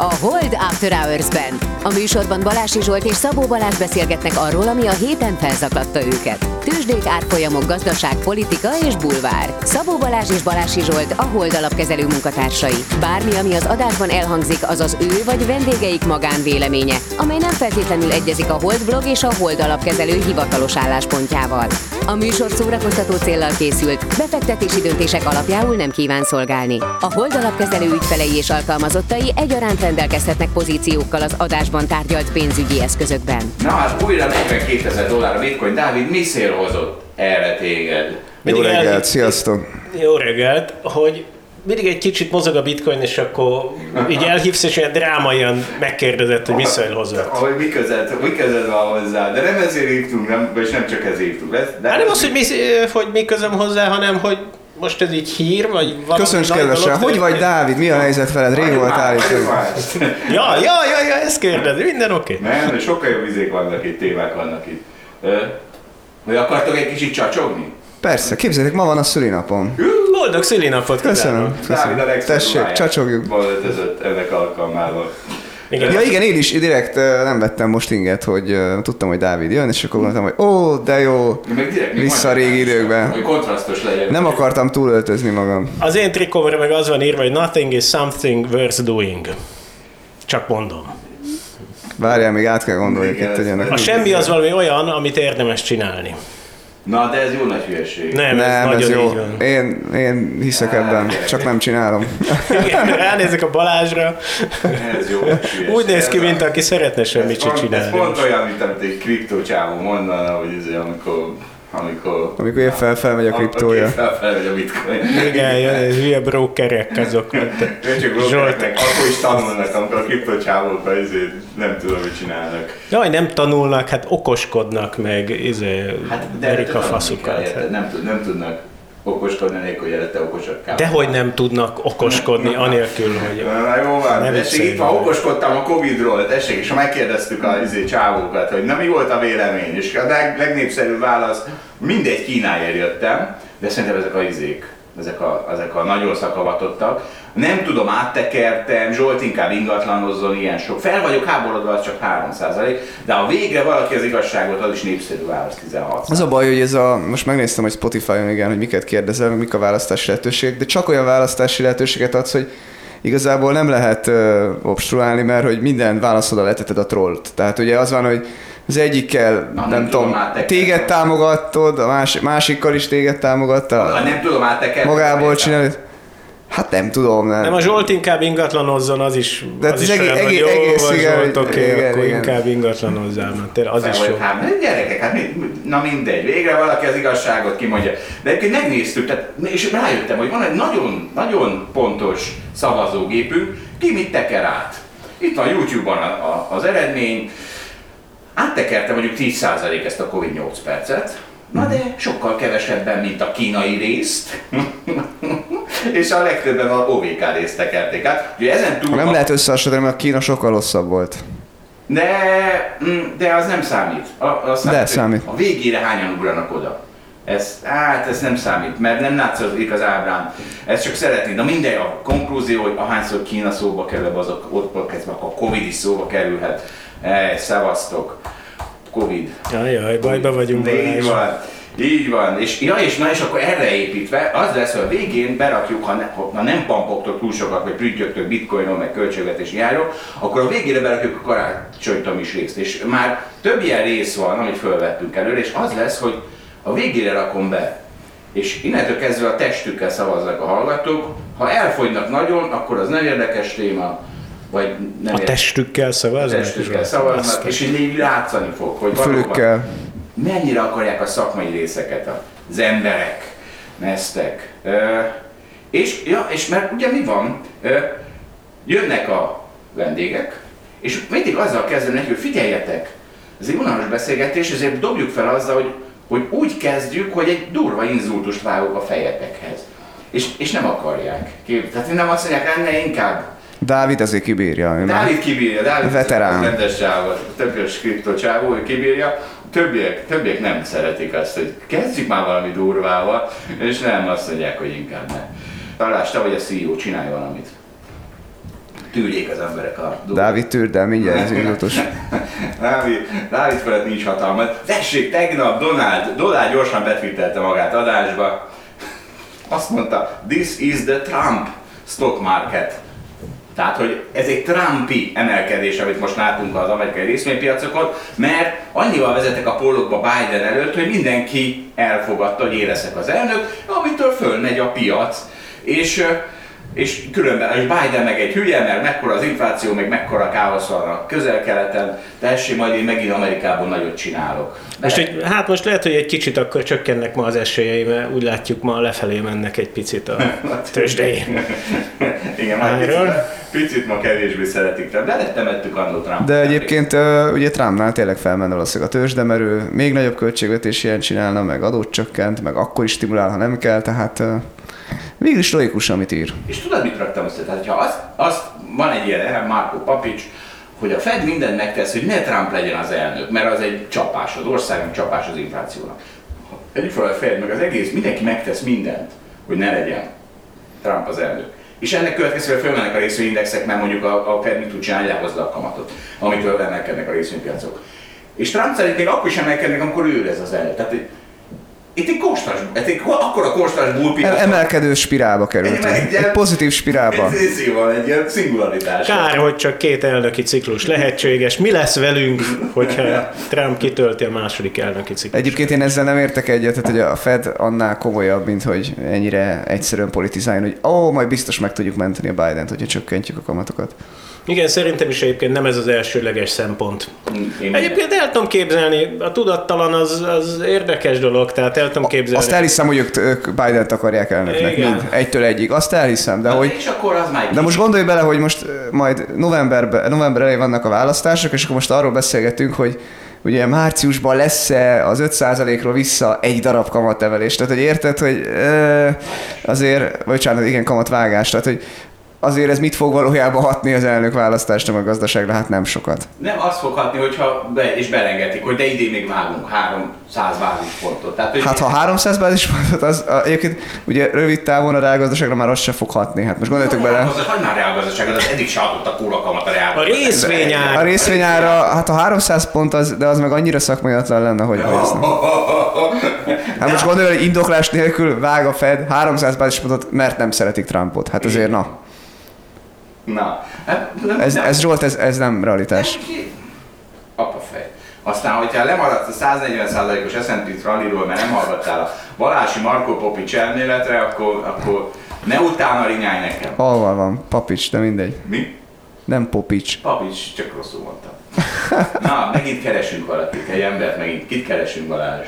a Hold After Hours-ben. A műsorban Balási Zsolt és Szabó Balázs beszélgetnek arról, ami a héten felzakladta őket. Tőzsdék, árfolyamok, gazdaság, politika és bulvár. Szabó Balázs és Balási Zsolt a Hold alapkezelő munkatársai. Bármi, ami az adásban elhangzik, az az ő vagy vendégeik magánvéleménye, amely nem feltétlenül egyezik a Hold blog és a Hold alapkezelő hivatalos álláspontjával. A műsor szórakoztató céllal készült, befektetési döntések alapjául nem kíván szolgálni. A Hold alapkezelő ügyfelei és alkalmazottai egyaránt rendelkezhetnek pozíciókkal az adásban tárgyalt pénzügyi eszközökben. Na hát újra 42 ezer dollár a bitcoin. Dávid, mi szél hozott erre téged? Jó Mindig reggelt, elhitt- sziasztok! Jó reggelt, hogy mindig egy kicsit mozog a bitcoin, és akkor így elhívsz, és ilyen drámaian megkérdezett, hogy visszajön hozzá. Ahogy mi között, mi között van hozzá, de nem ezért hívtunk, nem, és nem csak ezért hívtunk. Ez, de Hát nem az, hogy mi, hogy mi közöm hozzá, hanem hogy most ez így hír, vagy valami Köszönöm nagy kedvesen! dolog Hogy vagy? Dávid? Mi a helyzet veled? Rég volt állítani. Ja, ja, ja, ja, ezt kérdezi, minden oké. Okay. Nem, sokkal jobb izék vannak itt, témák vannak itt. Hogy akartok egy kicsit csacsogni? Persze, képzeljétek, ma van a szülinapom. Boldog szülinapot Köszönöm. Dávid Köszönöm. legszebb Tessék, csacsogjuk. Öltözött ennek alkalmával. Igen. Ja igen, én is direkt nem vettem most inget, hogy tudtam, hogy Dávid jön, és akkor gondoltam, hogy ó, de jó, vissza a régi időkben. Hogy kontrasztos legyen. Nem akartam túlöltözni magam. Az én trikomra meg az van írva, hogy nothing is something worth doing. Csak mondom. Várjál, még át kell gondolni Igen, itt, hogy ennek. A semmi az valami olyan, amit érdemes csinálni. Na, de ez jó nagy hülyeség. Nem, ez Nem, nagyon ez jó. így van. Én, én hiszek ebben, csak nem csinálom. Igen, ránézek a Balázsra, Ez jó nagy hülyeség. úgy néz ki, Ez a- mint aki szeretne semmit ez se pont, ez csinálni. pont olyan, mint amit egy kriptócsávó mondana, hogy ez amikor amikor... Amikor épp fel megy a kriptója. Akkor épp fel megy a bitcoin. Igen, jön, ez hülye brokerek azok. Ők csak brokereknek, akkor is tanulnak, amikor a kriptócsávók azért nem tudom, mit csinálnak. Jaj, nem tanulnak, hát okoskodnak meg, izé, Hát, verik a tanulni kell, faszukat. érted? Nem, nem tudnak okoskodni, nélkül, hogy előtte okosak kell. Dehogy nem tudnak okoskodni, anélkül, hogy... Na jó van, Nem tessék, itt már. okoskodtam a Covid-ról, tessék, és ha megkérdeztük a izé, csávókat, hogy na mi volt a vélemény, és a leg, legnépszerűbb válasz, mindegy Kínáért jöttem, de szerintem ezek a izék, ezek a, ezek a nagyon szakavatottak. Nem tudom, áttekertem, Zsolt inkább ingatlanozzon, ilyen sok. Fel vagyok háborodva, az csak 3% de ha végre valaki az igazságot, az is népszerű válasz 16 Az a baj, hogy ez a, most megnéztem, hogy Spotify-on igen, hogy miket kérdezel, mik a választási lehetőségek, de csak olyan választási lehetőséget adsz, hogy igazából nem lehet uh, obstruálni, mert hogy minden válaszodra leteted a trollt. Tehát ugye az van, hogy az egyikkel, Na, nem, nem tudom, tudom, áttekertem. téged támogattod, a másik, másikkal is téged támogatta, Ha nem tudom áttekerni. magából csinálni. Hát nem tudom, nem. Nem, a Zsolt inkább ingatlanozzon, az is, De az hát is az olyan, egész- hogy jó, egész- igen, Zsolt, oké, igen, akkor igen. inkább ingatlanozzál, mert tényleg az Fel is jó. Hát, gyerekek, hát na mindegy, végre valaki az igazságot kimondja. De egyébként megnéztük, tehát, és rájöttem, hogy van egy nagyon, nagyon pontos szavazógépünk, ki mit teker át. Itt van YouTube-on a, a, az eredmény, áttekerte mondjuk 10% ezt a Covid 8 percet, na de sokkal kevesebben, mint a kínai részt, és a legtöbben a OVK részt tekerték át. Ugye ezen túl Nem a- lehet összehasonlítani, mert Kína sokkal hosszabb volt. de, mm, de az nem számít. A, az De számít. A végére hányan ugranak oda. Ez, hát ez nem számít, mert nem látszik az ábrán. Ez csak szeretni. De mindegy, a konklúzió, hogy ahányszor Kína szóba kerül, azok ott kezdve, akkor a Covid is szóba kerülhet. E, szevasztok. Covid. Jaj, jaj, bajba vagyunk. Így van. Így van. És, ja, és, na, és akkor erre építve, az lesz, hogy a végén berakjuk, ha, ne, ha nem pampogtok túl sokat, vagy prüttyögtök bitcoinon, meg költségvetési járok, akkor a végére berakjuk a karácsonytom is részt. És már több ilyen rész van, amit felvettünk előre, és az lesz, hogy a végére rakom be. És innentől kezdve a testükkel szavaznak a hallgatók. Ha elfogynak nagyon, akkor az nem érdekes téma, vagy nem A érdekes. testükkel a szavaznak? testükkel szavaznak, és így így látszani fog, hogy valóban Fülükkel. mennyire akarják a szakmai részeket az emberek, neztek. Ö, és, ja, és mert ugye mi van, Ö, jönnek a vendégek, és mindig azzal kezdenek, hogy figyeljetek, ez egy unalmas beszélgetés, ezért dobjuk fel azzal, hogy, hogy úgy kezdjük, hogy egy durva inzultust vágok a fejetekhez. És, és nem akarják. Kép- Tehát nem azt mondják, ennél inkább Dávid azért kibírja. ő már. Dávid kibírja, Dávid Veterán. rendes csávó, többes kripto csávó, ő kibírja. Többiek, többiek nem szeretik azt, hogy kezdjük már valami durvával, és nem azt mondják, hogy inkább ne. Találás, te vagy a CEO, csinálj valamit. tűrjék az emberek a dolgot. Dávid tűr, de mindjárt ez. Dávid, Dávid felett nincs hatalma. Tessék, tegnap Donald, Donald gyorsan betvittelte magát adásba. Azt mondta, this is the Trump stock market. Tehát, hogy ez egy Trumpi emelkedés, amit most látunk az amerikai részvénypiacokon, mert annyival vezetek a pólókba Biden előtt, hogy mindenki elfogadta, hogy én az elnök, amitől fölmegy a piac. És és különben, és Biden meg egy hülye, mert mekkora az infláció, meg mekkora káosz van a közel-keleten, tessék, majd én megint Amerikából nagyot csinálok. De Most egy, hát most lehet, hogy egy kicsit akkor csökkennek ma az esélyei, mert úgy látjuk ma lefelé mennek egy picit a tőzsdei. Igen, már picit, picit ma kevésbé szeretik, de beletemettük annó Trump. De egyébként ugye Trumpnál tényleg felmenne valószínűleg a tőzsde, mert ő még nagyobb költségvetés ilyen csinálna, meg adót csökkent, meg akkor is stimulál, ha nem kell, tehát végül is logikus, amit ír. És tudod, mit raktam össze? Tehát, ha azt, azt van egy ilyen elem, Papics, hogy a Fed mindent megtesz, hogy ne Trump legyen az elnök, mert az egy csapás az országnak, csapás az inflációnak. Egyik fel a Fed, meg az egész, mindenki megtesz mindent, hogy ne legyen Trump az elnök. És ennek következően fölmennek a részvényindexek, mert mondjuk a, a Fed mit tud csinálni, lehozza a kamatot, amitől emelkednek a részvénypiacok. És Trump szerint még akkor is emelkednek, amikor ő lesz az elnök. Tehát itt egy konstans, itt egy akkora konstans bullpiac. El, emelkedő spirálba került. Egy- Egy pozitív spirálba. Ez, ez van, egy ilyen szingularitás. Kár, hogy csak két elnöki ciklus lehetséges. Mi lesz velünk, hogyha Trump kitölti a második elnöki ciklus? Egyébként én ezzel nem értek egyet, tehát hogy a Fed annál komolyabb, mint hogy ennyire egyszerűen politizáljon, hogy ó, majd biztos meg tudjuk menteni a Biden-t, hogyha csökkentjük a kamatokat. Igen, szerintem is egyébként nem ez az elsőleges szempont. Én Egyébként el tudom képzelni, a tudattalan az, az érdekes dolog, tehát el tudom képzelni. Azt elhiszem, hogy ők, ők Biden-t akarják elnöknek, Igen. mind, egytől egyig. Azt elhiszem, de De hogy és akkor az már De most gondolj bele, hogy most majd novemberben, november elején vannak a választások, és akkor most arról beszélgetünk, hogy ugye márciusban lesz-e az 5%-ról vissza egy darab kamatemelés. Tehát, hogy érted, hogy ö, azért, vagy bocsánat, igen, kamatvágás. Tehát, hogy azért ez mit fog valójában hatni az elnök választásra, meg a gazdaságra? Hát nem sokat. Nem azt fog hatni, hogyha be, és belengetik, hogy de idén még vágunk 300 bázispontot. Tehát, hogy Hát ha 300 bázispontot, az a, egyébként ugye rövid távon a reálgazdaságra már az se fog hatni. Hát most gondoljatok bele. Az, hogy már reálgazdaságot, az eddig se adott a kamat a A reálgazdaság. részvényár. A részvényára, hát a 300 pont, az, de az meg annyira szakmaiatlan lenne, hogy, hogy ezt nem. Hát most gondolj, hogy indoklás nélkül vág a Fed 300 bázispontot, mert nem szeretik Trumpot. Hát azért na. Na, hát nem, Ez, nem, ez Zsolt, ez, ez nem realitás. Apa fej. Aztán, hogyha lemaradsz a 140%-os S&P rallyról, mert nem hallgattál a Balási Marko Popics elméletre, akkor, akkor ne utána rinyálj nekem. Hol van? Papics, de mindegy. Mi? Nem Popics. Papics, csak rosszul mondtam. Na, megint keresünk valakit, egy embert megint. Kit keresünk Balázs?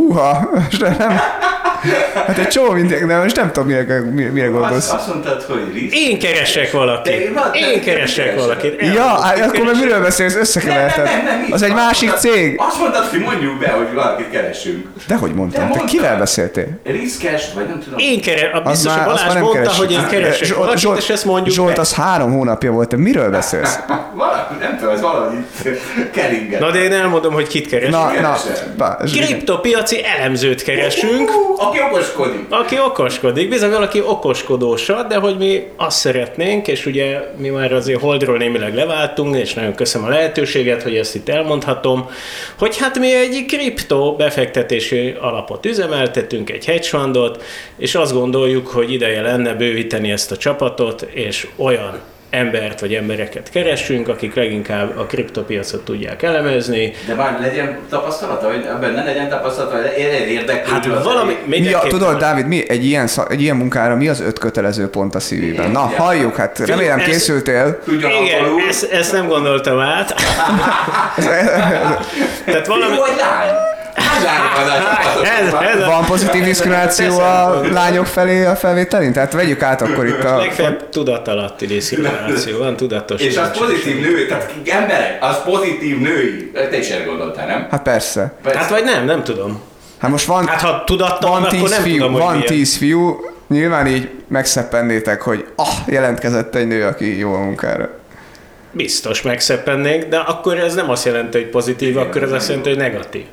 Húha, most nem. Hát egy csomó mindenki, de most nem tudom, mire, mire Azt, gondolsz. azt mondtad, hogy Riz. Én keresek valakit. De én- de- Én de- keresek keresek. valakit. Ja, hát akkor meg miről beszélsz? Összekeverted. így Az egy van. másik Azt- cég. Azt mondtad, hogy mondjuk be, hogy valakit keresünk. Dehogy mondtam, te mondtad. kivel beszéltél? Riszkest, vagy nem tudom. Én keresek, biztos, hogy már, azt Balázs nem mondta, keresik. hogy én keresek Zsolt, valakit, Zsolt, és ezt mondjuk Zsolt, be. az három hónapja volt, te miről beszélsz? Valami, nem tudom, ez valahogy itt keringet. Na de én elmondom, hogy kit keresünk. Na, na, keresel? Kriptopiaci elemzőt keresünk, aki okoskodik. aki okoskodik, bizony valaki okoskodósabb, de hogy mi azt szeretnénk, és ugye mi már azért Holdról némileg leváltunk, és nagyon köszönöm a lehetőséget, hogy ezt itt elmondhatom, hogy hát mi egy kripto befektetési alapot üzemeltetünk, egy hedge fundot, és azt gondoljuk, hogy ideje lenne bővíteni ezt a csapatot, és olyan embert vagy embereket keresünk, akik leginkább a kriptopiacot tudják elemezni. De már legyen tapasztalata, vagy ebben ne legyen tapasztalata, ér- érdeklődő. Hát az valami. Mi a, tudod, Dávid, mi egy ilyen, egy ilyen munkára mi az öt kötelező pont a szívében? Na, Igen. halljuk, hát remélem ez- készültél. Tudjon Igen, ezt, ezt nem gondoltam át. Tehát valami... Lányok Ez, ez Van pozitív diszkrimináció a lányok felé a felvételén? Tehát vegyük át akkor itt a... legfeljebb tudatalatti diszkrimináció, van tudatos. És az pozitív női, tehát emberek, az pozitív női. Te is erre gondoltál, nem? Hát persze. Hát vagy nem, nem tudom. Hát most van, Hát ha tudattalan, van akkor tíz nem fiú, tudom, van milyen. tíz fiú, nyilván így megszeppennétek, hogy ah, jelentkezett egy nő, aki jó a munkára. Biztos megszeppennénk, de akkor ez nem azt jelenti, hogy pozitív, akkor ez azt jelenti, hogy negatív.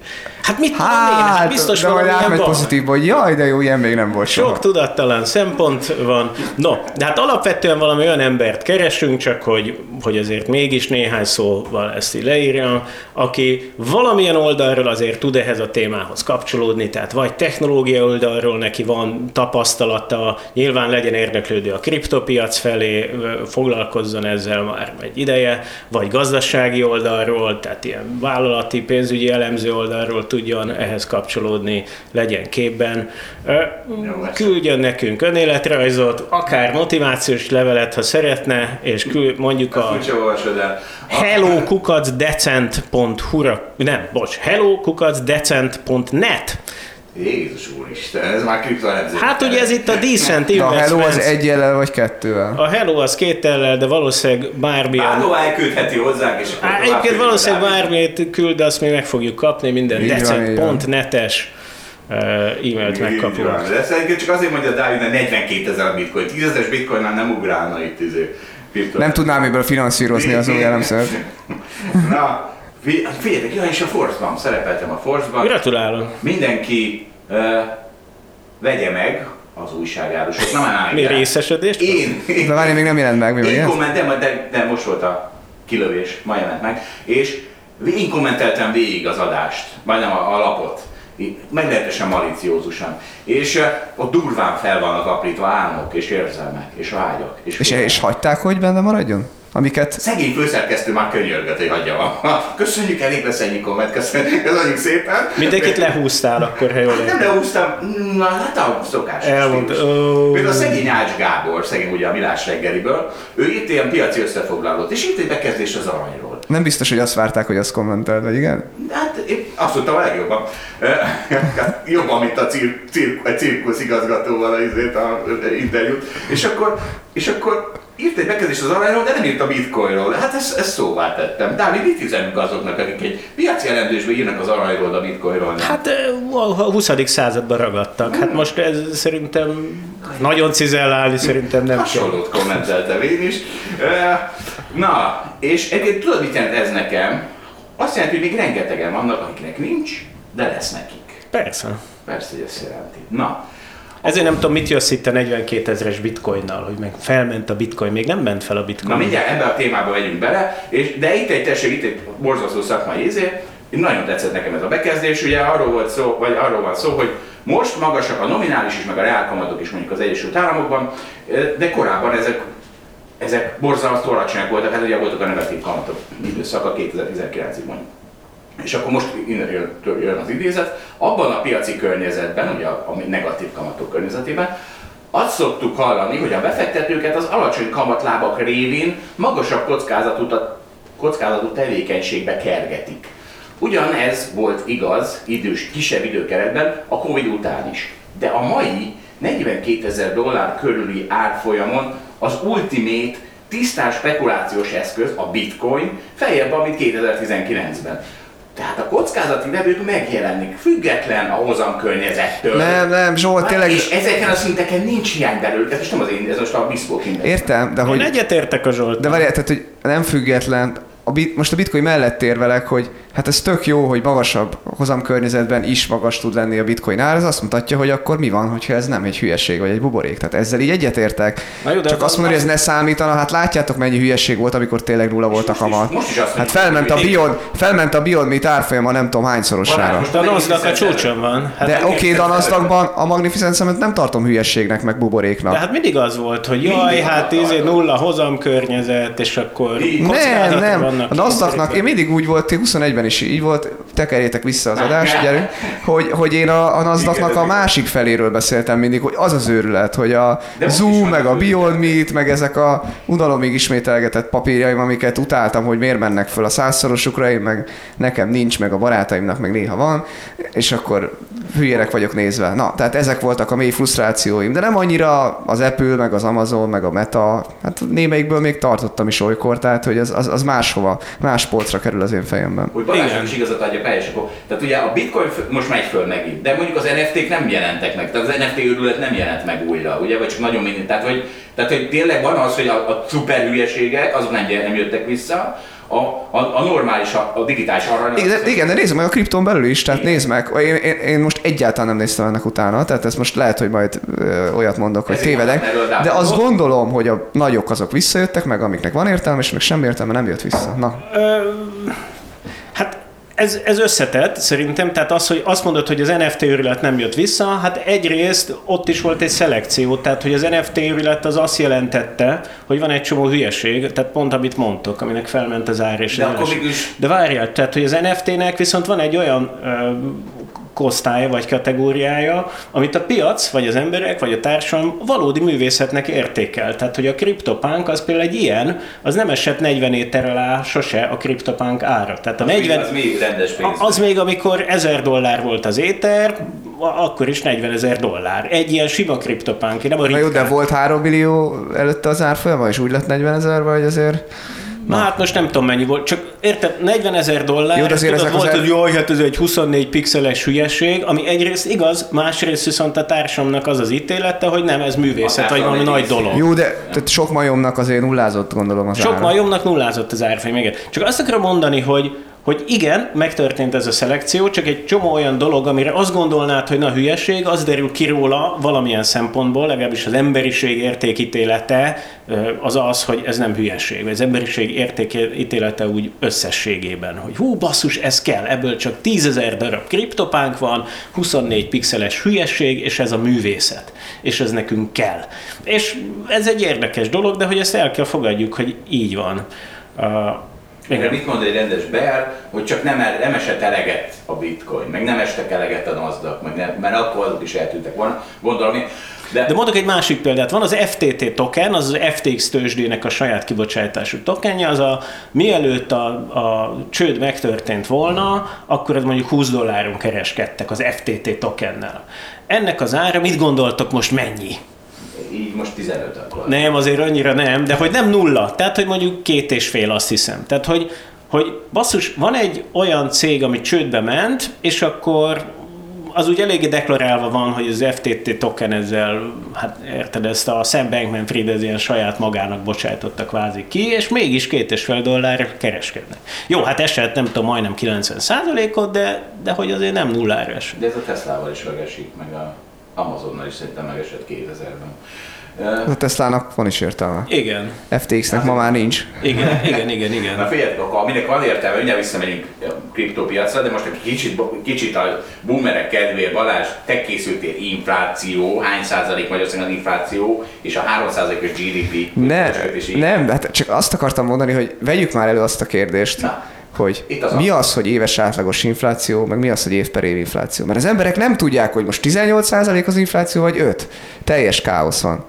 Hát mit tudom én? Hát Hát, biztos de valamilyen átmegy pozitív, hogy jaj, de jó, ilyen még nem volt soha. Sok tudattalan szempont van. No, de hát alapvetően valami olyan embert keresünk, csak hogy, hogy azért mégis néhány szóval ezt így leírjam, aki valamilyen oldalról azért tud ehhez a témához kapcsolódni, tehát vagy technológia oldalról neki van tapasztalata, nyilván legyen érdeklődő a kriptopiac felé, foglalkozzon ezzel már egy ideje, vagy gazdasági oldalról, tehát ilyen vállalati, pénzügyi elemző oldalról tudjon ehhez kapcsolódni, legyen képben. Ez- Küldjön nekünk önéletrajzot, akár motivációs levelet, ha szeretne, és küld, mondjuk a Úgyse olvasod el. A- hellokukacdecent.hu nem, bocs, hellokukacdecent.net Jézus úristen, ez már kriptoelemzés. Hát ugye ez itt a Decent De a hello az egy jellel vagy kettővel? A Hello az két ellel, de valószínűleg bármilyen... Bárhova elküldheti hozzánk, és akkor Egyébként valószínűleg bármit küld, azt mi meg fogjuk kapni, minden Így van, decent.netes uh, e-mailt van. megkapjuk. De ezt egyébként csak azért mondja Dávid, mert 42 ezer a bitcoin. 10 ezeres bitcoinnál nem ugrálna itt izé. Nem tudnám miből finanszírozni az új elemzőt. Na, figyeljetek, jaj, és a Force-ban, szerepeltem a Force-ban. Gratulálok! Mindenki uh, vegye meg az újságárusok, nem állj Mi részesedést? Én, én, De várj, még nem jelent meg, mi én kommentem, de, de most volt a kilövés, ma jelent meg, és én kommenteltem végig az adást, majdnem a, a lapot, meglehetősen maliciózusan. És uh, ott durván fel vannak aprítva álmok, és érzelmek, és vágyak. És, És, és hagyták, hogy benne maradjon? Amiket... Szegény főszerkesztő már könyörgött, hogy hagyja van. Köszönjük, elég lesz ennyi komment, köszönjük, köszönjük szépen. Mindenkit lehúztál akkor, ha jól Nem értem. lehúztam, na hát a szokás. Elmondta. Például a szegény Ács Gábor, szegény ugye a Milás reggeliből, ő írt ilyen piaci összefoglalót, és írt egy bekezdés az aranyról. Nem biztos, hogy azt várták, hogy azt kommenteld, vagy igen? Hát én azt mondtam a legjobban. Hát Jobban, mint a cir- cir- egy cirkusz igazgatóval a, izét, a interjút. És akkor, és akkor írt egy bekezdést az aranyról, de nem írt a bitcoinról. Hát ezt, ezt szóvá tettem. Dávid, mit üzenünk azoknak, akik egy piaci jelentősben írnak az aranyról, a bitcoinról nem? Hát a 20. században ragadtak. Hát most ez szerintem nagyon cizellálni szerintem nem kell. Hasonlót kommenteltem én is. Na, és egyébként tudod, mit jelent ez nekem? Azt jelenti, hogy még rengetegen vannak, akiknek nincs, de lesz nekik. Persze. Persze, hogy ezt jelenti. Na, Ezért nem tudom, mit jössz itt a 42 ezeres bitcoinnal, hogy meg felment a bitcoin, még nem ment fel a bitcoin. na mindjárt ebbe a témába megyünk bele, és, de itt egy tessék, itt egy borzasztó szakmai izé, nagyon tetszett nekem ez a bekezdés, ugye arról volt szó, vagy arról van szó, hogy most magasak a nominális is, meg a reálkamatok is mondjuk az Egyesült Államokban, de korábban ezek ezek borzalmas alacsonyak voltak, hát ugye voltak a negatív kamatok időszaka 2019-ig mondjuk. És akkor most innen jön, az idézet, abban a piaci környezetben, ugye a, a negatív kamatok környezetében, azt szoktuk hallani, hogy a befektetőket az alacsony kamatlábak révén magasabb kockázatú, kockázatú tevékenységbe kergetik. Ugyanez volt igaz idős, kisebb időkeretben a Covid után is. De a mai 42 ezer dollár körüli árfolyamon az ultimate tisztán spekulációs eszköz, a bitcoin, feljebb van, mint 2019-ben. Tehát a kockázati vevők megjelennek, független a hozam környezettől. Nem, nem, Zsolt, Hát, tényleg... És ezeken a szinteken nincs hiány belőle, ez most nem az én, ez most a Biszkó Értem, de Én hogy... egyetértek a Zsolt. De várjál, tehát, hogy nem független, a bit, most a bitcoin mellett érvelek, hogy hát ez tök jó, hogy magasabb hozamkörnyezetben is magas tud lenni a bitcoin ár, ez azt mutatja, hogy akkor mi van, hogyha ez nem egy hülyeség vagy egy buborék. Tehát ezzel így egyetértek. Na jó, de Csak az- azt mondani, hogy ez ne számítana, hát látjátok mennyi hülyeség volt, amikor tényleg nulla volt a kamat. most is azt Hát felment a Beyond, felment a Beyond Meat árfolyama nem tudom hányszorosára. Most a Nasdaq a csúcson van. Hát, De oké, okay, de a Nasdaqban a Magnificent Summit nem tartom hülyeségnek, meg buboréknak. de hát mindig az volt, hogy jaj, hát izé nulla hozamkörnyezet, és akkor Nem, Nem, vannak A Nasdaqnak, én mindig úgy volt, 21-ben is így volt, tekerjétek vissza az adást, gyerünk, hogy, hogy én a, a Nasdaqnak a másik feléről beszéltem mindig, hogy az az őrület, hogy a De Zoom, meg a Beyond Meat, meg ezek a unalomig ismételgetett papírjaim, amiket utáltam, hogy miért mennek föl a százszorosukra, én meg nekem nincs, meg a barátaimnak meg néha van, és akkor hülyérek vagyok nézve. Na, tehát ezek voltak a mély frusztrációim, de nem annyira az Apple, meg az Amazon, meg a Meta, hát némelyikből még tartottam is olykor, tehát hogy az, az, az máshova, más polcra kerül az én fejemben. hogy Balázsnak is igazat adja be, és akkor, tehát ugye a bitcoin most megy föl megint, de mondjuk az NFT-k nem jelentek meg, tehát az NFT őrület nem jelent meg újra, ugye, vagy csak nagyon minden, tehát hogy, tehát, hogy tényleg van az, hogy a, a szuper hülyeségek, azok nem, nem jöttek vissza, a, a, a normális, a, a digitális arany. Igen, de, igen, de nézd meg a kripton belül is, tehát Igen. nézd meg, én, én, én, most egyáltalán nem néztem ennek utána, tehát ez most lehet, hogy majd ö, olyat mondok, hogy Ezért tévedek, erről, de azt gondolom, hogy a nagyok azok visszajöttek, meg amiknek van értelme, és meg semmi értelme nem jött vissza. Na, Ö, ez, ez összetett szerintem, tehát az, hogy azt mondod, hogy az NFT őrület nem jött vissza, hát egyrészt ott is volt egy szelekció, tehát hogy az NFT őrület az azt jelentette, hogy van egy csomó hülyeség, tehát pont amit mondtok, aminek felment az ár és De akkor mégis- De várjál, tehát hogy az NFT-nek viszont van egy olyan ö, kosztálya vagy kategóriája, amit a piac, vagy az emberek, vagy a társadalom valódi művészetnek értékel. Tehát, hogy a CryptoPunk az például egy ilyen, az nem esett 40 éter alá sose a CryptoPunk ára. Tehát a Az 40, még- Az még rendes pénz. az még amikor 1000 dollár volt az éter, akkor is 40 ezer dollár. Egy ilyen sima CryptoPunk, nem a na jó, de ritkán. volt 3 millió előtte az árfolyama, és úgy lett 40 ezer, vagy azért... Na hát most nem tudom mennyi volt, csak érted, 40 ezer dollár, Jó, de azért tudod, ezek az volt, el- hogy jaj, hát ez egy 24 pixeles hülyeség, ami egyrészt igaz, másrészt viszont a társamnak az az ítélete, hogy nem, ez művészet, vagy valami nagy dolog. Jó, de tehát sok majomnak azért nullázott, gondolom az Sok ára. majomnak nullázott az árfolyam, igen. Csak azt akarom mondani, hogy hogy igen, megtörtént ez a szelekció, csak egy csomó olyan dolog, amire azt gondolnád, hogy na hülyeség, az derül ki róla valamilyen szempontból, legalábbis az emberiség értékítélete az az, hogy ez nem hülyeség, vagy az emberiség értékítélete úgy összességében, hogy hú, basszus, ez kell, ebből csak 10 ezer darab kriptopánk van, 24 pixeles hülyeség, és ez a művészet, és ez nekünk kell. És ez egy érdekes dolog, de hogy ezt el kell fogadjuk, hogy így van. Uh, Meg igen. mit mond egy rendes beár, hogy csak nem, el, nem esett eleget a bitcoin, meg nem estek eleget a Nasdaq, meg nem, mert akkor azok is eltűntek volna. Gondolom én. De, De mondok egy másik példát. Van az FTT token, az az FTX tőzsdének a saját kibocsátású tokenje, az a mielőtt a, a csőd megtörtént volna, akkor az mondjuk 20 dolláron kereskedtek az FTT tokennel. Ennek az ára, mit gondoltok most mennyi? Így most 15 akkor. Nem, azért annyira nem, de hogy nem nulla. Tehát, hogy mondjuk két és fél, azt hiszem. Tehát, hogy, hogy basszus, van egy olyan cég, ami csődbe ment, és akkor az úgy eléggé deklarálva van, hogy az FTT token ezzel, hát érted, ezt a Sam Bankman-Fried ez ilyen saját magának bocsájtotta kvázi ki, és mégis két és fél dollár kereskednek. Jó, hát esett nem tudom, majdnem 90 ot de, de hogy azért nem nullára esett. De ez a Teslával is megesik, meg a Amazonnal is szerintem megesett 2000-ben. Ö, A Teslának van is értelme. Igen, FTX-nek ma már nincs. igen, igen, igen, igen. Na figyeljetek, akkor aminek van értelme, mindjárt visszamegyünk a kriptopiacra, de most egy kicsit, kicsit a boomerek kedvéért Balázs, te készültél infláció, hány százalék Magyarországon az infláció, és a 3 százalékos GDP. Ne, nem, hát csak azt akartam mondani, hogy vegyük már elő azt a kérdést, Na. Hogy az mi az, hogy éves átlagos infláció, meg mi az, hogy év per év infláció. Mert az emberek nem tudják, hogy most 18% az infláció, vagy 5. Teljes káosz van.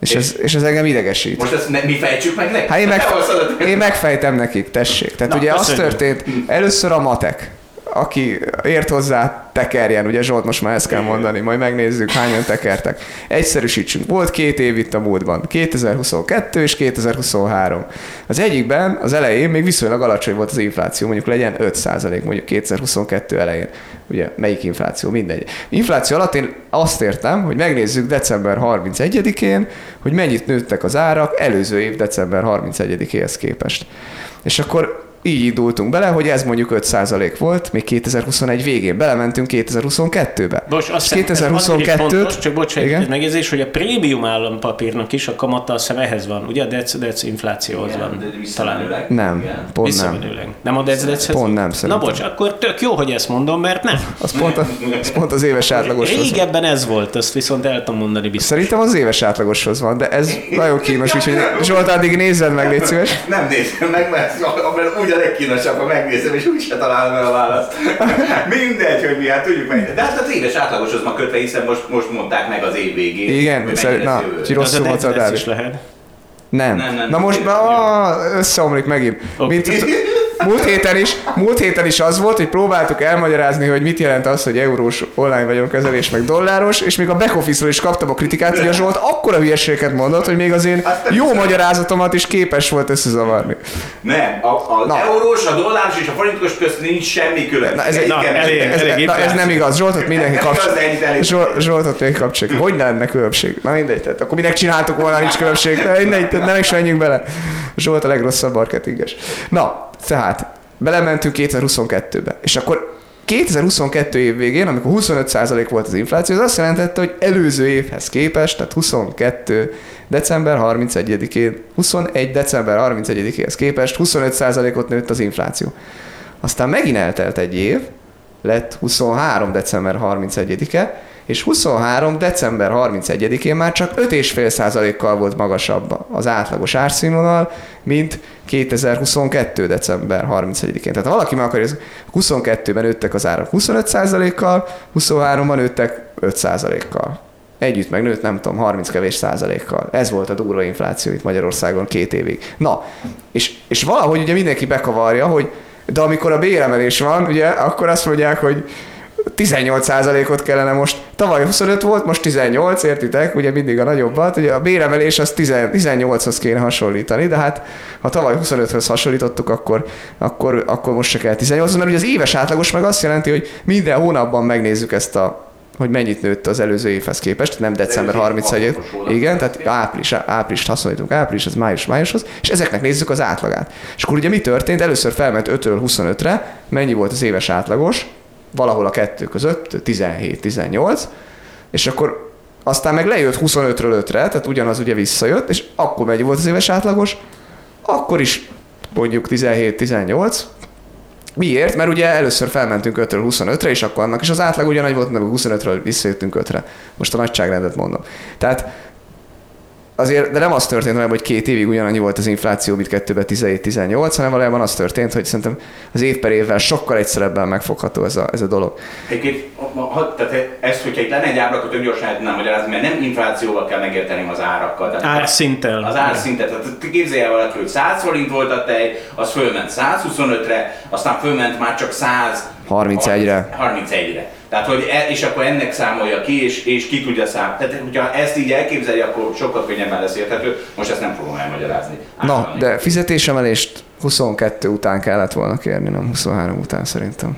És, És- ez, és ez engem idegesít. Most ezt ne, mi fejtsük meg nekik? Hát én, meg, én megfejtem nekik, tessék. Tehát Na, ugye az történt, először a matek, aki ért hozzá, tekerjen, ugye Zsolt most már ezt kell mondani, majd megnézzük hányan tekertek. Egyszerűsítsünk. Volt két év itt a múltban, 2022 és 2023. Az egyikben az elején még viszonylag alacsony volt az infláció, mondjuk legyen 5% mondjuk 2022 elején. Ugye melyik infláció? Mindegy. Infláció alatt én azt értem, hogy megnézzük december 31-én, hogy mennyit nőttek az árak előző év december 31-éhez képest. És akkor így indultunk bele, hogy ez mondjuk 5% volt, még 2021 végén. Belementünk 2022-be. Bocs, azt És hiszem, ez azért 2022-t fontos, csak bocs, egy Igen? egy megjegyzés, hogy a prémium állampapírnak is a kamata azt hiszem ehhez van, ugye a dec, dec inflációhoz Igen, van. de Talán. Nem, Igen. pont nem. Nem a dec, dechez Pont nem, Na szerintem. bocs, akkor tök jó, hogy ezt mondom, mert nem. Az pont, a, az pont az éves átlagoshoz van. Régebben ez volt, azt viszont el tudom mondani biztos. Szerintem az éves átlagoshoz van, de ez nagyon kínos, úgyhogy Zsolt, addig nézzed meg, légy szíves. Nem nézem meg, mert, mert úgy a legkínosabb, ha megnézem, és úgyse találom el a választ. Mindegy, hogy mi, hát tudjuk meg. De hát az éves átlagoshoz van kötve, hiszen most, most mondták meg az év végén. Igen, hogy szerint- na, ki Az a rosszul dec Dávid. is lehet. Nem. Nem, nem, Na most már ah, összeomlik megint. Oké. Mint, múlt, héten is, múlt héten is az volt, hogy próbáltuk elmagyarázni, hogy mit jelent az, hogy eurós online vagyonkezelés, meg dolláros, és még a back office is kaptam a kritikát, hogy a Zsolt akkora hülyeséget mondott, hogy még az én jó magyarázatomat is képes volt összezavarni. Nem, a, a Na. eurós, a dolláros és a forintos közt nincs semmi külön. Na, ez egy- Na, elég. Ez, elég na, ez nem igaz, Zsoltot mindenki kapcsol. Zsolt, Zsoltot mindenki kapcsolja. Hogy ne lenne különbség? Na mindegy, tehát akkor minek csináltuk volna, nincs különbség. De mindegy, tehát nem is menjünk bele. Zsolt a legrosszabb marketinges. Na, tehát belementünk 2022-be, és akkor 2022 év végén, amikor 25% volt az infláció, az azt jelentette, hogy előző évhez képest, tehát 22 december 31-én, 21 december 31-éhez képest 25%-ot nőtt az infláció. Aztán megint eltelt egy év, lett 23 december 31-e, és 23. december 31-én már csak 5,5%-kal volt magasabb az átlagos árszínvonal, mint 2022. december 31-én. Tehát ha valaki meg akarja, 22-ben nőttek az árak 25%-kal, 23-ban nőttek 5%-kal. Együtt megnőtt, nem tudom, 30 kevés százalékkal. Ez volt a durva infláció itt Magyarországon két évig. Na, és, és valahogy ugye mindenki bekavarja, hogy de amikor a béremelés van, ugye, akkor azt mondják, hogy 18%-ot kellene most, tavaly 25 volt, most 18, értitek, ugye mindig a nagyobbat, ugye a béremelés az 18-hoz kéne hasonlítani, de hát ha tavaly 25-höz hasonlítottuk, akkor, akkor, akkor most se kell 18 mert ugye az éves átlagos meg azt jelenti, hogy minden hónapban megnézzük ezt a hogy mennyit nőtt az előző évhez képest, nem december 31 Igen, tehát április, április hasonlítunk április, az május májushoz, és ezeknek nézzük az átlagát. És akkor ugye mi történt? Először felment 5-ről 25-re, mennyi volt az éves átlagos, valahol a kettő között, 17-18, és akkor aztán meg lejött 25-ről 5-re, tehát ugyanaz ugye visszajött, és akkor mennyi volt az éves átlagos? Akkor is mondjuk 17-18, Miért? Mert ugye először felmentünk 5-ről 25-re, és akkor annak is az átlag ugyanagy volt, meg 25-ről visszajöttünk 5-re. Most a nagyságrendet mondom. Tehát azért, de nem az történt velem, hogy két évig ugyanannyi volt az infláció, mint 2017-18, hanem valójában az történt, hogy szerintem az év per évvel sokkal egyszerűbben megfogható ez a, ez a dolog. Egyébként, tehát ezt, hogyha itt lenne egy ábra, akkor tök gyorsan tudnám magyarázni, mert nem inflációval kell megérteni az árakkal. Tehát árszinttel. Az árszinttel. Tehát képzelje el valaki, hogy 100 forint volt a tej, az fölment 125-re, aztán fölment már csak 100 31-re. 31-re. Tehát, hogy e, és akkor ennek számolja ki, és, és ki tudja számolni. Tehát, hogyha ezt így elképzeli, akkor sokkal könnyebben lesz érthető. Most ezt nem fogom elmagyarázni. Na, de fizetésemelést 22 után kellett volna kérni, nem 23 után szerintem.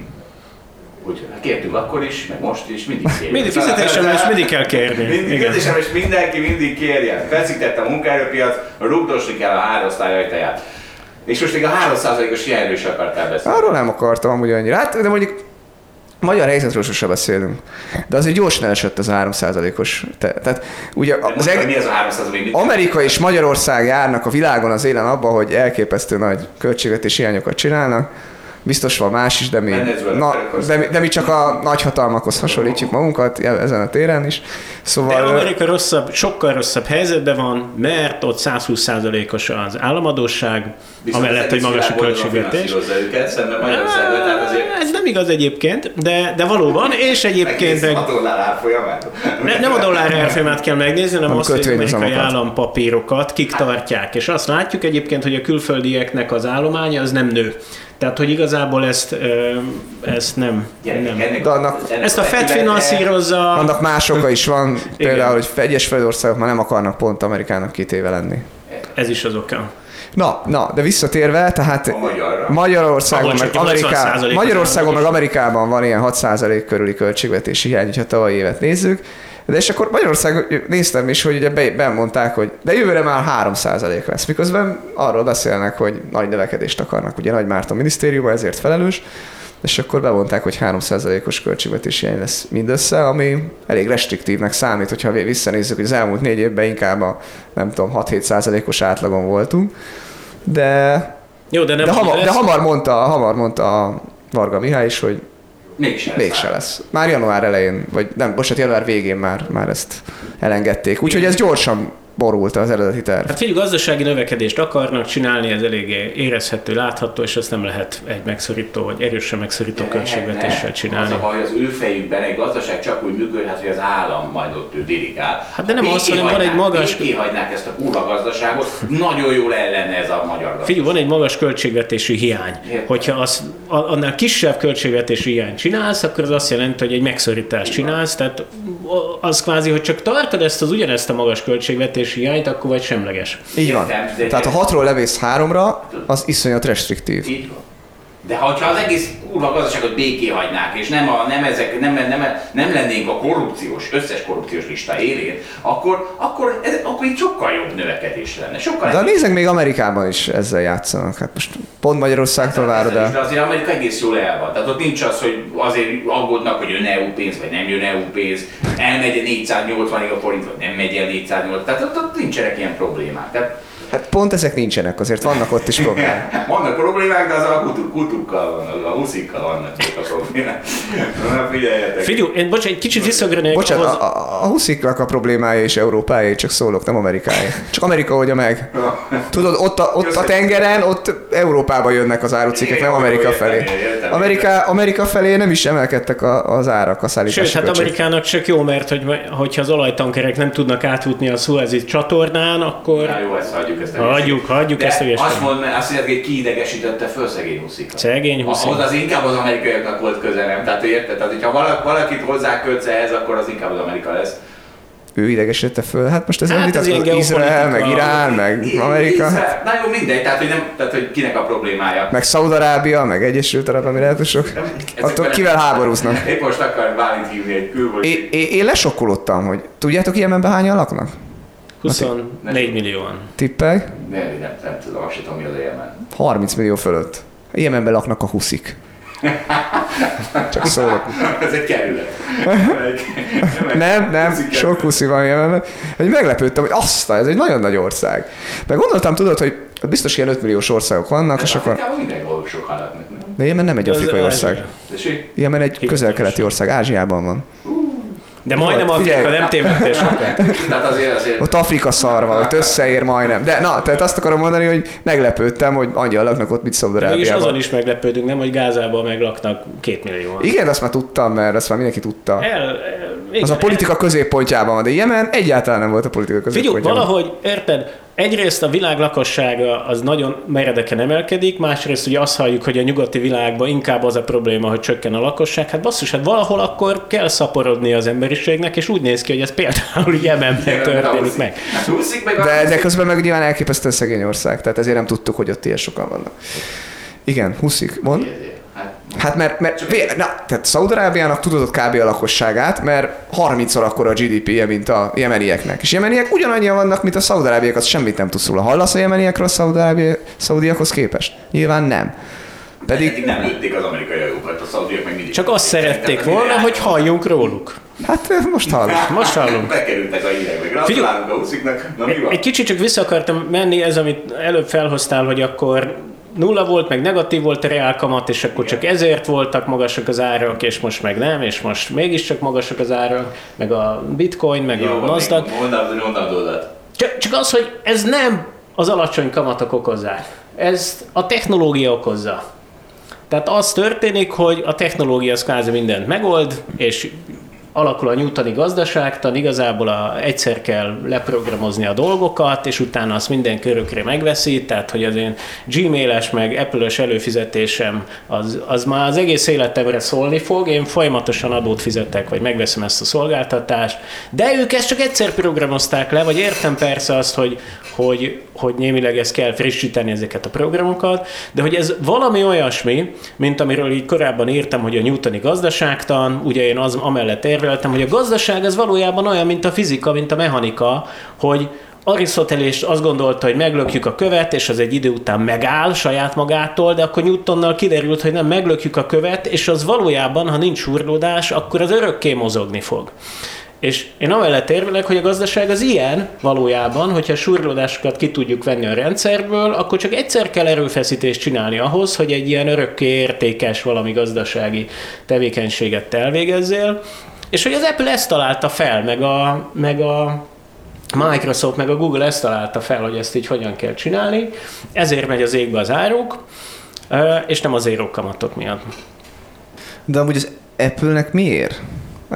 Úgy, kértünk akkor is, meg most is, mindig kérjük. Mindig fizetésemelést mindig kell kérni. Mindig fizetésemelést mindenki mindig kérje. Feszített a munkaerőpiac, rugdosni kell a hárosztály ajtaját. És most még a 3%-os hiányról is akartál beszélni. Arról nem akartam amúgy annyira. Hát, de mondjuk magyar helyzetről sosem beszélünk. De azért gyorsan esett az 3%-os. Te, tehát ugye az eg- mi az a 3%? Amerika és Magyarország járnak a világon az élen abba, hogy elképesztő nagy költségvetési hiányokat csinálnak biztos van más is, de mi, na, de, mi, de mi csak a nagyhatalmakhoz hasonlítjuk magunkat ezen a téren is. Szóval, de Amerika rosszabb, sokkal rosszabb helyzetben van, mert ott 120%-os az államadóság, Viszont amellett, hogy magas a költségvetés. Ez nem igaz egyébként, de, de valóban, és egyébként... Meg... A dollár árfolyamát? Ne, nem a dollár árfolyamát kell megnézni, hanem azt, hogy amerikai állampapírokat kik tartják. És azt látjuk egyébként, hogy a külföldieknek az állománya az nem nő. Tehát, hogy igazából ezt, ezt nem... nem. De annak, ezt a FED finanszírozza... Annak más oka is van, például, hogy egyes földországok már nem akarnak pont Amerikának kitéve lenni. Ez is az oka. Na, na, de visszatérve, tehát Magyarországon meg, Ameriká, Magyarországon meg Amerikában van ilyen 6% körüli költségvetési hiány, ha tavalyi évet nézzük, de és akkor Magyarország néztem is, hogy ugye bemondták, hogy de jövőre már 3% lesz, miközben arról beszélnek, hogy nagy növekedést akarnak. Ugye Nagy Márton minisztériuma ezért felelős, és akkor bevonták, hogy 3%-os költségvetési hiány lesz mindössze, ami elég restriktívnek számít, hogyha visszanézzük, hogy az elmúlt négy évben inkább a, nem tudom, 6-7%-os átlagon voltunk. De, Jó, de, nem de, hamar, de hamar, mondta, hamar mondta a Varga Mihály is, hogy Mégse, Mégse lesz. Már január elején, vagy nem, bocsánat, január végén már, már ezt elengedték. Úgyhogy ez gyorsan borult az eredeti terv. Hát figyelj, gazdasági növekedést akarnak csinálni, ez eléggé érezhető, látható, és ezt nem lehet egy megszorító, vagy erősen megszorító költségvetéssel csinálni. Az a baj, az ő fejükben egy gazdaság csak úgy működhet, hogy az állam majd ott ő dirigál. Hát de nem az, hanem van egy magas... Kihagynák ezt a kurva gazdaságot, nagyon jól ellene ez a magyar gazdaság. Figyelj, van egy magas költségvetési hiány. Értem. Hogyha az, annál kisebb költségvetési hiány csinálsz, akkor az azt jelenti, hogy egy megszorítást csinálsz, tehát az kvázi, hogy csak tartod ezt az ugyanezt a magas költségvetési hiányt, akkor vagy semleges. Így van. Tehát ha hatról levész háromra, az iszonyat restriktív. Így van. De ha az egész kurva gazdaságot béké hagynák, és nem, a, nem, ezek, nem, nem, nem lennénk a korrupciós, összes korrupciós lista élén, akkor, akkor, ez, akkor itt sokkal jobb növekedés lenne. Sokkal De nézzek, még Amerikában is ezzel játszanak. Hát most pont Magyarországtól várod el. De azért Amerika egész jól el van. Tehát ott nincs az, hogy azért aggódnak, hogy jön EU pénz, vagy nem jön EU pénz, elmegy 480 a forint, vagy nem megy el 480. Tehát ott, ott nincsenek ilyen problémák. Tehát Hát pont ezek nincsenek, azért vannak ott is problémák. vannak problémák, de az a kutuk, kutukkal van, a huszikkal vannak a problémák. Na figyeljetek. Figyelj, én bocs, egy kicsit visszagranék Bocsánat, a, a, a husziknak a problémája és Európáé, csak szólok, nem Amerikáé. Csak Amerika oldja meg. Tudod, ott a, ott a tengeren, ott Európába jönnek az árucikkek, nem Amerika felé. Amerika, Amerika felé nem is emelkedtek a, az árak, a szállítási Sőt, hát. Amerikának csak jó, mert hogy, hogyha az olajtankerek nem tudnak átjutni a Suezi csatornán, akkor Na jó, ezt hagyjuk ezt a hagyjuk, hagyjuk De ezt a azt mondd, mert azt mondják, hogy kiidegesítette föl szegény huszikat. Szegény huszik. Ahhoz az inkább az amerikaiaknak volt köze, nem? Tehát érted? Tehát, hogyha valak- valakit hozzá kötsz ehhez, akkor az inkább az Amerika lesz. Ő idegesítette föl. Hát most ez Hát hát ez Izrael, meg. Irán, meg Amerika, Izrael- Na jó, mindegy, tehát hogy, nem, tehát, hogy kinek a problémája. meg Szaudarábia, meg Egyesült Arab Emirátusok. Attól kivel háborúznak? Épp most akar Bálint hívni egy külvölgyi. Én, én, én lesokkolottam, hogy tudjátok Jemenben hányan laknak? 24 millióan. Tippek? Nem, nem, nem tudom, azt tudom, mi az a Jemen. 30 millió fölött. Jemenben laknak a huszik. Csak szólok. Ez egy kerület. Nem, nem, sok huszi van Jemenben. Hogy meglepődtem, hogy azt, ez egy nagyon nagy ország. Meg gondoltam, tudod, hogy biztos ilyen 5 milliós országok vannak, és akkor... Mindenhol sok hallatnak, nem? De Jemen nem egy afrikai ország. Jemen egy közel-keleti ország, Ázsiában van. De majdnem Figyelj. Afrika, nem tévedtés. Tehát azért, azért Ott Afrika szarva, ott összeér majdnem. De na, tehát azt akarom mondani, hogy meglepődtem, hogy annyian laknak ott, mint Mégis azon Szaudarábiában. is meglepődünk, nem, hogy Gázában meglaknak két millióan. Igen, azt már tudtam, mert azt már mindenki tudta. El, el, igen, Az a politika középpontjában van, de Jemen egyáltalán nem volt a politika Figyelj, középpontjában. valahogy, érted, egyrészt a világ lakossága az nagyon meredeken emelkedik, másrészt ugye azt halljuk, hogy a nyugati világban inkább az a probléma, hogy csökken a lakosság. Hát basszus, hát valahol akkor kell szaporodni az emberiségnek, és úgy néz ki, hogy ez például Jemenben történik meg. A De, de közben meg nyilván elképesztően szegény ország, tehát ezért nem tudtuk, hogy ott ilyen sokan vannak. Igen, huszik, mond. Hát, Hát mert, mert na, tehát Szaudarábiának tudod kb. a lakosságát, mert 30-szor akkor a GDP-je, mint a jemenieknek. És jemeniek ugyanannyian vannak, mint a szaudarábiak, az semmit nem tudsz róla. Hallasz a jemeniekről a szaudiakhoz képest? Nyilván nem. Pedig Pedig, nem lőtték az amerikai hajókat, a szaudiak meg mindig. Csak azt szerették volna, hogy halljunk róluk. hát most hall. Most hallunk. Bekerültek a hírekbe. Gratulálunk a husziknak. Na mi van? Egy kicsit csak vissza akartam menni, ez, amit előbb felhoztál, hogy akkor nulla volt, meg negatív volt a reálkamat, és akkor csak ezért voltak magasak az árak, és most meg nem, és most mégiscsak magasak az árak, meg a bitcoin, meg Jó, a Nasdaq. Mondd mondd dolgot. Csak, csak az, hogy ez nem az alacsony kamatok okozzák. Ez a technológia okozza. Tehát az történik, hogy a technológia az kvázi mindent megold, és alakul a newtoni gazdaságtan, igazából a, egyszer kell leprogramozni a dolgokat, és utána azt minden körökre megveszi, tehát hogy az én Gmail-es meg Apple-ös előfizetésem az, az már az egész életemre szólni fog, én folyamatosan adót fizetek, vagy megveszem ezt a szolgáltatást, de ők ezt csak egyszer programozták le, vagy értem persze azt, hogy, hogy, hogy némileg ezt kell frissíteni ezeket a programokat, de hogy ez valami olyasmi, mint amiről így korábban írtam, hogy a newtoni gazdaságtan, ugye én az amellett érveltem, hogy a gazdaság az valójában olyan, mint a fizika, mint a mechanika, hogy Arisztotelés azt gondolta, hogy meglökjük a követ, és az egy idő után megáll saját magától, de akkor Newtonnal kiderült, hogy nem meglökjük a követ, és az valójában, ha nincs hurlódás, akkor az örökké mozogni fog. És én amellett érvelek, hogy a gazdaság az ilyen valójában, hogyha surlódásokat ki tudjuk venni a rendszerből, akkor csak egyszer kell erőfeszítést csinálni ahhoz, hogy egy ilyen örökké értékes valami gazdasági tevékenységet te elvégezzél. És hogy az Apple ezt találta fel, meg a, meg a Microsoft meg a Google ezt találta fel, hogy ezt így hogyan kell csinálni, ezért megy az égbe az áruk, és nem az kamatok miatt. De amúgy az Apple-nek miért?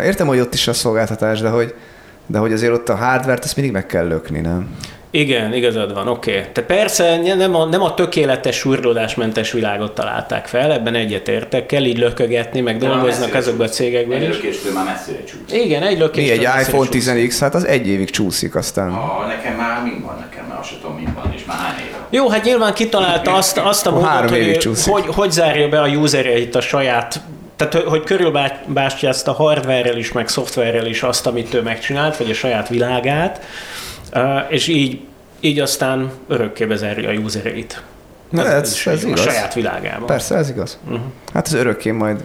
Értem, hogy ott is a szolgáltatás, de hogy, de hogy azért ott a hardware-t ezt mindig meg kell lökni, nem? Igen, igazad van, oké. Okay. Te persze nem a, nem a tökéletes surlódásmentes világot találták fel, ebben egyetértek, kell így lökögetni, meg De dolgoznak azokban a cégekben Egy is. lökéstől már messzire csúsz. Igen, egy lökés. Mi egy iPhone 10X, hát az egy évig csúszik aztán. Ha nekem már mi van, nekem már azt tudom, mi van, és már hány éve Jó, hát nyilván kitalálta azt, azt a módot, hogy, csúszik. hogy, hogy zárja be a usereit a saját tehát, hogy- körülbástyázta hardware-rel is, meg szoftverrel is azt, amit ő megcsinált, vagy a saját világát, és így, így aztán örökké bezárja a usereit. Na, ez, ez a igaz. saját világában. Persze, ez igaz. Mhm. Hát ez örökké majd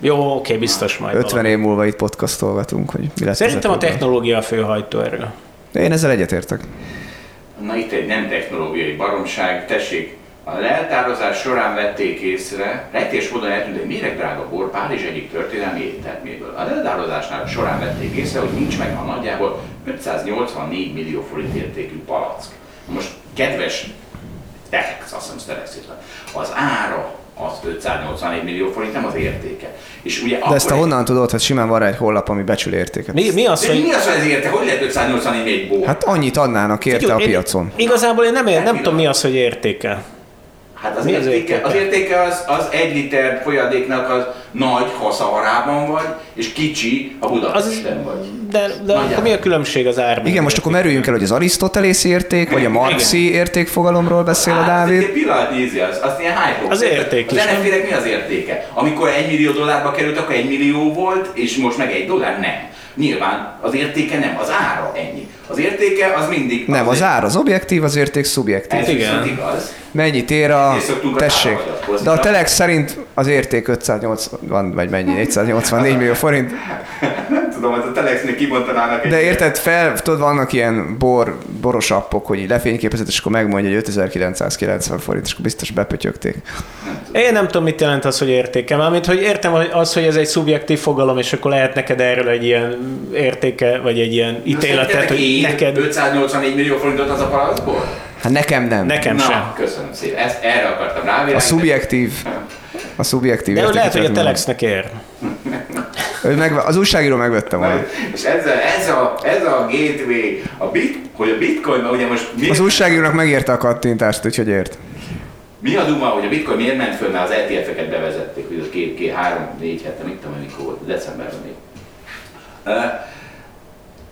Jó, oké, biztos majd 50 valami. év múlva itt podcastolgatunk, hogy mi lesz Szerintem a technológia a fő hajtó erről. Én ezzel egyetértek. Na itt egy nem technológiai baromság, tessék, a leltározás során vették észre, rejtés módon eltűnt egy méregdrága bor Párizs egyik történelmi étterméből. A leltározásnál során vették észre, hogy nincs meg a nagyjából 584 millió forint értékű palack. Most kedves Telex, azt hiszem Telex az ára az 584 millió forint, nem az értéke. És ugye De ezt akkor- honnan tudod, hogy simán van rá egy honlap, ami becsül értéket? Mi, mi az, De mi hogy... az, hogy ez érte? Hogy lehet 584 egy bor? Hát annyit adnának érte a Figyelj, én- piacon. Igazából én nem, nem Nem tudom mi az, hogy értéke. Hát az Mi az értéke, értéke? az értéke az, az egy liter folyadéknak az nagy, ha Szaharában vagy, és kicsi, ha Budapesten vagy. De, de Nagyjából. akkor mi a különbség az ár? Igen, most akkor merüljünk el, hogy az arisztotelészi érték, vagy a marxi értékfogalomról beszél a Hát, Dávid. Egy pillanat nézi, az, azt ilyen hype Az érték Az? NFT-nek mi az értéke? Amikor egy millió dollárba került, akkor egy millió volt, és most meg egy dollár? Nem. Nyilván az értéke nem, az ára ennyi. Az értéke az mindig... Nem, az ár az objektív, az érték szubjektív. Ez Igen. igaz. Mennyit ér a... Tessék. De a Telex szerint az érték 580, vagy mennyi, 484 millió forint. Nem tudom, hogy a Telexnek kibontanának egy... De érted, fel, tudod, vannak ilyen bor, boros appok, hogy így lefényképezett, és akkor megmondja, hogy 5990 forint, és akkor biztos bepötyögték. Én nem tudom, mit jelent az, hogy értéke. Mármint, hogy értem az, hogy ez egy szubjektív fogalom, és akkor lehet neked erről egy ilyen értéke, vagy egy ilyen ítéletet, hogy én neked... 584 millió forintot az a palackból? Hát nekem nem. Nekem Na, sem. köszönöm szépen. Ezt, erre akartam rávilágítani. A szubjektív, a szubjektív De lehet, hogy a Telexnek ér. Ő meg, az újságíró megvette volna. És ez a, ez, a, ez a gateway, a bit, hogy a bitcoin, mert ugye most mi, Az újságírónak megérte a kattintást, úgyhogy ért. mi a duma, hogy a bitcoin miért ment föl, mert az ETF-eket bevezették, hogy az két, két, három, négy hete, mit tudom, én, mikor volt, decemberben még.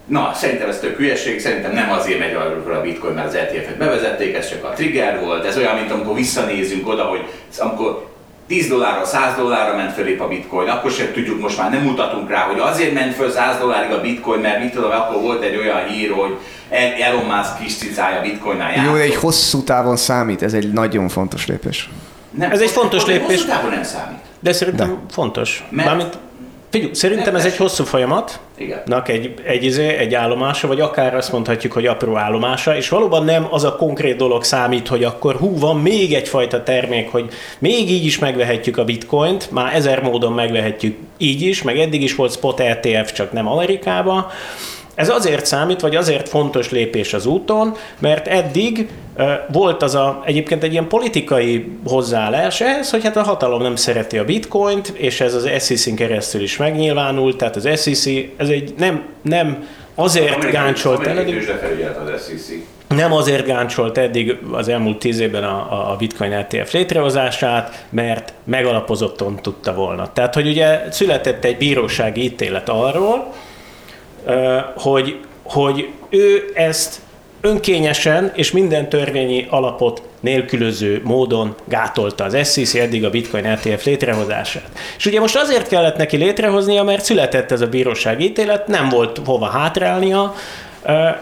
Na, szerintem ez tök hülyeség, szerintem nem azért megy arról a bitcoin, mert az ETF-et bevezették, ez csak a trigger volt, ez olyan, mint amikor visszanézünk oda, hogy amikor 10 dollárra, 100 dollárra ment fölép a bitcoin, akkor sem tudjuk, most már nem mutatunk rá, hogy azért ment föl 100 dollárig a bitcoin, mert mit tudom, akkor volt egy olyan hír, hogy Elon Musk kis cicája bitcoinnál Jó, de játszott. egy hosszú távon számít, ez egy nagyon fontos lépés. Nem, Ez egy fontos hosszú lépés. távon nem számít. De szerintem fontos. Mert- Mármint, figyelj, szerintem ez egy hosszú folyamat, Igen. nak egy, egy, izé, egy állomása, vagy akár azt mondhatjuk, hogy apró állomása, és valóban nem az a konkrét dolog számít, hogy akkor hú, van még egyfajta termék, hogy még így is megvehetjük a bitcoint, már ezer módon megvehetjük így is, meg eddig is volt spot ETF, csak nem Amerikába. Ez azért számít, vagy azért fontos lépés az úton, mert eddig volt az a, egyébként egy ilyen politikai hozzáállás ehhez, hogy hát a hatalom nem szereti a bitcoint, és ez az SEC-n keresztül is megnyilvánult, tehát az SEC, ez egy nem, nem azért gáncsolt el, eddig- az SEC. nem azért gáncsolt eddig az elmúlt tíz évben a, a Bitcoin ETF létrehozását, mert megalapozottan tudta volna. Tehát, hogy ugye született egy bírósági ítélet arról, hogy, hogy ő ezt önkényesen és minden törvényi alapot nélkülöző módon gátolta az SEC eddig a Bitcoin ETF létrehozását. És ugye most azért kellett neki létrehoznia, mert született ez a bírósági ítélet, nem volt hova hátrálnia,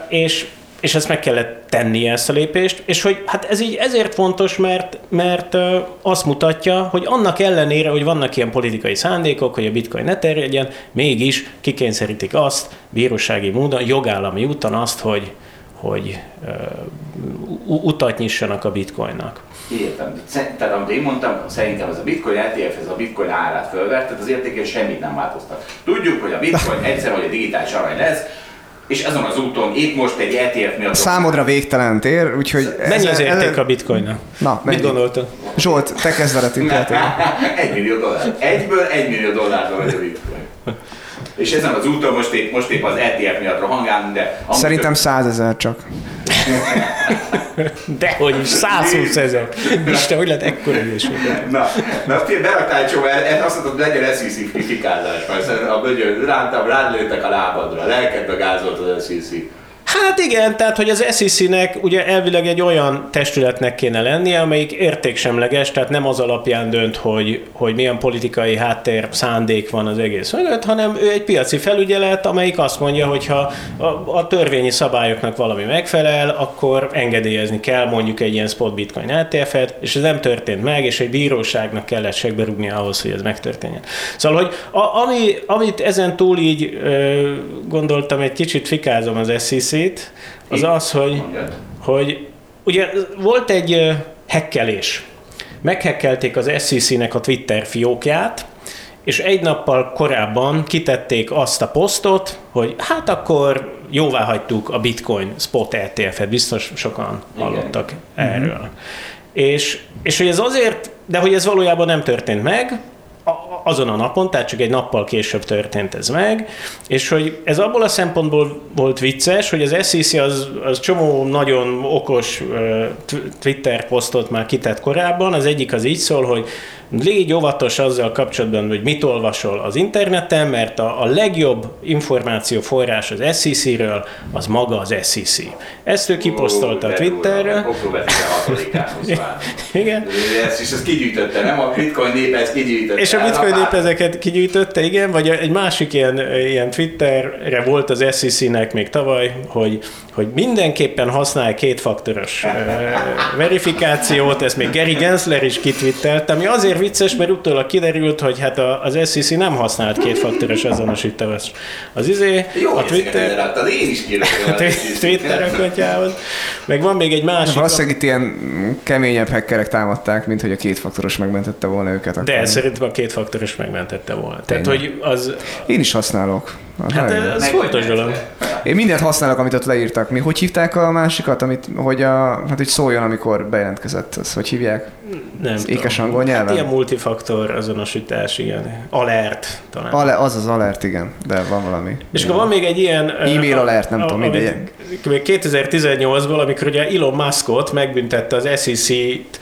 és és ezt meg kellett tennie ezt a lépést, és hogy hát ez így ezért fontos, mert, mert azt mutatja, hogy annak ellenére, hogy vannak ilyen politikai szándékok, hogy a bitcoin ne terjedjen, mégis kikényszerítik azt bírósági módon, jogállami úton azt, hogy, hogy ö, u- utat nyissanak a bitcoinnak. Értem. Tehát amit én mondtam, szerintem ez a bitcoin ETF, ez a bitcoin árát fölvert, tehát az értékén semmit nem változtat. Tudjuk, hogy a bitcoin egyszer vagy a digitális arany lesz, és azon az úton épp most egy ETF miatt... Számodra végtelen tér, úgyhogy... Mennyi az érték a bitcoinnak? Na, Mit mennyi? gondoltad? Zsolt, te kezd vele egy millió dollár. Egyből egy millió dollárba vagy a bitcoin. És ezen az úton most épp, most épp az ETF miatt rohangálunk, de... amúgy Szerintem százezer csak. Dehogy is, 120 ezer. Isten, hogy lehet ekkora hülyeség? Na, na fél, beraktál egy csomó, ez azt mondod, legyen SEC fikázás, mert a bögyör rántam, rád lőttek a lábadra, a lelkedbe gázolt az SEC. Hát igen, tehát hogy az SEC-nek ugye elvileg egy olyan testületnek kéne lennie, amelyik értéksemleges, tehát nem az alapján dönt, hogy, hogy milyen politikai háttér, szándék van az egész mögött, hanem ő egy piaci felügyelet, amelyik azt mondja, hogy ha a, a törvényi szabályoknak valami megfelel, akkor engedélyezni kell mondjuk egy ilyen spot bitcoin ETF-et, és ez nem történt meg, és egy bíróságnak kellett segbe rúgni ahhoz, hogy ez megtörténjen. Szóval, hogy a, ami, amit ezen túl így ö, gondoltam, egy kicsit fikázom az SEC-t, az az, hogy, hogy ugye volt egy hekkelés. Meghekkelték az SEC-nek a Twitter fiókját, és egy nappal korábban kitették azt a posztot, hogy hát akkor jóvá hagytuk a Bitcoin spot ETF-et, biztos sokan hallottak Igen. erről. Mm-hmm. És, és hogy ez azért, de hogy ez valójában nem történt meg, azon a napon, tehát csak egy nappal később történt ez meg, és hogy ez abból a szempontból volt vicces, hogy az SEC az, az csomó nagyon okos Twitter posztot már kitett korábban, az egyik az így szól, hogy légy óvatos azzal kapcsolatban, hogy mit olvasol az interneten, mert a, a legjobb információforrás az SEC-ről, az maga az SEC. Ezt ő kiposztolta a Twitterre. Október 16-án Igen. Ezt is ezt kigyűjtötte, nem? A bitcoin nép ezt kigyűjtötte. És a bitcoin nép ezeket kigyűjtötte, igen, vagy egy másik ilyen, ilyen Twitterre volt az SEC-nek még tavaly, hogy, hogy mindenképpen használj kétfaktoros verifikációt, ezt még Gary Gensler is kitwittelt, ami azért vicces, mert utólag kiderült, hogy hát az SEC nem használt kétfaktoros azonosítást. Az izé, Jó, a Twitter, én is a Twitter akontjához, meg van még egy másik. Valószínűleg itt ilyen keményebb hackerek támadták, mint hogy a kétfaktoros megmentette volna őket. De akkor. szerintem a kétfaktoros megmentette volna. Tehát, hogy az... Én is használok. Hát ez fontos dolog. Én mindent használok, amit ott leírtak. Mi hogy hívták a másikat, amit, hogy, a, hát, hogy szóljon, amikor bejelentkezett? Azt hogy hívják? Nem az ékes angol nyelven? Hát ilyen multifaktor azonosítás, igen. Alert talán. Ale, az az alert, igen, de van valami. És akkor van még egy ilyen... E-mail alert, nem tudom, mindegy. Még 2018-ból, amikor ugye Elon Muskot megbüntette az SEC-t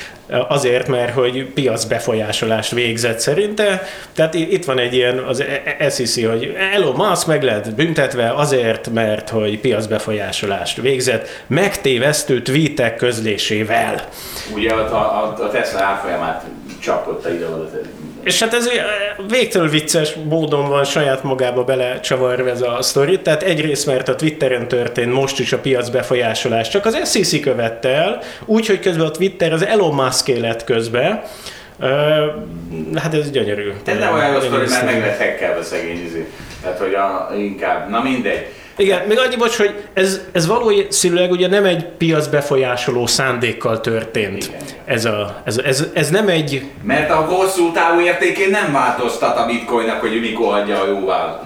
azért, mert hogy piac befolyásolást végzett szerinte. Tehát itt van egy ilyen az SEC, hogy Elon Musk meg lehet büntetve azért, mert hogy piac befolyásolást végzett, megtévesztő tweetek közlésével. Ugye a, a, a Tesla árfolyamát csapott ide és hát ez végtelen vicces módon van saját magába belecsavarva ez a sztori. Tehát egyrészt, mert a Twitteren történt most is a piac befolyásolás, csak az SEC követte el, úgyhogy közben a Twitter az Elon Musk élet közben. Uh, hát ez gyönyörű. Tehát nem olyan sztori, mert meg lett hekkelve szegény izé. Tehát, hogy a, inkább, na mindegy. Igen, még annyi bocs, hogy ez, ez valószínűleg ugye nem egy piac befolyásoló szándékkal történt. Igen. Ez, a, ez, ez, ez nem egy... Mert a hosszú távú értékén nem változtat a bitcoinnak, hogy mikor adja a jóvá.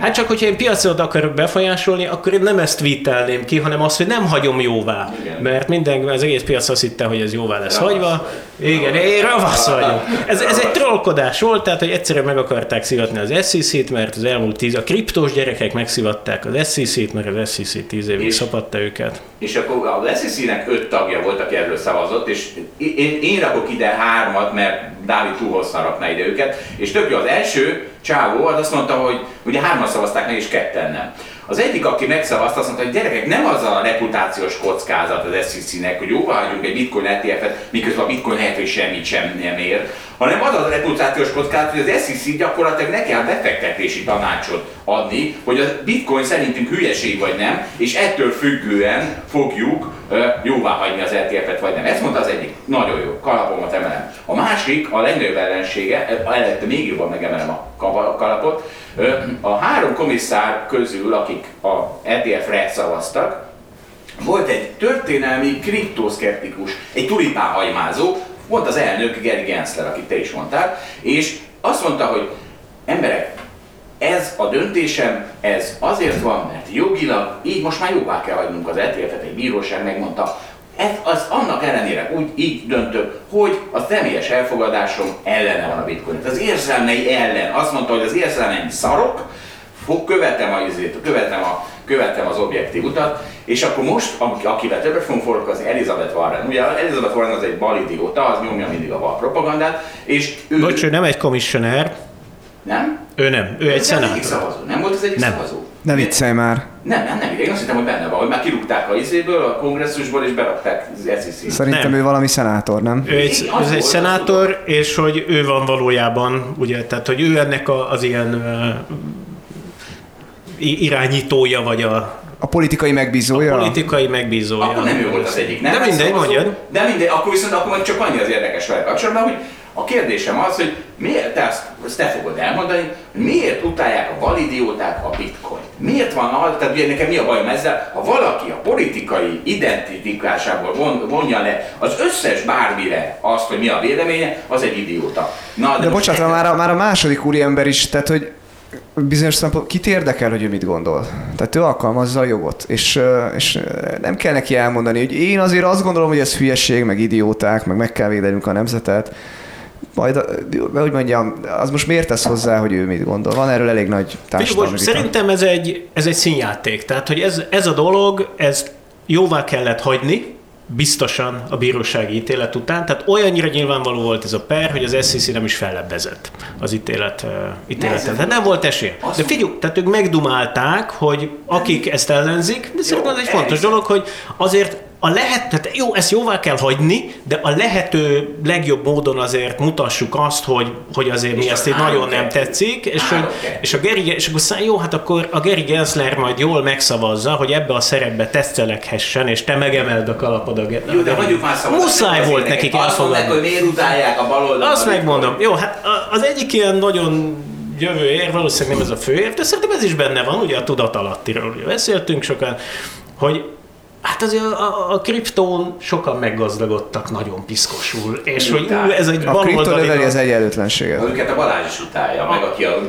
Hát csak, hogyha én piacot akarok befolyásolni, akkor én nem ezt tweetelném ki, hanem azt, hogy nem hagyom jóvá. Igen. Mert minden, az egész piac azt hitte, hogy ez jóvá lesz ravasz hagyva. Vagy. Igen, én ravasz vagyok. Ez, ez egy trollkodás volt, tehát hogy egyszerűen meg akarták szivatni az SEC-t, mert az elmúlt tíz, a kriptós gyerekek megszivatták az SEC-t, mert az SEC tíz évig és, szapadta őket. És akkor az SEC-nek öt tagja volt, aki erről szavazott, és én, én rakok ide hármat, mert Dávid túl hosszan rakná ide őket, és többi az első, Csávó, az azt mondta, hogy ugye hárman szavazták meg, és ketten nem. Az egyik, aki megszavazta, azt mondta, hogy gyerekek, nem az a reputációs kockázat az SEC-nek, hogy jóvá hagyunk egy bitcoin ETF-et, miközben a bitcoin lehet, hogy semmit sem nem ér, hanem az a reputációs kockázat, hogy az SEC gyakorlatilag ne kell befektetési tanácsot adni, hogy a bitcoin szerintünk hülyeség vagy nem, és ettől függően fogjuk jóvá hagyni az ETF-et vagy nem. Ezt mondta az egyik. Nagyon jó, kalapomat emelem. A másik, a legnagyobb ellensége, előtte még jobban megemelem a kalapot, a három komisszár közül, akik a ETF-re szavaztak, volt egy történelmi kriptoszkeptikus, egy tulipánhagymázó, volt az elnök Gary Gensler, akit te is mondtál, és azt mondta, hogy emberek, ez a döntésem, ez azért van, mert jogilag így most már jóvá kell hagynunk az ETF-et, egy bíróság megmondta, ez, az annak ellenére úgy így döntök, hogy a személyes elfogadásom ellene van a bitcoin. Az érzelmei ellen. Azt mondta, hogy az érzelmei szarok, fog, követem, a, követem, a, követem az objektív utat, és akkor most, akivel többet fogunk foglalkozni, Elizabeth Warren. Ugye Elizabeth Warren az egy bal idióta, az nyomja mindig a bal propagandát, és ő... Bocs, ő nem egy komissioner. Nem? Ő nem, ő, ő egy szenátor. szavazó. Nem volt az egyik nem. szavazó? Ne viccelj már. Nem, nem, nem, én azt hittem, hogy benne van, hogy már kirúgták a izéből, a kongresszusból, és berakták az SEC. Szerintem Nem. ő valami szenátor, nem? Ő egy, Az ez egy szenátor, és hogy ő van valójában, ugye, tehát hogy ő ennek a, az ilyen uh, irányítója, vagy a, A politikai a megbízója? politikai megbízója. Akkor nem ő volt az egyik, nem? De mindegy, Szavazó. mondjad. De mindegy, akkor viszont akkor csak annyi az érdekes vele kapcsolatban, hogy a kérdésem az, hogy miért, te azt, azt te fogod elmondani, hogy miért utálják a validióták a bitcoin? Miért van az, tehát ugye nekem mi a bajom ezzel, ha valaki a politikai identifikásából von, vonja le az összes bármire azt, hogy mi a véleménye, az egy idióta. Na, De most bocsánat, már a, már a második úriember is, tehát hogy bizonyos szempont, kit érdekel, hogy ő mit gondol? Tehát ő alkalmazza a jogot, és, és nem kell neki elmondani, hogy én azért azt gondolom, hogy ez hülyeség, meg idióták, meg meg kell védenünk a nemzetet. Majd, hogy mondjam, az most miért tesz hozzá, hogy ő mit gondol? Van erről elég nagy társadalmi Figyelj, szerintem ez egy, ez egy színjáték. Tehát, hogy ez, ez a dolog, ezt jóvá kellett hagyni, biztosan a bírósági ítélet után. Tehát olyannyira nyilvánvaló volt ez a per, hogy az SEC nem is fellebbezett az ítélet, uh, ítéletet. Tehát nem volt esély. De figyelj, tehát ők megdumálták, hogy akik ezt ellenzik, de szerintem ez egy fontos dolog, hogy azért a lehet, tehát jó, ezt jóvá kell hagyni, de a lehető legjobb módon azért mutassuk azt, hogy, hogy azért mi ezt így nagyon nem tetszik, és, hogy, és a Geri, és akkor jó, hát akkor a Geri Gensler majd jól megszavazza, hogy ebbe a szerepbe teszteleghessen, és te megemeld a kalapod a Ge- Jó, de Geri- hagyjuk már szabadon. Muszáj volt nekik nekik Azt mondják, hogy elfogadni. miért utálják a baloldalt. Azt megmondom. Jó, hát az egyik ilyen nagyon jövő ér, valószínűleg nem ez a fő ér, de szerintem ez is benne van, ugye a tudatalattiról beszéltünk sokan, hogy Hát azért a, a, a kriptón sokan meggazdagodtak nagyon piszkosul, és hogy ú, ez egy A baloldali... növeli az egyenlőtlenséget. Őket a Balázs is utálja, meg aki a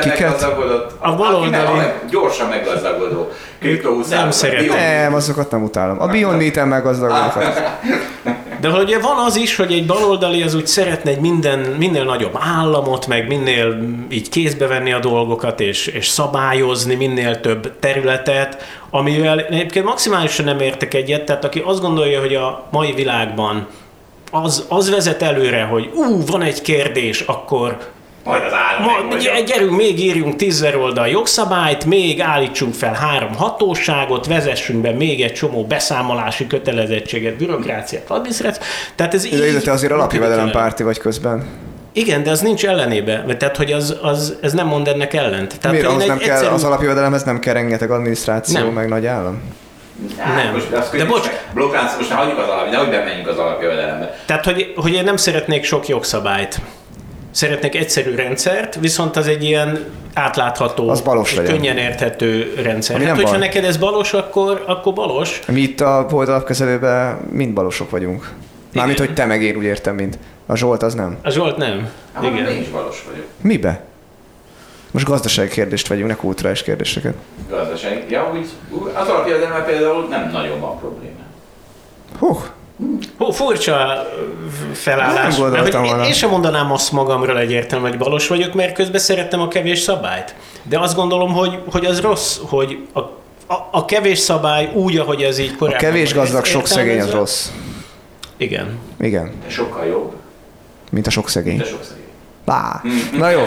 Kiket? meggazdagodott, A baloldali- meg gyorsan meggazdagodó kriptohuszár. Nem szeretem. Nem, azokat nem utálom. A Beyond Meat-en meggazdagodokat. De hogy ugye van az is, hogy egy baloldali az úgy szeretne egy minden, minél nagyobb államot, meg minél így kézbe venni a dolgokat, és, és szabályozni minél több területet, amivel én egyébként maximálisan nem értek egyet, tehát aki azt gondolja, hogy a mai világban az, az vezet előre, hogy ú, van egy kérdés, akkor Majd az állam Ma, megmondja. gy- gyerünk, még írjunk tízzer oldal jogszabályt, még állítsunk fel három hatóságot, vezessünk be még egy csomó beszámolási kötelezettséget, bürokráciát, adminisztrációt. Tehát ez De ide te azért alapjövedelem párti vagy közben. Igen, de az nincs ellenébe. Tehát, hogy az, az, ez nem mond ennek ellent. Tehát Miért? Ahhoz egy nem kell, egyszerű- az alapjövedelemhez nem kell rengeteg adminisztráció, Nem. meg nagy állam? Hát, Nem. Most, de, De bocs. Blokkánc, most ne hagyjuk az alap, nehogy bemenjünk az alapjövedelembe. Tehát, hogy, hogy én nem szeretnék sok jogszabályt. Szeretnék egyszerű rendszert, viszont az egy ilyen átlátható, Az balos és legyen. könnyen érthető rendszer. Ami hát, hogyha baj. neked ez balos, akkor, akkor balos. Mi itt a volt alapkezelőben mind balosok vagyunk. Mármint, hogy te meg én úgy értem, mint a Zsolt az nem. A Zsolt nem. Hát, én Igen. is valós vagyok. Mibe? Most gazdasági kérdést vegyünk, ne kulturális kérdéseket. Gazdaság. Ja, úgy, az alapjövedelemmel például nem nagyon van probléma. Hú, furcsa felállás. Nem gondoltam Mert hogy én, volna. én sem mondanám azt magamról egyértelműen, hogy balos vagyok, mert közben szerettem a kevés szabályt. De azt gondolom, hogy, hogy az rossz, hogy a, a, a kevés szabály úgy, ahogy ez így a korábban kevés van gazdag, sok szegény az rossz. Igen. Igen, De sokkal jobb, mint a sok szegény. de sok szegény. Lá. Na jó,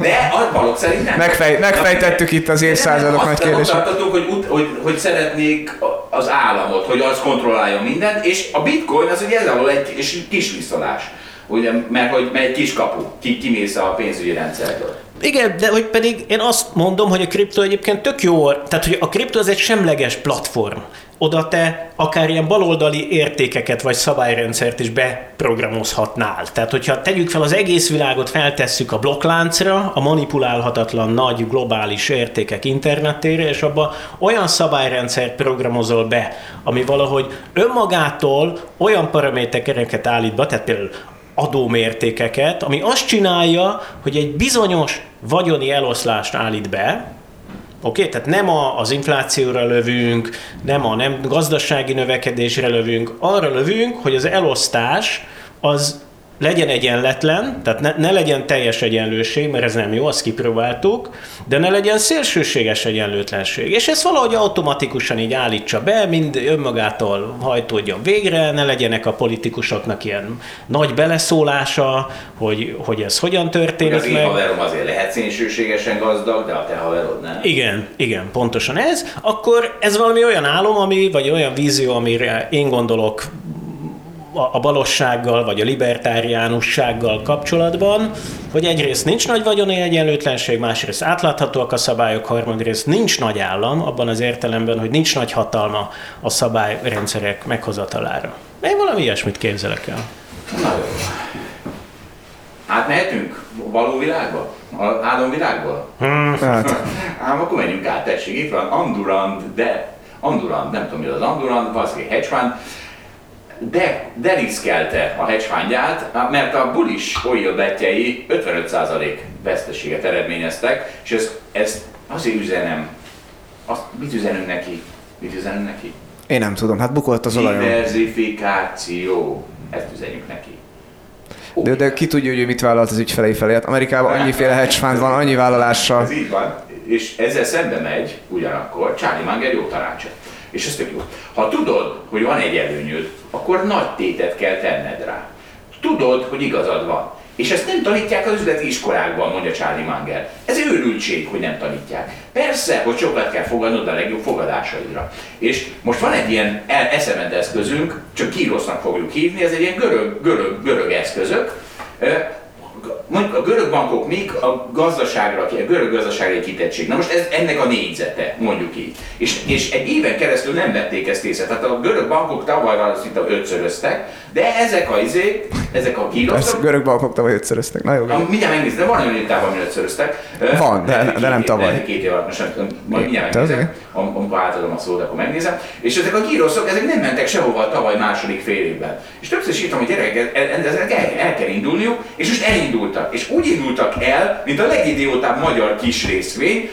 De a balok szerint nem. Megfej, megfejtettük itt az évszázadok nagy Azt kérdését. tartottuk, hogy, ut- hogy, hogy szeretnék az államot, hogy az kontrolláljon mindent, és a bitcoin az ugye ez alól egy kis, kis viszolás. Ugye, mert hogy mert egy kis kapu, ki, kimész a pénzügyi rendszerből. Igen, de hogy pedig én azt mondom, hogy a kripto egyébként tök jó, tehát hogy a kripto az egy semleges platform. Oda te akár ilyen baloldali értékeket vagy szabályrendszert is beprogramozhatnál. Tehát, hogyha tegyük fel az egész világot, feltesszük a blokkláncra, a manipulálhatatlan nagy globális értékek internetére, és abba olyan szabályrendszert programozol be, ami valahogy önmagától olyan paramétereket állít be, tehát például adómértékeket, ami azt csinálja, hogy egy bizonyos vagyoni eloszlást állít be, Oké, okay? tehát nem a, az inflációra lövünk, nem a nem gazdasági növekedésre lövünk, arra lövünk, hogy az elosztás az legyen egyenletlen, tehát ne, ne legyen teljes egyenlőség, mert ez nem jó, azt kipróbáltuk, de ne legyen szélsőséges egyenlőtlenség. És ezt valahogy automatikusan így állítsa be, mind önmagától hajtódjon végre, ne legyenek a politikusoknak ilyen nagy beleszólása, hogy, hogy ez hogyan történik Az én meg. haverom azért lehet szélsőségesen gazdag, de a te haverod nem. Igen, igen, pontosan ez. Akkor ez valami olyan álom, ami, vagy olyan vízió, amire én gondolok a a balossággal, vagy a libertáriánussággal kapcsolatban, hogy egyrészt nincs nagy vagyoni egyenlőtlenség, másrészt átláthatóak a szabályok, harmadrészt nincs nagy állam, abban az értelemben, hogy nincs nagy hatalma a szabályrendszerek meghozatalára. Én valami ilyesmit képzelek el. Na jó. Átmehetünk a való világba? Az álomvilágból? Hát, Ám akkor menjünk át, tessék, itt van Andurand, de Andurand, nem tudom mi az Andurand, valószínűleg hedge fund, de deriszkelte a hedge fundját, mert a bullish oil betjei 55% veszteséget eredményeztek, és ezt, ezt azért üzenem, azt, mit üzenünk neki? Mit üzenünk neki? én nem tudom, hát bukott az olajon. Diversifikáció. Ezt üzenjük neki. De, de ki tudja, hogy ő mit vállalt az ügyfelei felé. Hát Amerikában annyiféle hedge fund van, annyi vállalással. Ez így van, és ezzel szembe megy ugyanakkor Charlie Munger jó tanácsot. És ez tök jó. Ha tudod, hogy van egy előnyöd, akkor nagy tétet kell tenned rá. Tudod, hogy igazad van. És ezt nem tanítják az üzleti iskolákban, mondja Charlie Munger. Ez őrültség, hogy nem tanítják. Persze, hogy sokat kell fogadnod a legjobb fogadásaidra. És most van egy ilyen eszement eszközünk, csak kírosznak fogjuk hívni, ez egy ilyen görög, görög, görög eszközök, mondjuk a görög bankok még a gazdaságra, a görög gazdaságra kitettség. Na most ez ennek a négyzete, mondjuk így. És, és egy éven keresztül nem vették ezt észre. Tehát a görög bankok tavaly szinte ötszöröztek, de ezek a izék, ezek a Persze, kíroszok, görög bankok tavaly ötszöröztek. Na jó. Am- Mindjárt megnézem, de van olyan távol, ami ötszöröztek. Van, de- Lehet, de nem két- tavaly. lehet, Két év alatt, most majd mindjárt megnézem. Am- Amikor átadom a szót, akkor megnézem. És ezek a gíroszok, ezek nem mentek sehova a tavaly második fél évben. És többször is írtam, hogy gyerekek, e- e- ezek el, el kell indulniuk, és most elindultak. És úgy indultak el, mint a legidiótább magyar kis részvény,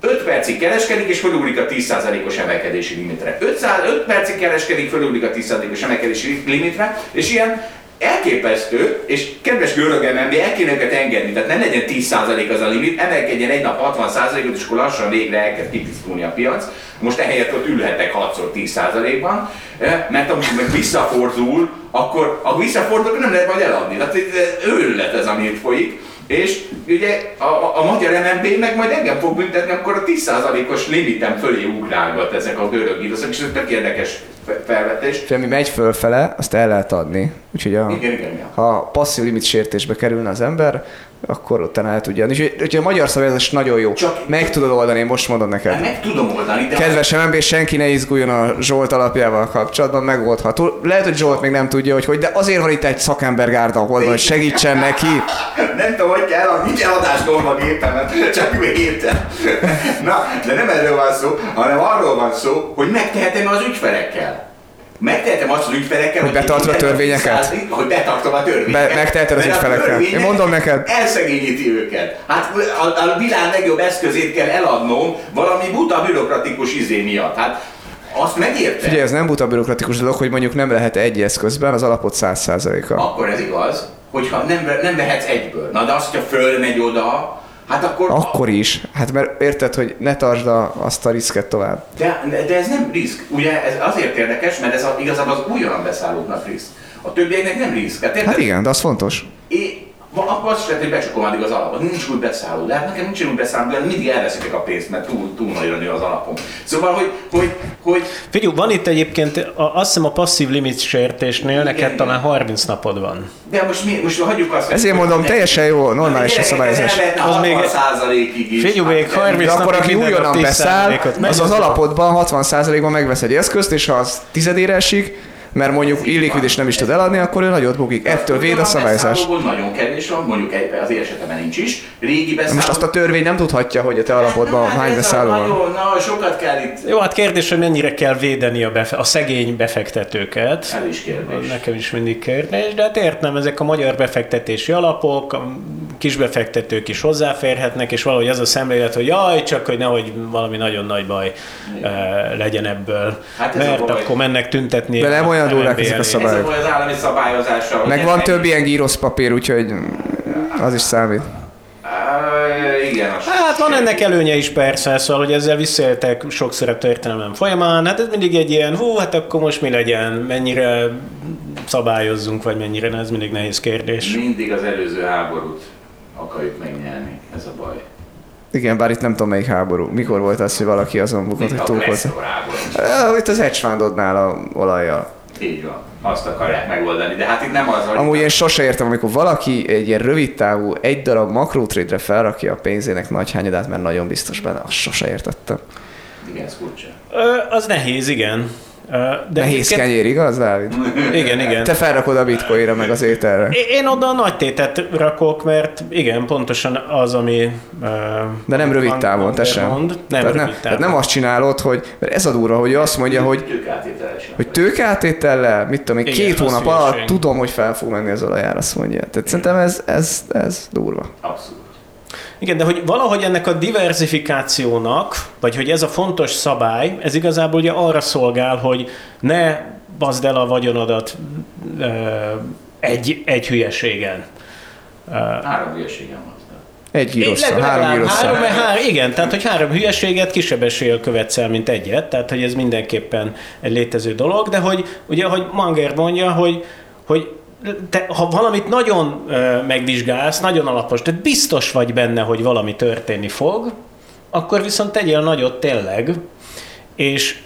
5 percig kereskedik, és fölugrik a 10%-os emelkedési limitre. 5, 5 percig kereskedik, fölugrik a 10%-os emelkedési limitre, és ilyen elképesztő, és kedves görög MNB, el kéne őket engedni, tehát ne legyen 10% az a limit, emelkedjen egy nap 60%-ot, és akkor lassan végre elkezd kitisztulni a piac. Most ehelyett ott ülhetek 6-szor 10%-ban, eh, mert amikor meg visszafordul, akkor a visszafordulók nem lehet majd eladni. Tehát ez őrület ez, ami itt folyik. És ugye a, a, magyar MNB meg majd engem fog büntetni, amikor a 10%-os limitem fölé ugrálgat ezek a görög íroszok, és ez tök érdekes fe- felvetés. És ami megy fölfele, azt el lehet adni. Úgyhogy a, Igen, igen, igen. ha passzív limit sértésbe kerülne az ember, akkor utána el tudja. Úgyhogy, úgyhogy a magyar szabályozás nagyon jó. Csak- Meg tudod oldani, én most mondom neked. Hát meg tudom oldani, de Kedves MNB, senki ne izguljon a Zsolt alapjával kapcsolatban, megoldható. Lehet, hogy Zsolt még nem tudja, hogy hogy, de azért van itt egy szakembergárda, ahol van, hogy segítsen neki. Nem tudom, hogy kell, nincs eladás norma gépemet, csak még értem. Na, de nem erről van szó, hanem arról van szó, hogy megtehetem az ügyfelekkel. Megtehetem azt az ügyfelekkel, Hogy betartod a törvényeket? 10%, Hogy betartom a törvényeket. Be- megteheted az ügyfelekkel. Én mondom neked. Elszegényíti őket. Hát a, a világ legjobb eszközét kell eladnom valami buta bürokratikus izé miatt. Hát azt megértem. Ugye ez nem buta bürokratikus dolog, hogy mondjuk nem lehet egy eszközben az alapot 100%-a. Akkor ez igaz, hogyha nem, nem vehetsz egyből. Na de az, hogyha fölmegy oda, hát akkor... Akkor is. Hát mert érted, hogy ne tartsd a, azt a riszket tovább. De, de ez nem risk. Ugye ez azért érdekes, mert ez a, igazából az újonnan beszállóknak risk. A többieknek nem risk. Hát, Hát igen, de az fontos. É, va- akkor azt is lehet, hogy becsukom addig az alapot. Nincs úgy beszálló. De hát nekem nincs úgy beszálló, de mindig elveszitek a pénzt, mert túl, túl nagyra nő az alapom. Szóval, hogy, hogy, hogy Figyelj, van itt egyébként, a, azt hiszem a passzív limit sértésnél neked igen. talán 30 napod van. de most, mi, most hagyjuk azt, hogy- Ezért mondom, teljesen jó, normális a szabályozás. Az 60 még- százalékig is. Figyelj még, Hát, 30 De akkor aki újonnan beszáll, 10%-ot megy, az az az alapotban 60%-ban megvesz egy eszközt, és ha az tizedére esik, mert mondjuk illikvid és nem is tud eladni, akkor ő nagyot bukik. Ettől véd a. Beszállóból nagyon kevés van, mondjuk egy- az én esetemben nincs is. Régi beszálló. Most azt a törvény nem tudhatja, hogy a te alapodban hát hány beszálló van. Nagyon, na, sokat kell itt. Jó, hát kérdés, hogy mennyire kell védeni a, befe- a szegény befektetőket. Ez is kérdés. Nekem is mindig kérdés, de hát értem, ezek a magyar befektetési alapok, a kisbefektetők is hozzáférhetnek, és valahogy az a szemlélet, hogy jaj, csak hogy nehogy valami nagyon nagy baj uh, legyen ebből, Hát ez a mert baj. akkor mennek tüntetni. De nem olyan durvák ezek a szabályok. Ez az állami szabályozással. hogy Meg van egy- több ilyen gírosz papír, úgyhogy az is számít. Igen, Hát van ennek előnye is persze, szóval, hogy ezzel visszaéltek sokszor a történelem folyamán, hát ez mindig egy ilyen, hú, hát akkor most mi legyen, mennyire szabályozzunk, vagy mennyire, ez mindig nehéz kérdés. Mindig az előző háborút akarjuk megnyerni, ez a baj. Igen, bár itt nem tudom melyik háború. Mikor volt az, hogy valaki azon bukott, hogy a túlkozta? Presszor háború. Eh, Itt az hedge fundodnál a olajjal. Így van. Azt akarják megoldani, de hát itt nem az, hogy... Amúgy én sose értem, amikor valaki egy ilyen rövid távú, egy darab makrótrédre felrakja a pénzének nagy hányadát, mert nagyon biztos benne. Azt sose értettem. Igen, ez furcsa. Ö, az nehéz, igen. De Nehéz egyébként- kenyér, igaz, Dávid? Igen, igen. Te felrakod a bitcoinra, meg az ételre. Én- oda a nagy tétet rakok, mert igen, pontosan az, ami... Uh, De nem rövid távon, te sem. Mond. Nem tehát, nem, tehát nem azt csinálod, hogy, mert ez a durva, hogy ő azt mondja, hogy Tőkátételesen. hogy tőkeátétellel, mit tudom én, Igen, két hónap alatt tudom, hogy fel fog menni az olajár, azt mondja. Tehát szerintem ez, ez, ez durva. Abszolút. Igen, de hogy valahogy ennek a diversifikációnak, vagy hogy ez a fontos szabály, ez igazából ugye arra szolgál, hogy ne bazd el a vagyonodat ö, egy, egy hülyeségen. Ö, Három hülyeségem van. Egy gírosszal, három gírosszal. három, három, igen, tehát hogy három hülyeséget kisebb eséllyel követsz el, mint egyet, tehát hogy ez mindenképpen egy létező dolog, de hogy ugye, hogy Manger mondja, hogy, hogy te, ha valamit nagyon ö, megvizsgálsz, nagyon alapos, tehát biztos vagy benne, hogy valami történni fog, akkor viszont tegyél nagyot tényleg, és,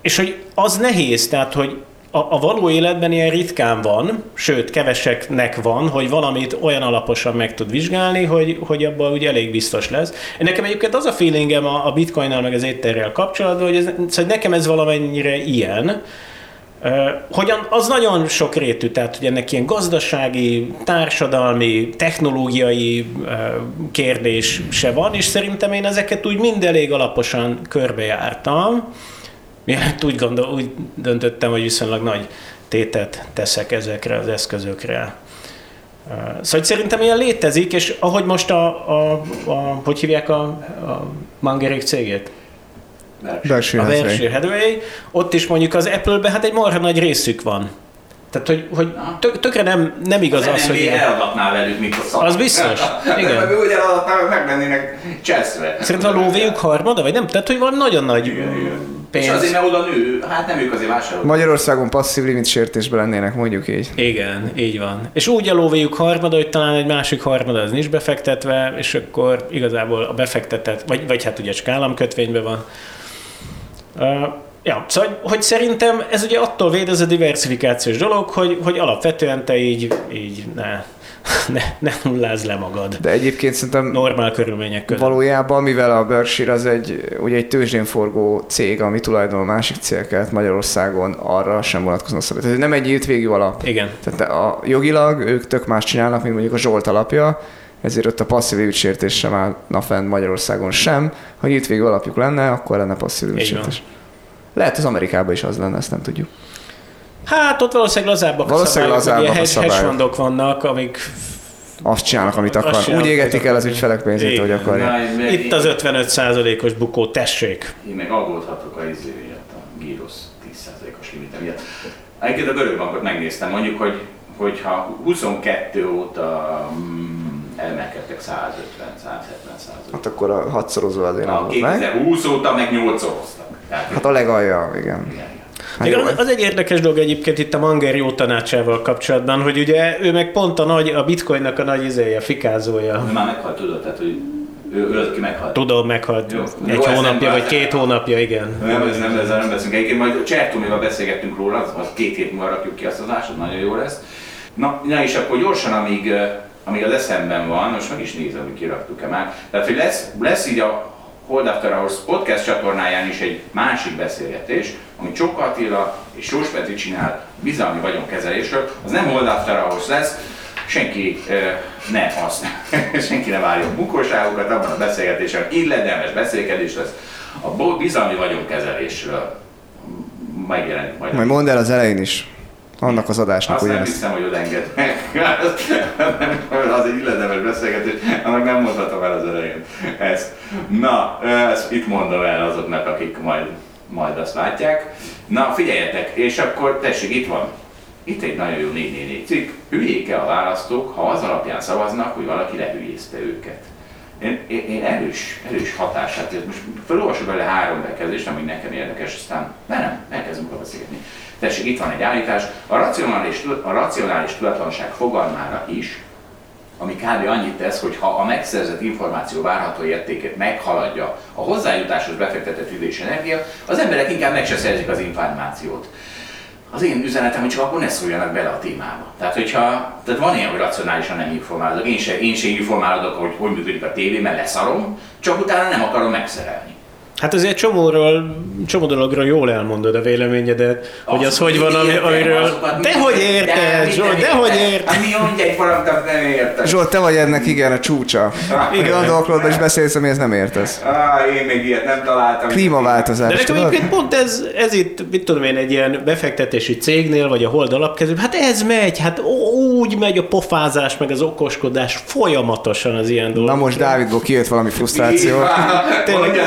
és hogy az nehéz, tehát hogy a, a való életben ilyen ritkán van, sőt, keveseknek van, hogy valamit olyan alaposan meg tud vizsgálni, hogy, hogy abban úgy elég biztos lesz. Nekem egyébként az a feelingem a, a bitcoinnal meg az étterrel kapcsolatban, hogy ez, szóval nekem ez valamennyire ilyen, Ö, hogy az nagyon sok rétű, tehát hogy ennek ilyen gazdasági, társadalmi, technológiai kérdés se van, és szerintem én ezeket úgy mind elég alaposan körbejártam. Mielőtt úgy, gondol, úgy döntöttem, hogy viszonylag nagy tétet teszek ezekre az eszközökre. Szóval szerintem ilyen létezik, és ahogy most a, a, a hogy hívják a, a Mangerék cégét? Berkshire a Hathaway. Berkshire Hathaway, ott is mondjuk az Apple-ben hát egy marha nagy részük van. Tehát, hogy, hogy tök, tökre nem, nem igaz az, hogy... NBA eladhatná velük, a szak. Az biztos. Igen. Meg úgy eladhatná, hogy meg lennének cseszve. Szerintem a lóvéjuk harmada, vagy nem? Tehát, hogy valami nagyon nagy És pénz. azért, mert oda nő, hát nem ők azért vásárolnak. Magyarországon passzív limit sértésben lennének, mondjuk így. Igen, így van. És úgy a lóvéjuk harmada, hogy talán egy másik harmada az nincs befektetve, és akkor igazából a befektetett, vagy, vagy hát ugye csak államkötvényben van. Ja, szóval, hogy szerintem ez ugye attól véd ez a diversifikációs dolog, hogy, hogy alapvetően te így, így ne, ne, ne nullázz le magad. De egyébként szerintem Normál körülmények között. valójában, mivel a Berkshire az egy, ugye egy tőzsdén forgó cég, ami tulajdon a másik cégeket Magyarországon arra sem vonatkoznak szabályok. Tehát nem egy nyílt végű alap. Igen. Tehát a, jogilag ők tök más csinálnak, mint mondjuk a Zsolt alapja, ezért ott a passzív ügysértés sem állna fenn Magyarországon sem. Ha nyílt végű alapjuk lenne, akkor lenne passzív ügysértés. Lehet az Amerikában is az lenne, ezt nem tudjuk. Hát ott valószínűleg lazábbak Valószínűleg a szabályok, lazábbak ugye hedge- vannak, amik Azt csinálnak, amit akar. Úgy égetik el az ügyfelek pénzét, Igen. hogy akarják. Na, itt az 55%-os bukó, tessék. Én meg aggódhatok a izé miatt, a gyrosz 10%-os limite miatt. Egyébként a görög bankot megnéztem, mondjuk, hogy hogyha 22 óta emelkedtek 150-170 százalék. Hát akkor a hatszorozó azért nem A volt meg. 2020 óta meg 8 szoroztak. Tehát, Hát a legalja, igen. igen, igen. Az, az egy érdekes dolog egyébként itt a Manger jó tanácsával kapcsolatban, hogy ugye ő meg pont a, nagy, a bitcoinnak a nagy izéje, fikázója. Ő már meghalt, tudod, tehát hogy ő, ő az, aki meghalt. Tudom, meghalt Jó. egy Jó, ez hónapja, nem vagy két hónapja, igen. Nem, ez nem, ezzel nem beszélünk. Egyébként majd Csertómival beszélgettünk róla, az, az két hét múlva rakjuk ki azt az ásod, nagyon jó lesz. Na, na és akkor gyorsan, amíg, amíg az eszemben van, most meg is nézem, hogy kiraktuk-e már. Tehát, hogy lesz, lesz így a Hold After Hours podcast csatornáján is egy másik beszélgetés, amit Csóka Attila és Sós Petri csinál bizalmi vagyonkezelésről. Az nem Hold After Hours lesz, senki eh, ne azt, senki ne várjon bukóságokat abban a beszélgetésen, illedelmes beszélgetés lesz a bizalmi vagyonkezelésről megjelenik majd. Majd mondd el az elején is, Annak az adásnak Azt nem ugyanezt. hiszem, hogy odenged meg. az egy illedemes beszélgetés, annak nem mondhatom el az elején ezt. Na, ezt itt mondom el azoknak, akik majd, majd azt látják. Na, figyeljetek, és akkor tessék, itt van. Itt egy nagyon jó 444 cikk. Hülyék-e a választók, ha az alapján szavaznak, hogy valaki lehülyézte őket? Én, én, erős, erős hatását, most felolvasok bele három bekezdést, ami nekem érdekes, aztán ne, nem, elkezdünk róla beszélni. Tessék, itt van egy állítás, a racionális, a racionális tudatlanság fogalmára is, ami kb. annyit tesz, hogy ha a megszerzett információ várható értékét meghaladja a hozzájutáshoz befektetett idő és energia, az emberek inkább meg se szerzik az információt. Az én üzenetem, hogy csak akkor ne szóljanak bele a témába. Tehát, hogyha, tehát van ilyen, hogy racionálisan nem informálódok. Én se, én se informálódok, hogy hogy működik a tévé, mert leszarom, csak utána nem akarom megszerelni. Hát azért csomóról, csomó dologról jól elmondod a véleményedet, hogy az Abszolút, hogy van, ami, értem, amiről... azokat Dehogy érted, de Zsolt, dehogy érted. mi mondja egy valamit, nem érted. Zsolt, te vagy ennek igen a csúcsa. Igen, a dolgokról is beszélsz, amihez nem értesz. Ah, én még ilyet nem találtam. De Klímaváltozás, nekem tudod? egyébként pont ez, ez itt, mit tudom én, egy ilyen befektetési cégnél, vagy a hold alapkező, hát ez megy, hát úgy megy a pofázás, meg az okoskodás folyamatosan az ilyen dolgok. Na most Dávidból kijött valami frusztráció. Tényleg.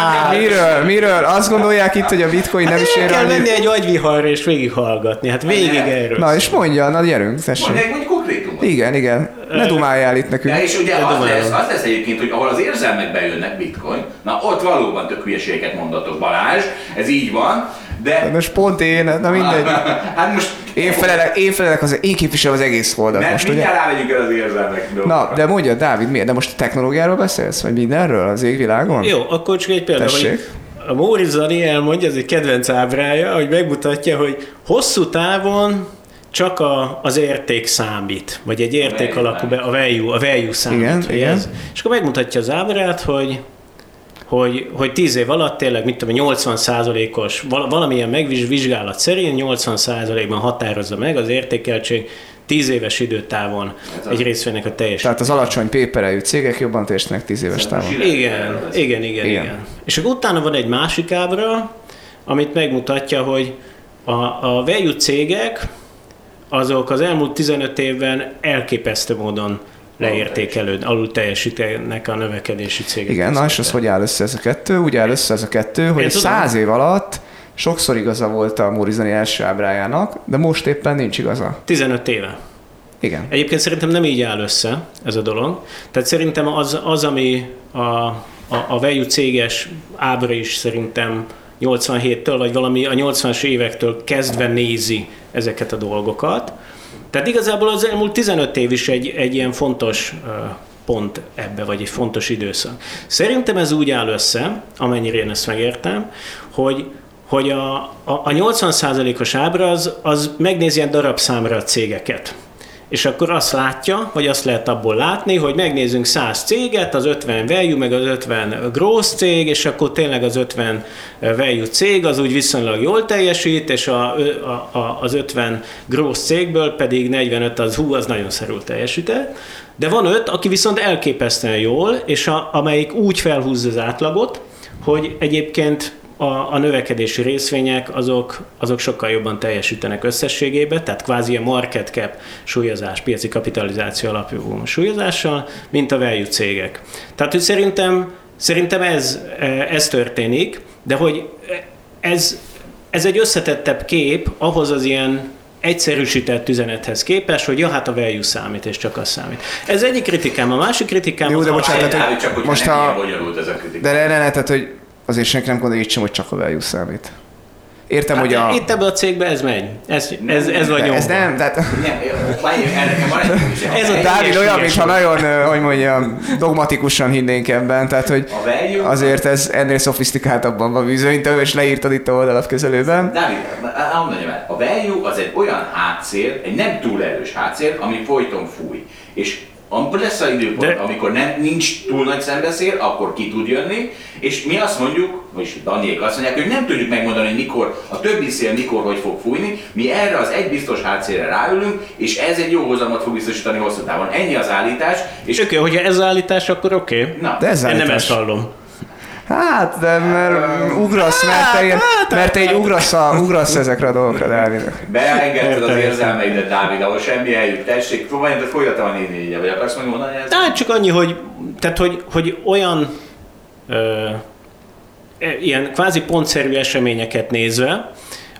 Á, Miről? Miről? Azt gondolják itt, hogy a bitcoin nem Hát is el ér kell venni annyit? egy agyviharra és végighallgatni, hát végig erről. Na és mondja, na gyerünk, Mondj tessék. egy mondj konkrétumot. Igen, igen. Ne dumáljál itt nekünk. Ja, és ugye az dumálom. lesz, az lesz egyébként, hogy ahol az érzelmek bejönnek bitcoin, na ott valóban tök hülyeségeket mondatok Balázs, ez így van, de... Most pont én, na mindegy. hát most... Én felelek, én felelek az, én képviselem az egész holdat Mert most, ugye? mindjárt rávegyünk el az érzelmek Na, dolgokra. de mondja, Dávid, miért? De most a technológiáról beszélsz? Vagy mindenről? Az égvilágon? Jó, akkor csak egy példa, Tessék. a Móri Zani elmondja, ez egy kedvenc ábrája, hogy megmutatja, hogy hosszú távon csak a, az érték számít, vagy egy érték value alakú, be, a value, a value számít. Igen, igen. És akkor megmutatja az ábrát, hogy hogy, hogy 10 év alatt tényleg, mit tudom, 80%-os, val- valamilyen megvizsgálat szerint 80%-ban határozza meg az értékeltség 10 éves időtávon az. egy részvénynek a teljes Tehát az alacsony péperejű cégek jobban teljesítenek 10 éves távon. Igen, igen, igen, Igen. igen. És akkor utána van egy másik ábra, amit megmutatja, hogy a, a value cégek, azok az elmúlt 15 évben elképesztő módon leértékelőd, alul teljesítenek a növekedési cégek. Igen, na és az hogy áll össze ez a kettő? Úgy áll össze ez a kettő, hogy tudom. száz év alatt sokszor igaza volt a Mórizani első ábrájának, de most éppen nincs igaza. 15 éve. Igen. Egyébként szerintem nem így áll össze ez a dolog. Tehát szerintem az, az ami a, a, a value céges ábra is szerintem 87-től, vagy valami a 80-as évektől kezdve nézi ezeket a dolgokat. Tehát igazából az elmúlt 15 év is egy, egy ilyen fontos pont ebbe, vagy egy fontos időszak. Szerintem ez úgy áll össze, amennyire én ezt megértem, hogy hogy a, a, a 80%-os ábra az, az megnézi ilyen darabszámra a cégeket. És akkor azt látja, vagy azt lehet abból látni, hogy megnézzünk 100 céget, az 50 value, meg az 50 gross cég, és akkor tényleg az 50 value cég az úgy viszonylag jól teljesít, és a, a, a, az 50 gross cégből pedig 45 az hú, az nagyon szarul teljesített. De van 5, aki viszont elképesztően jól, és a, amelyik úgy felhúzza az átlagot, hogy egyébként a, a növekedési részvények azok, azok sokkal jobban teljesítenek összességében, tehát kvázi a market cap súlyozás, piaci kapitalizáció alapú súlyozással, mint a value cégek. Tehát, hogy szerintem, szerintem ez, ez történik, de hogy ez, ez egy összetettebb kép ahhoz az ilyen egyszerűsített üzenethez képest, hogy ja, hát a value számít, és csak az számít. Ez egyik kritikám. A másik kritikám Jó, az de bocsánat, tehát, hogy, csak, hogy most a- bonyolult ez a kritika. De ne, ne, ne, tehát, hogy azért senki nem gondolja itt sem, hogy csak a value számít. Értem, Hát hogy a... Itt ebben a cégben ez megy. Ez, ez, ez van de nyomva. ez nem, tehát... Nem. Ez a Dávid olyan, mintha nagyon, hogy mondjam, dogmatikusan hinnénk ebben, tehát hogy azért ez ennél szofisztikáltabban van bizonyítva, és leírtad itt a oldalat közelőben. Dávid, mondjam el, a value az egy olyan hátszél, egy nem túl erős hátszél, ami folyton fúj. És amikor lesz az időpont, De- amikor nem, nincs túl nagy szembeszél, akkor ki tud jönni, és mi azt mondjuk, vagyis Daniék azt mondják, hogy nem tudjuk megmondani, hogy mikor, a többi szél mikor, hogy fog fújni, mi erre az egy biztos hátszélre ráülünk, és ez egy jó hozamot fog biztosítani hosszú távon. Ennyi az állítás, és oké, hogyha ez az állítás, akkor oké. na, De ez Én nem állítás. ezt hallom. Hát, de mert ugrasz, mert te, ilyen, mert te így ugrasz, a, ugrasz ezekre a dolgokra, Dávid. Beengedted az érzelmeidet, Dávid, ahol semmi eljut. Tessék, próbálj, de folytatom a négy vagy akarsz meg mondani ezt? Hát csak annyi, hogy, tehát, hogy, hogy olyan ö, e, ilyen kvázi pontszerű eseményeket nézve,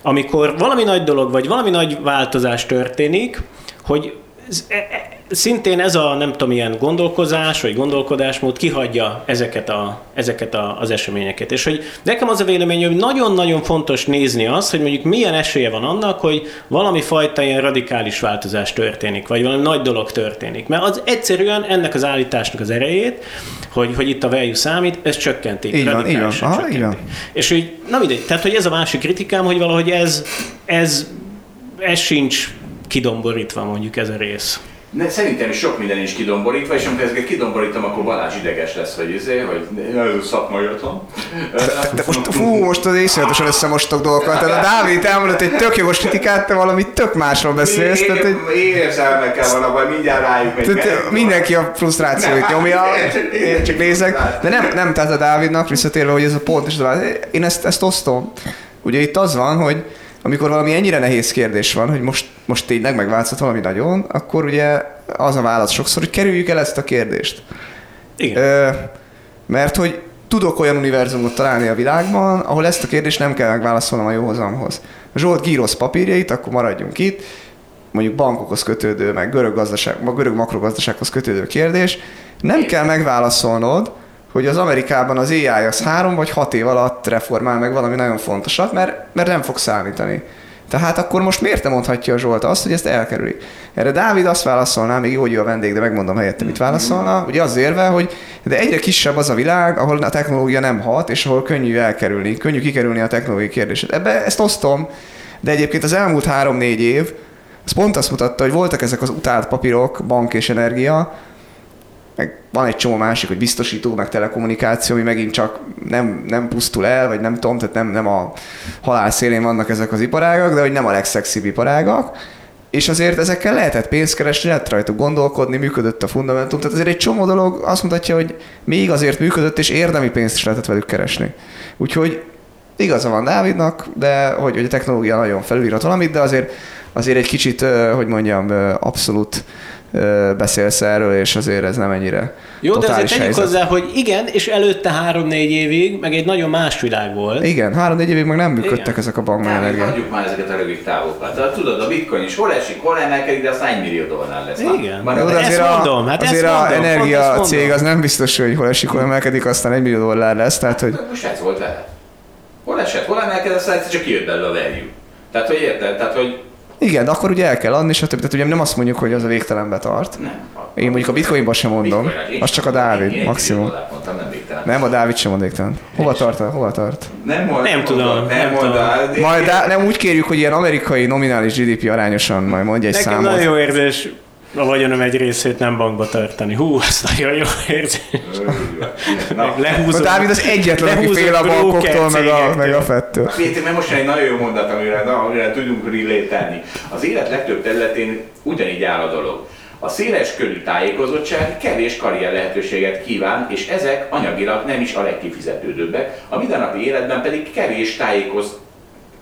amikor valami nagy dolog, vagy valami nagy változás történik, hogy ez- e- e- szintén ez a nem tudom, ilyen gondolkozás, vagy gondolkodásmód kihagyja ezeket, a, ezeket a, az eseményeket. És hogy nekem az a vélemény, hogy nagyon-nagyon fontos nézni azt, hogy mondjuk milyen esélye van annak, hogy valami fajta ilyen radikális változás történik, vagy valami nagy dolog történik. Mert az egyszerűen ennek az állításnak az erejét, hogy, hogy itt a value számít, ez csökkenti. Így van, radikálisan így van. Aha, csökkenti. így van. És hogy, na mindegy, tehát hogy ez a másik kritikám, hogy valahogy ez, ez, ez sincs kidomborítva mondjuk ez a rész. Ne, szerintem is sok minden is kidomborítva, és amikor ezeket kidomborítom, akkor Balázs ideges lesz, hogy izé, hogy nagyon szakmaiatlan. De most, fú, most az észjövetosan összemostok dolgokat. Tehát a Dávid elmondott egy tök jogos kritikát, te valami tök másról beszélsz. Tehát, hogy, Érzelmekkel van abban, mindjárt rájuk megy. tehát mindenki a frusztrációit nyomja, én csak nézek. De nem, nem tehát a Dávidnak visszatérve, hogy ez a pont, és én ezt, ezt osztom. Ugye itt az van, hogy amikor valami ennyire nehéz kérdés van, hogy most, most tényleg megváltozott valami nagyon, akkor ugye az a válasz sokszor, hogy kerüljük el ezt a kérdést. Igen. Ö, mert hogy tudok olyan univerzumot találni a világban, ahol ezt a kérdést nem kell megválaszolnom a jóhozamhoz. Zsolt gírosz papírjait, akkor maradjunk itt, mondjuk bankokhoz kötődő, meg görög, gazdaság, görög makrogazdasághoz kötődő kérdés, nem kell megválaszolnod, hogy az Amerikában az AI az három vagy hat év alatt reformál meg valami nagyon fontosat, mert, mert nem fog számítani. Tehát akkor most miért nem mondhatja a Zsolt azt, hogy ezt elkerüli? Erre Dávid azt válaszolná, még jó, hogy ő a vendég, de megmondom helyette, mit válaszolna, ugye az érve, hogy de egyre kisebb az a világ, ahol a technológia nem hat, és ahol könnyű elkerülni, könnyű kikerülni a technológiai kérdését. Ebbe ezt osztom, de egyébként az elmúlt három-négy év, az pont azt mutatta, hogy voltak ezek az utált papírok, bank és energia, meg van egy csomó másik, hogy biztosító, meg telekommunikáció, ami megint csak nem, nem pusztul el, vagy nem tudom, tehát nem, nem a halál szélén vannak ezek az iparágak, de hogy nem a legszexibb iparágak. És azért ezekkel lehetett pénzt keresni, lehet rajtuk gondolkodni, működött a fundamentum. Tehát azért egy csomó dolog azt mutatja, hogy még azért működött, és érdemi pénzt is lehetett velük keresni. Úgyhogy igaza van Dávidnak, de hogy, hogy a technológia nagyon felülírat valamit, de azért, azért egy kicsit, hogy mondjam, abszolút beszélsz erről, és azért ez nem ennyire Jó, de azért tegyük helyzet. hozzá, hogy igen, és előtte három-négy évig, meg egy nagyon más világ volt. Igen, három-négy évig meg nem működtek Igen. ezek a energia. hagyjuk már ezeket a rövid távokat. Tehát tudod, a bitcoin is hol esik, hol emelkedik, de aztán 1 millió dollár lesz. Igen. Jó, de Ezt azért, mondom, a, hát ezt azért a mondom, pont energia ezt mondom. cég az nem biztos, hogy hol esik, hol emelkedik, aztán egy millió dollár lesz, tehát hogy Most ez volt vele. Hol esett, hol emelkedett, aztán csak kijött belőle a value. Tehát, hogy érted? Tehát, hogy igen, de akkor ugye el kell adni, stb. Tehát ugye nem azt mondjuk, hogy az a végtelenbe tart. nem. Én mondjuk a bitcoinban sem mondom, Bitcoin-ra én az csak a. Én Dávid, egy maximum. dollárt mondtam, nem. Nem, a Dávid sem mond végtelen. Hova tart? Hova tart? Nem, mond, Nem tudom, nem mondod. Majd nem úgy kérjük, hogy ilyen amerikai nominális GDP arányosan majd mondja egy Nekem számot. nagyon jó érzés a vagyonom egy részét nem bankba tartani. Hú, ez nagyon jó érzés. Na, Lehúzom. Dávid az egyetlen, aki fél a bankoktól, meg a, meg a fettől. Péter, mert most egy nagyon jó mondat, amire, na, amire tudunk relételni. Az élet legtöbb területén ugyanígy áll a dolog. A széles körű tájékozottság kevés karrier lehetőséget kíván, és ezek anyagilag nem is a legkifizetődőbbek, a mindennapi életben pedig kevés tájékoz,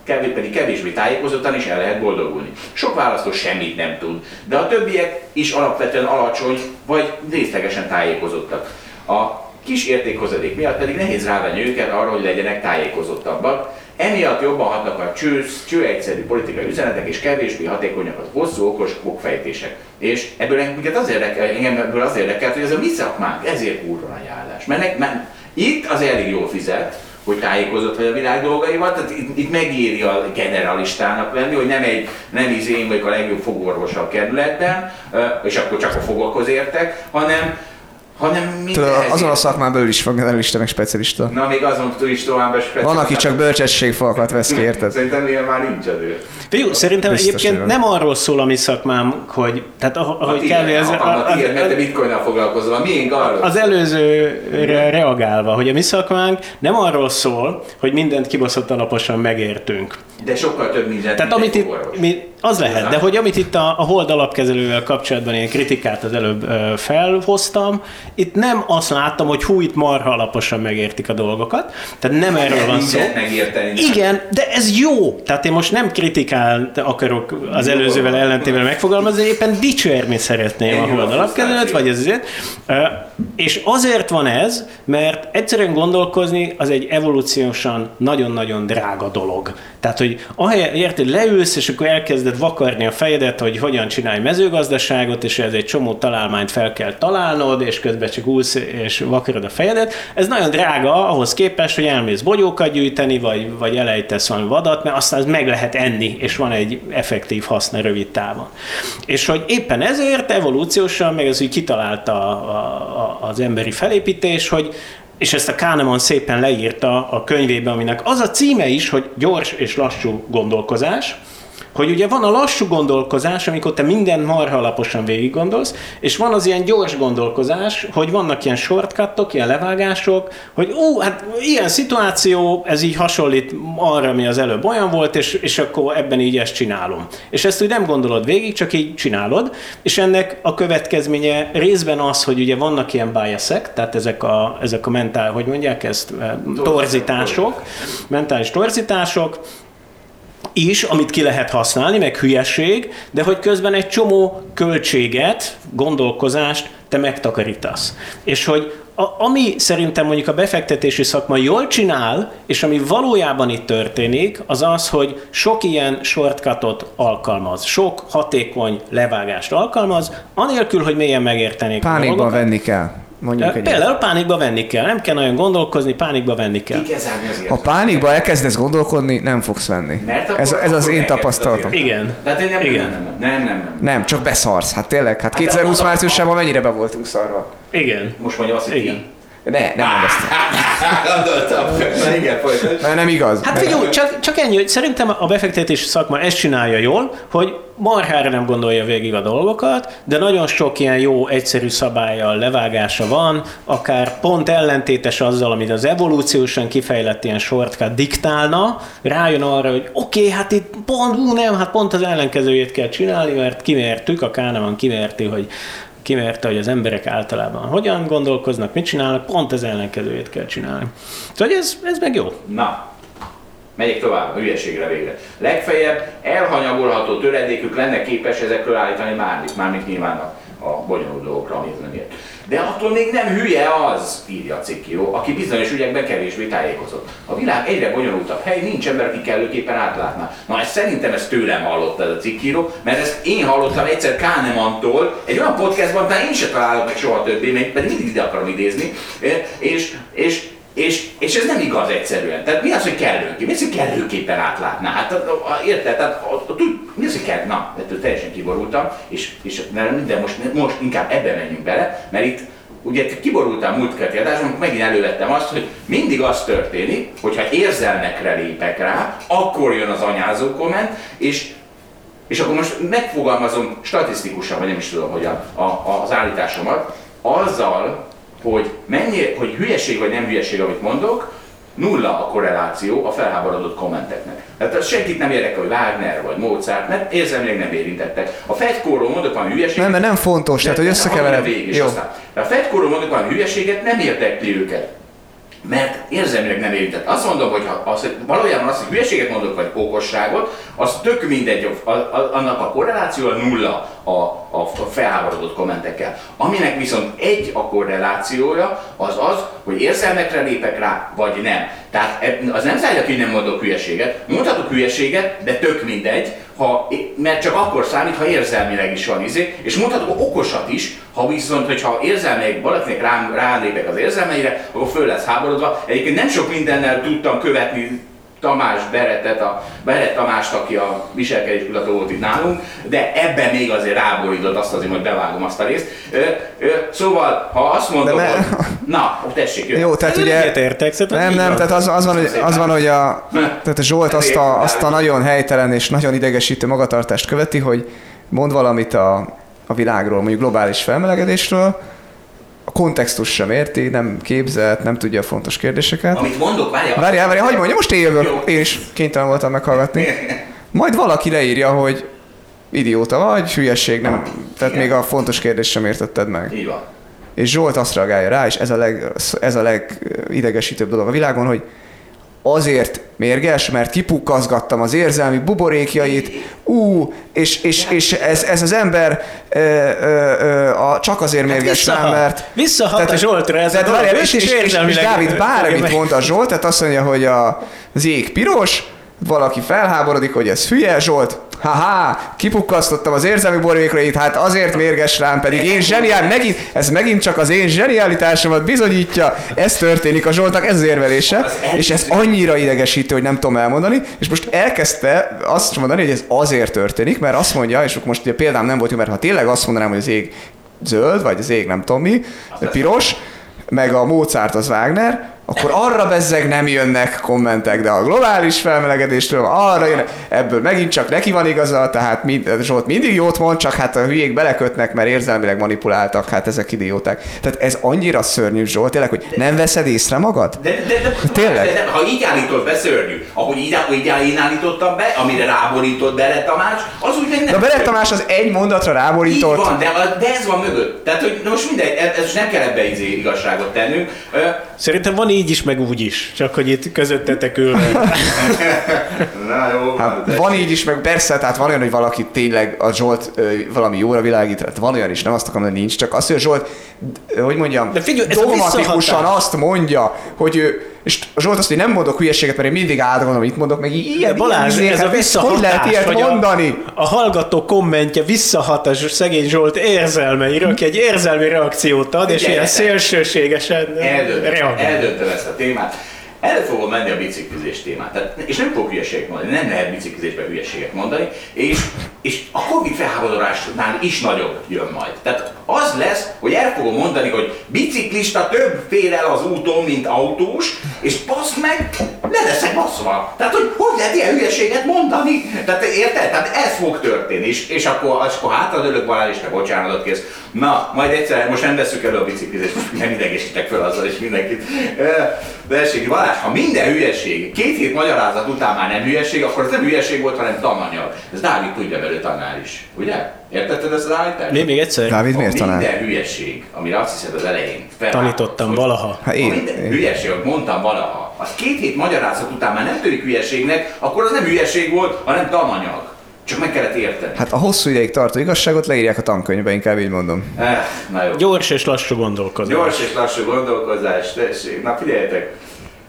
kevés, pedig kevésbé tájékozottan is el lehet boldogulni. Sok választó semmit nem tud, de a többiek is alapvetően alacsony vagy részlegesen tájékozottak. A kis értékhozadék miatt pedig nehéz rávenni őket arra, hogy legyenek tájékozottabbak, Emiatt jobban hatnak a cső, cső egyszerű politikai üzenetek és kevésbé hatékonyak a hosszú okos okfejtések. És ebből minket az érdekel, engem ebből az érdekelt, hogy ez a mi szakmánk, ezért kurva nagy állás. Mert, ne- mert itt az elég jól fizet, hogy tájékozott vagy a világ dolgaival, tehát itt, itt megéri a generalistának lenni, hogy nem egy, nem izé én vagyok a legjobb fogorvos a kerületben, és akkor csak a fogokhoz értek, hanem, hanem minden azon a szakmán belül is van generalista, meg specialista. Na, még azon túl is tovább is Van, aki csak bölcsességfalakat vesz ki, érted? Szerintem ilyen már nincs azért. Jó, szerintem Biztos, egyébként nem arról szól a mi szakmám, hogy, tehát ah- ahogy kell, az, a, az, tiéd, mert te bitcoinnal foglalkozol, a miénk arról. az előzőre reagálva, hogy a mi szakmánk nem arról szól, hogy mindent kibaszott alaposan megértünk. De sokkal több mindent, Tehát amit itt, mi, az lehet, de hogy amit itt a, a Hold alapkezelővel kapcsolatban én kritikát az előbb ö, felhoztam, itt nem azt láttam, hogy hú, itt marha alaposan megértik a dolgokat, tehát nem erről van szó. Megérteni. Igen, de ez jó. Tehát én most nem kritikál akarok az előzővel ellentétben megfogalmazni, éppen dicsérni szeretném Én a hold alapkezelőt, vagy ez azért. Ö, És azért van ez, mert egyszerűen gondolkozni az egy evolúciósan nagyon-nagyon drága dolog. Tehát, hogy ahelyett, érted, leülsz, és akkor elkezded vakarni a fejedet, hogy hogyan csinálj mezőgazdaságot, és ez egy csomó találmányt fel kell találnod, és közben csak ülsz és vakarod a fejedet. Ez nagyon drága ahhoz képest, hogy elmész bogyókat gyűjteni, vagy, vagy elejtesz valami vadat, mert aztán az meg lehet enni, és van egy effektív haszna rövid távon. És hogy éppen ezért evolúciósan, meg ez úgy kitalálta a, a, az emberi felépítés, hogy és ezt a Kahneman szépen leírta a könyvében, aminek az a címe is, hogy gyors és lassú gondolkozás, hogy ugye van a lassú gondolkozás, amikor te minden marha alaposan végig gondolsz, és van az ilyen gyors gondolkozás, hogy vannak ilyen shortcutok, ilyen levágások, hogy ó, hát ilyen szituáció, ez így hasonlít arra, ami az előbb olyan volt, és, és akkor ebben így ezt csinálom. És ezt úgy nem gondolod végig, csak így csinálod, és ennek a következménye részben az, hogy ugye vannak ilyen biasek, tehát ezek a, ezek a mentál, hogy mondják ezt, torzítások, mentális torzítások, is, amit ki lehet használni, meg hülyeség, de hogy közben egy csomó költséget, gondolkozást te megtakarítasz. És hogy a, ami szerintem mondjuk a befektetési szakma jól csinál, és ami valójában itt történik, az az, hogy sok ilyen shortcutot alkalmaz, sok hatékony levágást alkalmaz, anélkül, hogy mélyen megértenék a Pánikban dolgokat. venni kell. Mondjuk egy Például pánikba venni kell, nem kell nagyon gondolkozni, pánikba venni kell. Ha pánikba elkezdesz gondolkodni, nem fogsz venni. Mert akkor- Ez, ez az én tapasztalatom. Igen. Tehát én nem, nem, Igen. nem, nem, nem, nem, nem. Nem, csak beszarsz. Hát tényleg, hát 2020 márciusában mennyire be voltunk szarva. Igen. Most mondja azt, hogy Igen. Ne, nem mondd ezt. Gondoltam. Na igen, folytasd. Mert nem igaz. Hát figyelj, csak, csak ennyi, hogy szerintem a befektetési szakma ezt csinálja jól, hogy marhára nem gondolja végig a dolgokat, de nagyon sok ilyen jó, egyszerű szabályjal levágása van, akár pont ellentétes azzal, amit az evolúciósan kifejlett ilyen shortcut diktálna, rájön arra, hogy oké, okay, hát itt pont, ú, nem, hát pont az ellenkezőjét kell csinálni, mert kimértük, a Kahneman kimérti, hogy kimérte, hogy az emberek általában hogyan gondolkoznak, mit csinálnak, pont az ellenkezőjét kell csinálni. Szóval ez, ez meg jó. Na, megyek tovább, a hülyeségre végre. Legfeljebb elhanyagolható töredékük lenne képes ezekről állítani bármit, mármint nyilván a, bonyolult dolgokra, amit nem ért. De attól még nem hülye az, írja a cikkíró, aki bizonyos ügyekben kevésbé tájékozott. A világ egyre bonyolultabb hely, nincs ember, aki kellőképpen átlátná. Na, ez szerintem ezt tőlem hallotta ez a cikkíró, mert ezt én hallottam egyszer Kahnemantól, egy olyan podcastban, de én se találok meg soha többé, még pedig mindig ide akarom idézni, és, és és, és ez nem igaz egyszerűen. Tehát mi az, hogy kellőképpen? Mi az, hogy kellőképpen átlátná? Hát érted? Tehát a, a, tud, mi az, hogy kell? Na, ettől teljesen kiborultam, és, és de most, most inkább ebbe menjünk bele, mert itt ugye kiborultam múlt kerti adásban, megint elővettem azt, hogy mindig az történik, hogyha érzelmekre lépek rá, akkor jön az anyázó komment, és és akkor most megfogalmazom statisztikusan, vagy nem is tudom, hogy a, a, az állításomat, azzal, hogy mennyi, hogy hülyeség vagy nem hülyeség, amit mondok, nulla a korreláció a felháborodott kommenteknek. Tehát az senkit nem érdekel, hogy Wagner vagy Mozart, mert érzelmileg nem érintettek. A fegykóról mondok valami hülyeséget. Nem, mert nem fontos, tehát hogy összekevered. Végig, Jó. aztán. De a fegykóról mondok valami hülyeséget, nem érdekli őket. Mert érzelmileg nem érintett. Azt mondom, hogy ha az, hogy valójában azt, hogy hülyeséget mondok, vagy okosságot, az tök mindegy, a, a, annak a korreláció a nulla a, a, a felháborodott kommentekkel. Aminek viszont egy a korrelációja, az az, hogy érzelmekre lépek rá, vagy nem. Tehát az nem zárja ki, nem mondok hülyeséget. Mondhatok hülyeséget, de tök mindegy, ha, mert csak akkor számít, ha érzelmileg is van izé, és mondhatok okosat is, ha viszont, hogyha érzelmileg valakinek rám, rálépek az érzelmeire, akkor föl lesz háborodva. Egyébként nem sok mindennel tudtam követni Tamás Beretet, a Beret Tamást, aki a viselkedéskutató volt itt nálunk, de ebben még azért ráborított azt azért, hogy bevágom azt a részt. Ö, ö, szóval, ha azt mondom, ne- hogy... Na, tessék, jöjjön. Jó, tehát ugye... Egyetértek, szerintem Nem, nem, tehát az, az, van, hogy, az van, hogy a, tehát a Zsolt azt a, azt a nagyon helytelen és nagyon idegesítő magatartást követi, hogy mond valamit a, a világról, mondjuk globális felmelegedésről, kontextus sem érti, nem képzelt, nem tudja a fontos kérdéseket. Amit mondok, várjál. Várjál, várjál, hagyd mondja, most én jövök. Én is kénytelen voltam meghallgatni. Majd valaki leírja, hogy idióta vagy, hülyeség, nem, tehát még a fontos kérdést sem értetted meg. Így van. És Zsolt azt reagálja rá, és ez a, leg, ez a legidegesítőbb dolog a világon, hogy azért mérges, mert kipukkazgattam az érzelmi buborékjait, ú, és, és, és ez, ez az ember ö, ö, ö, a, csak azért mérges Hát rám, mert... Visszahat a Zsoltra ez a tehát dolog, várjál, és és, és, és, és, Dávid bármit meg- mondta Zsolt, tehát azt mondja, hogy a, az ég piros, valaki felháborodik, hogy ez hülye, Zsolt, haha, kipukkasztottam az érzelmi borékrait, hát azért mérges rám, pedig én zseniál, megint, ez megint csak az én zsenialitásomat bizonyítja, ez történik a Zsoltnak, ez az érvelése, és ez annyira idegesítő, hogy nem tudom elmondani, és most elkezdte azt mondani, hogy ez azért történik, mert azt mondja, és most ugye példám nem volt jó, mert ha tényleg azt mondanám, hogy az ég zöld, vagy az ég nem tudom mi, piros, meg a Mozart az Wagner, akkor arra bezzeg nem jönnek kommentek, de a globális felmelegedéstől arra jönnek, ebből megint csak neki van igaza, tehát mind, Zsolt mindig jót mond, csak hát a hülyék belekötnek, mert érzelmileg manipuláltak, hát ezek idióták. Tehát ez annyira szörnyű Zsolt, tényleg, hogy nem veszed észre magad? De, de, de, Tényleg? De, de, ha így állítod be, szörnyű. Ahogy így, így én állítottam be, amire ráborított Bele Tamás, az úgy meg nem De a Bele. Tamás az egy mondatra ráborított. Így van, de, de ez van mögött. Tehát, hogy most mindegy, ez, ez nem kell ebbe izé igazságot tennünk. Szerintem van így is, meg úgy is. Csak hogy itt közöttetek ülve. Na jó, Hát de- van így is, meg persze, tehát van olyan, hogy valaki tényleg a Zsolt ö, valami jóra világít, tehát van olyan is, nem azt akarom, hogy nincs, csak azt, hogy a Zsolt, hogy mondjam, De figyelj, dogmatikusan azt mondja, hogy ő, és Zsolt azt, hogy nem mondok hülyeséget, mert én mindig átgondolom, mit mondok, meg ilyen, ilyen Balázs, izék, ez a visszahatás, Hogy lehet ilyet hogy mondani? A, a hallgató kommentje visszahat a szegény Zsolt érzelmeire, aki egy érzelmi reakciót ad, és Ugye, ilyen szélsőségesen Eldöntöm, reagál. eldöntöm ezt a témát. El fogom menni a biciklizés témát. Tehát, és nem fogok hülyeséget mondani, nem lehet biciklizésben hülyeséget mondani, és, és a Covid felháborodásnál is nagyobb jön majd. Tehát az lesz, hogy el fogom mondani, hogy biciklista több fél el az úton, mint autós, és basz meg, le leszek baszva. Tehát, hogy hogy lehet ilyen hülyeséget mondani? Tehát érted? Tehát ez fog történni, és, és akkor, és akkor hátradőlök Balázs, és te bocsánatot kész. Na, majd egyszer, most nem veszük elő a biciklizést, nem idegesítek fel azzal, és mindenkit. De essék, Balázs, ha minden hülyeség, két hét magyarázat után már nem hülyeség, akkor ez nem hülyeség volt, hanem tananyag. Ez Dávid tudja, ő tanár is. Ugye? Értetted ezt az állítást? Még, még egyszer? Dávid Ha miért tanár? Minden hülyeség, amire azt hiszed az elején. Tanítottam hogy- valaha. Hát én, én- ha minden én- hülyeség, mondtam valaha, az két hét magyarázat után már nem törik hülyeségnek, akkor az nem hülyeség volt, hanem tananyag. Csak meg kellett érteni. Hát a hosszú ideig tartó igazságot leírják a tankönyvbe, inkább így mondom. Eh, na jó. Gyors és lassú gondolkodás. Gyors és lassú gondolkozás, tessék. Na figyeljetek.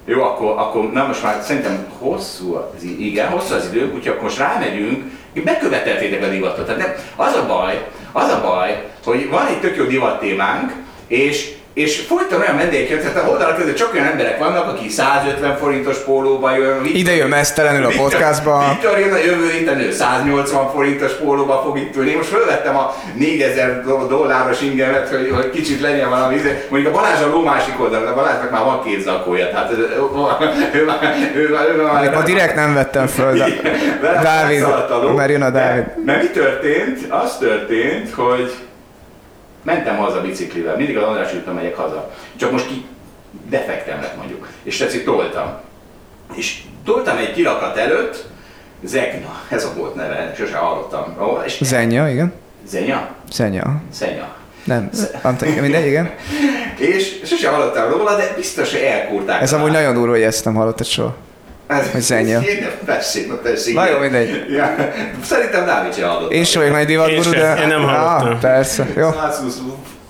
Jó, akkor, akkor na most már szerintem hosszú az idő, igen, hosszú az idő, úgyhogy akkor most rámegyünk, beköveteltétek a divatot. Tehát nem, az a baj, az a baj, hogy van egy tök jó divat témánk, és és folyton olyan vendégek jön, tehát a oldalak között csak olyan emberek vannak, akik 150 forintos pólóba jön. Ide jön mesztelenül a podcastba. Viktor jön a jövő héten, ő 180 forintos pólóba fog itt ülni. Most fölvettem a 4000 do- dolláros ingemet, hogy, hogy kicsit legyen valami. izé. Mondjuk a Balázs a ló másik oldalon, a Balázsnak már van két zakója, tehát ő, ő, már- ő, már- ő, már- Ma direkt nem vettem föl, de Dávid, mert jön a Dávid. Mert mi történt? Az történt, hogy mentem haza biciklivel, mindig az András úton megyek haza. Csak most ki defektem lett mondjuk. És tetszik, toltam. És toltam egy kirakat előtt, Zegna, ez a volt neve, sose hallottam. Ó, És Zenya, igen. Zenya? Zenya. Szenya. Nem, Ante- mindegy, igen. És sose hallottam róla, de biztos, hogy elkúrták. Ez a amúgy nagyon durva, hogy ezt nem hallottad soha. Ez, hogy Zenya. Tessék, na tessék. Na jó, mindegy. Ja. Szerintem Dávid hallott. Én sem vagyok nagy sem, de... én nem hallottam. Ah, persze, jó. 120.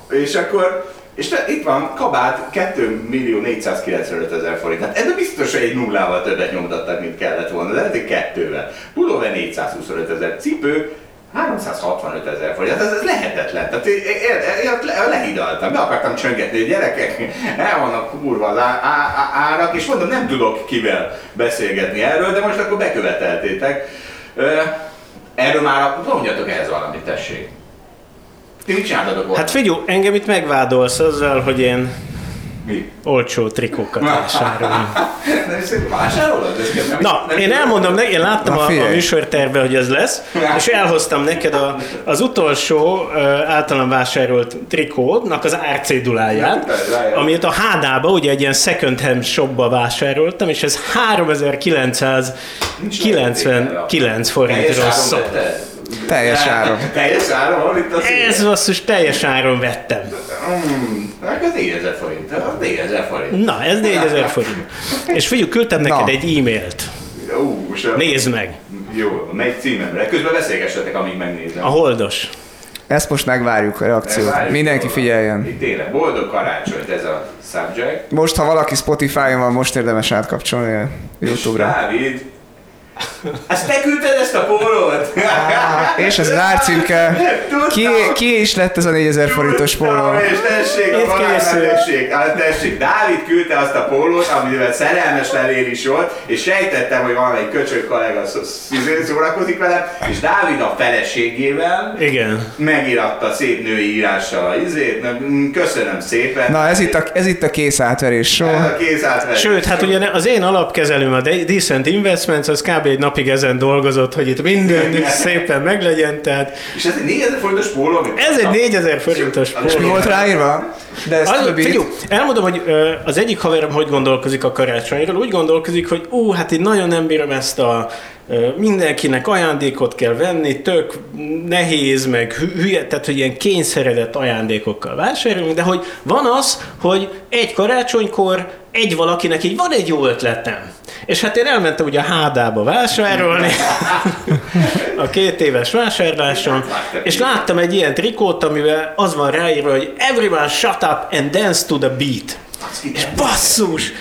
És akkor, és te, itt van kabát 2 millió 495 ezer forint. Hát ebben biztos, hogy egy nullával többet nyomtattak, mint kellett volna, de lehet, hogy kettővel. Pulóver 425 ezer, cipő 365 ezer forint. Hát ez, ez lehetetlen. Tehát lehidaltam, be akartam csöngetni, hogy gyerekek, el vannak kurva az á, á, á, árak, és mondom, nem tudok kivel beszélgetni erről, de most akkor beköveteltétek. Erről már mondjatok ehhez valamit, tessék. Ti mit csináltatok volna? Hát figyelj, engem itt megvádolsz azzal, hogy én Mi? olcsó trikókat is vásárolod? Na, nem én elmondom neked, én láttam Na, a, a műsorterve, hogy ez lesz, és elhoztam neked a, az utolsó uh, általam vásárolt trikónak az árcéduláját, amit a Hádába, ugye egy ilyen second hand shopba vásároltam, és ez 3999 forintról szól. Teljes áron. Teljes áron. Ez basszus, teljes áron vettem. Mm, hát ez 4000 forint. Ez 4000 forint. Na, ez 4000 forint. És figyelj, küldtem neked Na. egy e-mailt. Ú, most Nézd meg, Jó, megy címemre. Közben beszélgessetek, amíg megnézem. a holdos. Ezt most megvárjuk a reakciót. Várjuk, Mindenki van. figyeljen. Itt tényleg, boldog karácsonyt ez a subject. Most, ha valaki Spotify-on van, most érdemes átkapcsolni a És YouTube-ra. Dávid, ezt te küldted ezt a pólót? És ez az árcímke. Ki, ki is lett ez a 4000 forintos póló? És tessék, a barátnál, tessék, tessék, Dávid küldte azt a pólót, amivel szerelmes levél is volt, és sejtettem, hogy valamelyik köcsög kollega szó- szó- szórakozik velem, és Dávid a feleségével Igen. megiratta szép női írással a izét, mm, köszönöm szépen. Na, ez itt a, ez itt a kész átverés show. a kész átverés. Sőt, hát ugye az én alapkezelőm, a De- Decent Investments, az kb. Egy napig ezen dolgozott, hogy itt minden szépen meglegyen, tehát És ez egy 4000 forintos póló? ez egy kaptam? 4000 forintos És Mi póló. volt ráírva? De ez Az, figyelj, elmondom, hogy az egyik haverom hogy gondolkozik a karácsonyról. Úgy gondolkozik, hogy ú, hát én nagyon nem bírom ezt a mindenkinek ajándékot kell venni, tök nehéz, meg hü- hülye, tehát hogy ilyen kényszeredett ajándékokkal vásárolunk, de hogy van az, hogy egy karácsonykor egy valakinek így van egy jó ötletem. És hát én elmentem ugye a hádába vásárolni, a két éves vásárláson, és láttam egy ilyen trikót, amivel az van ráírva, hogy everyone shut up and dance to the beat. És basszus!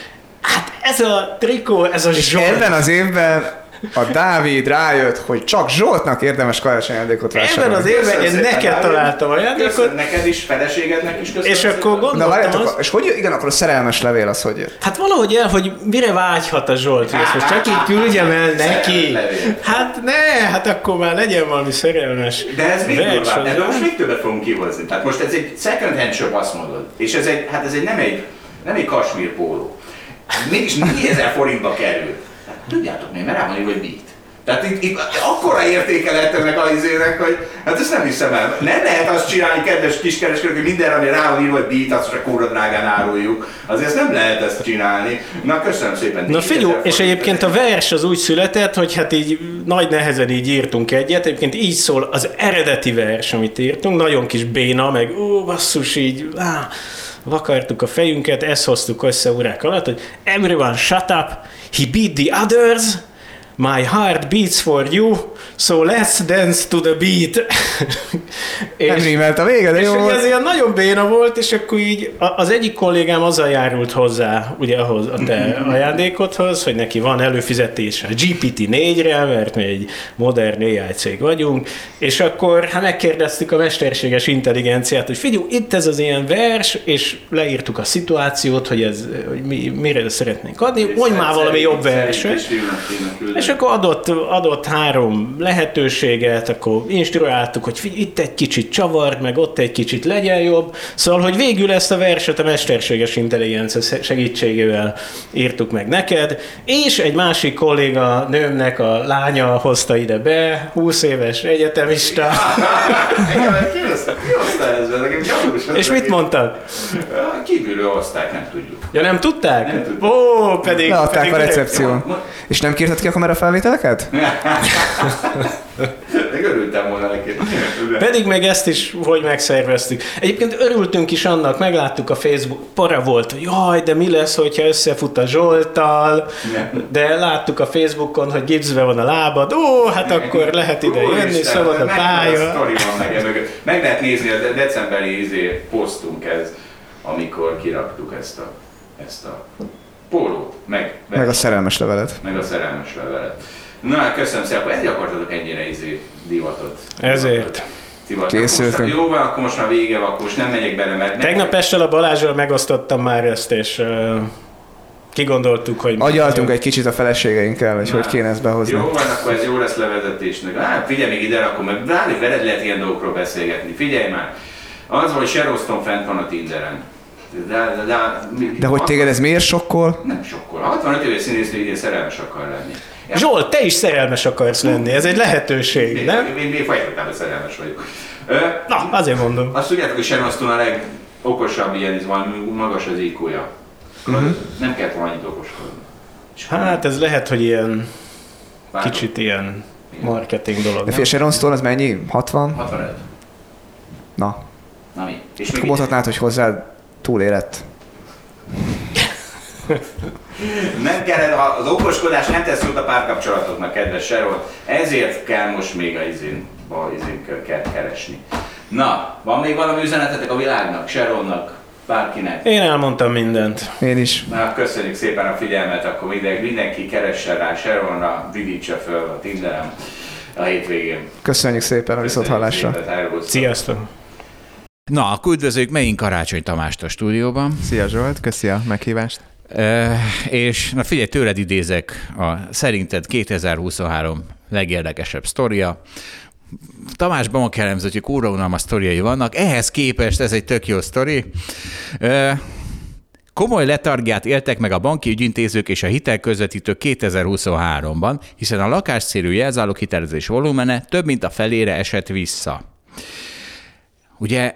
Hát ez a trikó, ez a zsolt. Ebben az évben a Dávid rájött, hogy csak Zsoltnak érdemes karácsonyajándékot Ebben vásárolni. az évben én neked Dávid. találtam ajándékot, Köszönöm neked is, feleségednek is köszönöm és akkor szépen. Na gondoltam várjátok, azt, és hogy igen, akkor a szerelmes levél az hogy jött? Hát valahogy el, hogy mire vágyhat a Zsolt, ezt most csak így küldjem el neki. Hát ne, hát akkor már legyen valami szerelmes. De ez még durvább, ebből most még többet fogunk kihozni. Tehát most ez egy second hand shop, azt mondod. És ez egy, hát ez egy nem egy, nem egy kasmír póló. Mégis 4000 forintba kerül. Tudjátok mi, mert rá van írva, hogy beat. Tehát itt, itt akkora értéke lett ennek a izének, hogy hát ezt nem hiszem el. Nem lehet azt csinálni, kedves kiskereskedők, hogy mindenre, ami rá van írva, hogy beat, azt csak kóra drágán áruljuk. Azért nem lehet ezt csinálni. Na köszönöm szépen. Na 4000 figyelj, és egyébként a vers az úgy született, hogy hát így nagy nehezen így írtunk egyet, egyébként így szól az eredeti vers, amit írtunk, nagyon kis béna, meg ó, basszus, így á, vakartuk a fejünket, ezt hoztuk össze órák alatt, hogy everyone shut up, he beat the others, My heart beats for you, so let's dance to the beat. Nem rímelt a vége, de És jó ez ilyen nagyon béna volt, és akkor így az egyik kollégám azzal járult hozzá, ugye ahhoz a te ajándékodhoz, hogy neki van előfizetése a GPT-4-re, mert mi egy modern AI cég vagyunk, és akkor hát megkérdeztük a mesterséges intelligenciát, hogy figyelj, itt ez az ilyen vers, és leírtuk a szituációt, hogy ez, hogy mi, mire szeretnénk adni, mondj már valami jobb verset. És akkor adott, adott három lehetőséget, akkor instruáltuk, hogy itt egy kicsit csavard, meg ott egy kicsit legyen jobb. Szóval, hogy végül ezt a verset a mesterséges intelligencia segítségével írtuk meg neked, és egy másik kolléga nőmnek a lánya hozta ide be, 20 éves egyetemista. És mit mondtad? Kívülről hozták, nem tudjuk. Ja nem tudták? Nem tudták. Ó, pedig... Leadták a recepción. Jó. És nem kérted ki a kamerafelvételeket? Még örültem volna neki. Pedig meg ezt is hogy megszerveztük. Egyébként örültünk is annak, megláttuk a Facebook, para volt, hogy jaj, de mi lesz, hogyha összefut a Zsolttal, de láttuk a Facebookon, hogy gipszbe van a lábad, ó, hát akkor lehet ide jönni, szabad a pálya. meg, mögött. meg lehet nézni, a de- decemberi izé posztunk ez, amikor kiraktuk ezt a, ezt a pólót, meg, Meg a szerelmes levelet. meg a szerelmes levelet. Na, hát köszönöm szépen, ezért akartatok ennyire izé divatot. Ezért. Divatot. Készültünk. Jó van, akkor most már vége van, akkor most nem megyek bele, mert... Tegnap estel a Balázsral megosztottam már ezt, és uh, kigondoltuk, hogy... Agyaltunk egy kicsit a feleségeinkkel, hogy hogy kéne ezt behozni. Jó van, akkor ez jó lesz levezetésnek. Hát figyelj még ide, akkor meg veled lehet ilyen dolgokról beszélgetni. Figyelj már! Az hogy Sharon Stone fent van a Tinderen. De, de, de, De hogy téged ez miért sokkol? Nem sokkol. 65 éves színésznő idén szerelmes akar lenni. Ja, Zsolt, te is szerelmes akarsz lenni, ez egy lehetőség, nem? Én, én, én folyamatosan szerelmes vagyok. Ö, Na, azért mondom. azt tudjátok, hogy Sharon Stone a legokosabb ilyen, ez valami magas az IQ-ja. Mhm. Nem kellett volna annyit okoskodni. Hát ez lehet, hogy ilyen Vágom. kicsit ilyen marketing dolog. De fél Sharon Stone az mennyi? 60? 65. Na, Na mi? És mondhatnád, hogy hozzá túlélett. Nem kell, az okoskodás nem tesz jót a párkapcsolatoknak, kedves Sharon. Ezért kell most még a izén, a izén kell keresni. Na, van még valami üzenetetek a világnak, Sharonnak, bárkinek? Én elmondtam mindent. Én is. Na, köszönjük szépen a figyelmet, akkor mindenki, mindenki keressen rá Sharonra, vidítse föl a Tinderen a hétvégén. Köszönjük szépen a viszont hallásra. Szépen. Sziasztok! Na, akkor üdvözöljük megint Karácsony Tamást a stúdióban. Szia Zsolt, köszi a meghívást. E, és na figyelj, tőled idézek a szerinted 2023 legérdekesebb sztoria. Tamás Bama jellemző, hogy kúra unalmas sztoriai vannak, ehhez képest ez egy tök jó sztori. E, Komoly letargiát éltek meg a banki ügyintézők és a hitelközvetítők 2023-ban, hiszen a lakásszérű jelzálók hitelezés volumene több mint a felére esett vissza. Ugye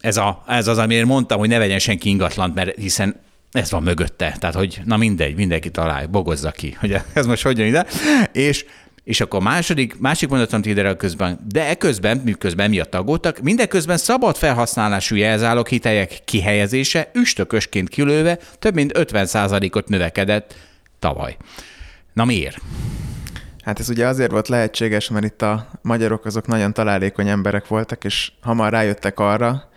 ez, a, ez az, amiért mondtam, hogy ne vegyen senki ingatlant, mert hiszen ez van mögötte. Tehát, hogy na mindegy, mindenki talál, bogozza ki, hogy ez most hogyan ide. És és akkor második, másik mondatom ide közben, de eközben, miközben miatt aggódtak, mindeközben szabad felhasználású jelzálog hitelyek kihelyezése üstökösként kilőve több mint 50%-ot növekedett tavaly. Na miért? Hát ez ugye azért volt lehetséges, mert itt a magyarok azok nagyon találékony emberek voltak, és hamar rájöttek arra,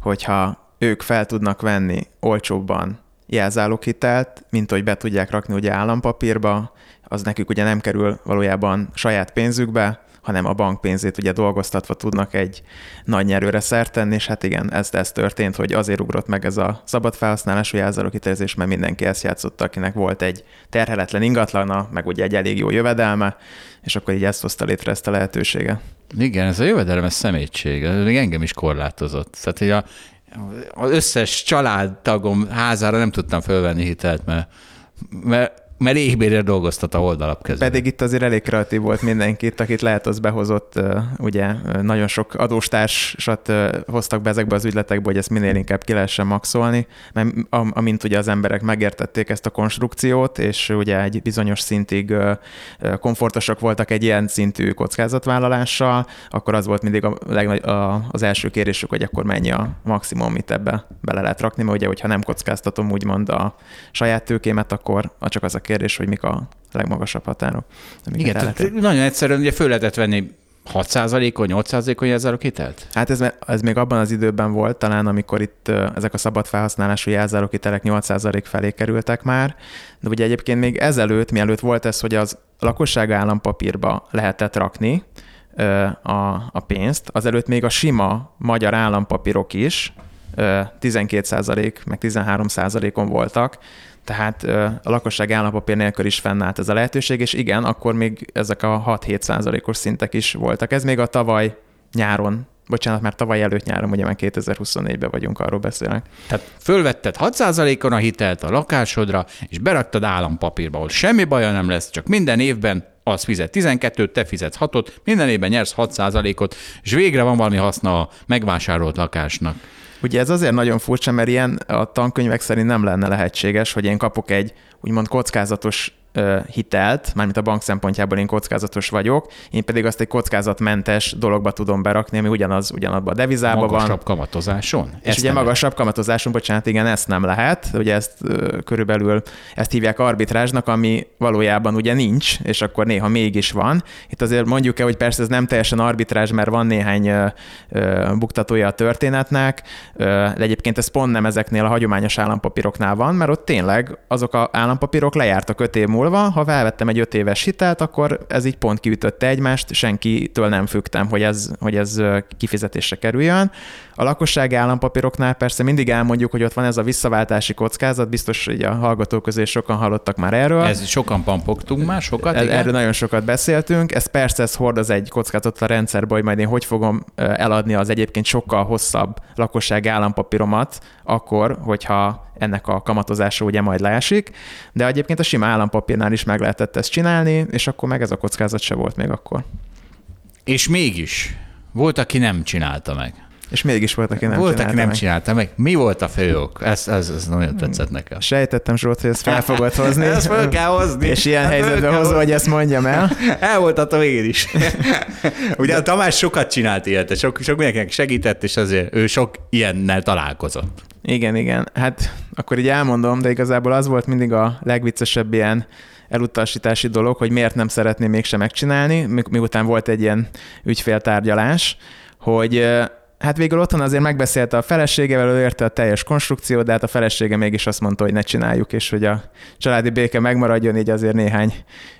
hogyha ők fel tudnak venni olcsóbban jelzáloghitelt, mint hogy be tudják rakni ugye állampapírba, az nekük ugye nem kerül valójában saját pénzükbe, hanem a bank pénzét ugye dolgoztatva tudnak egy nagy nyerőre szert tenni, és hát igen, ez, ez történt, hogy azért ugrott meg ez a szabad felhasználású jelzáloghitelezés, mert mindenki ezt játszotta, akinek volt egy terheletlen ingatlana, meg ugye egy elég jó jövedelme, és akkor így ezt hozta létre ezt a lehetőséget. Igen, ez a jövedelem, ez szemétség, ez még engem is korlátozott. Tehát, a, az összes családtagom házára nem tudtam fölvenni hitelt, mert, mert mert égbérre dolgoztat a oldalap közben. Pedig itt azért elég kreatív volt mindenkit, akit lehet, az behozott, ugye nagyon sok adóstársat hoztak be ezekbe az ügyletekbe, hogy ezt minél inkább ki lehessen maxolni, mert amint ugye az emberek megértették ezt a konstrukciót, és ugye egy bizonyos szintig komfortosak voltak egy ilyen szintű kockázatvállalással, akkor az volt mindig a legnagy, a, az első kérésük, hogy akkor mennyi a maximum, amit ebbe bele lehet rakni, mert ugye, hogyha nem kockáztatom úgymond a saját tőkémet, akkor csak az a kérdés, hogy mik a legmagasabb határok. Igen, tehát nagyon egyszerűen ugye föl lehetett venni 6%-on, 8%-on jelzálók hitelt? Hát ez, ez még abban az időben volt, talán amikor itt ezek a szabad felhasználású jelzálók hitelek 8% felé kerültek már, de ugye egyébként még ezelőtt, mielőtt volt ez, hogy az lakosság állampapírba lehetett rakni a, a pénzt, azelőtt még a sima magyar állampapírok is 12% meg 13%-on voltak, tehát a lakosság állampapír nélkül is fennállt ez a lehetőség, és igen, akkor még ezek a 6-7 százalékos szintek is voltak. Ez még a tavaly nyáron bocsánat, már tavaly előtt nyáron, ugye már 2024-ben vagyunk, arról beszélek. Tehát fölvetted 6%-on a hitelt a lakásodra, és beraktad állampapírba, ahol semmi baja nem lesz, csak minden évben az fizet 12-t, te fizetsz 6-ot, minden évben nyersz 6%-ot, és végre van valami haszna a megvásárolt lakásnak. Ugye ez azért nagyon furcsa, mert ilyen a tankönyvek szerint nem lenne lehetséges, hogy én kapok egy úgymond kockázatos hitelt, mármint a bank szempontjából én kockázatos vagyok, én pedig azt egy kockázatmentes dologba tudom berakni, ami ugyanaz, ugyanabban a devizában van. Magasabb kamatozáson? És ezt ugye magasabb kamatozáson, bocsánat, igen, ezt nem lehet. Ugye ezt körülbelül ezt hívják arbitrázsnak, ami valójában ugye nincs, és akkor néha mégis van. Itt azért mondjuk el, hogy persze ez nem teljesen arbitrázs, mert van néhány buktatója a történetnek, de egyébként ez pont nem ezeknél a hagyományos állampapíroknál van, mert ott tényleg azok a állampapírok lejártak öt év múlva, ha felvettem egy öt éves hitelt, akkor ez így pont kiütötte egymást, senkitől nem fügtem, hogy ez, hogy ez kifizetésre kerüljön. A lakossági állampapíroknál persze mindig elmondjuk, hogy ott van ez a visszaváltási kockázat, biztos, hogy a hallgatók közé sokan hallottak már erről. Ez sokan pampogtunk már, sokat, igen? Erről nagyon sokat beszéltünk. Ez persze ez hordoz egy kockázatot a rendszerbe, hogy majd én hogy fogom eladni az egyébként sokkal hosszabb lakossági állampapíromat, akkor, hogyha ennek a kamatozása ugye majd leesik, de egyébként a sima állampapírnál is meg lehetett ezt csinálni, és akkor meg ez a kockázat se volt még akkor. És mégis volt, aki nem csinálta meg. És mégis volt, aki nem volt, csinálta aki nem meg. csinálta meg. Mi volt a fő ok? Ez, ez, ez nagyon tetszett nekem. Sejtettem, Zsolt, hogy ezt fel fogod hozni. Ezt fel kell hozni. És ilyen Hát helyzetbe hozva, hogy ezt mondjam el. Elvoltatom én is. Ugye a Tamás sokat csinált ilyet, sok, sok mindenkinek segített, és azért ő sok ilyennel találkozott. Igen, igen. Hát akkor így elmondom, de igazából az volt mindig a legviccesebb ilyen elutasítási dolog, hogy miért nem szeretném mégsem megcsinálni, mi- miután volt egy ilyen ügyféltárgyalás, hogy hát végül otthon azért megbeszélte a feleségevel, ő érte a teljes konstrukciót, de hát a felesége mégis azt mondta, hogy ne csináljuk, és hogy a családi béke megmaradjon, így azért néhány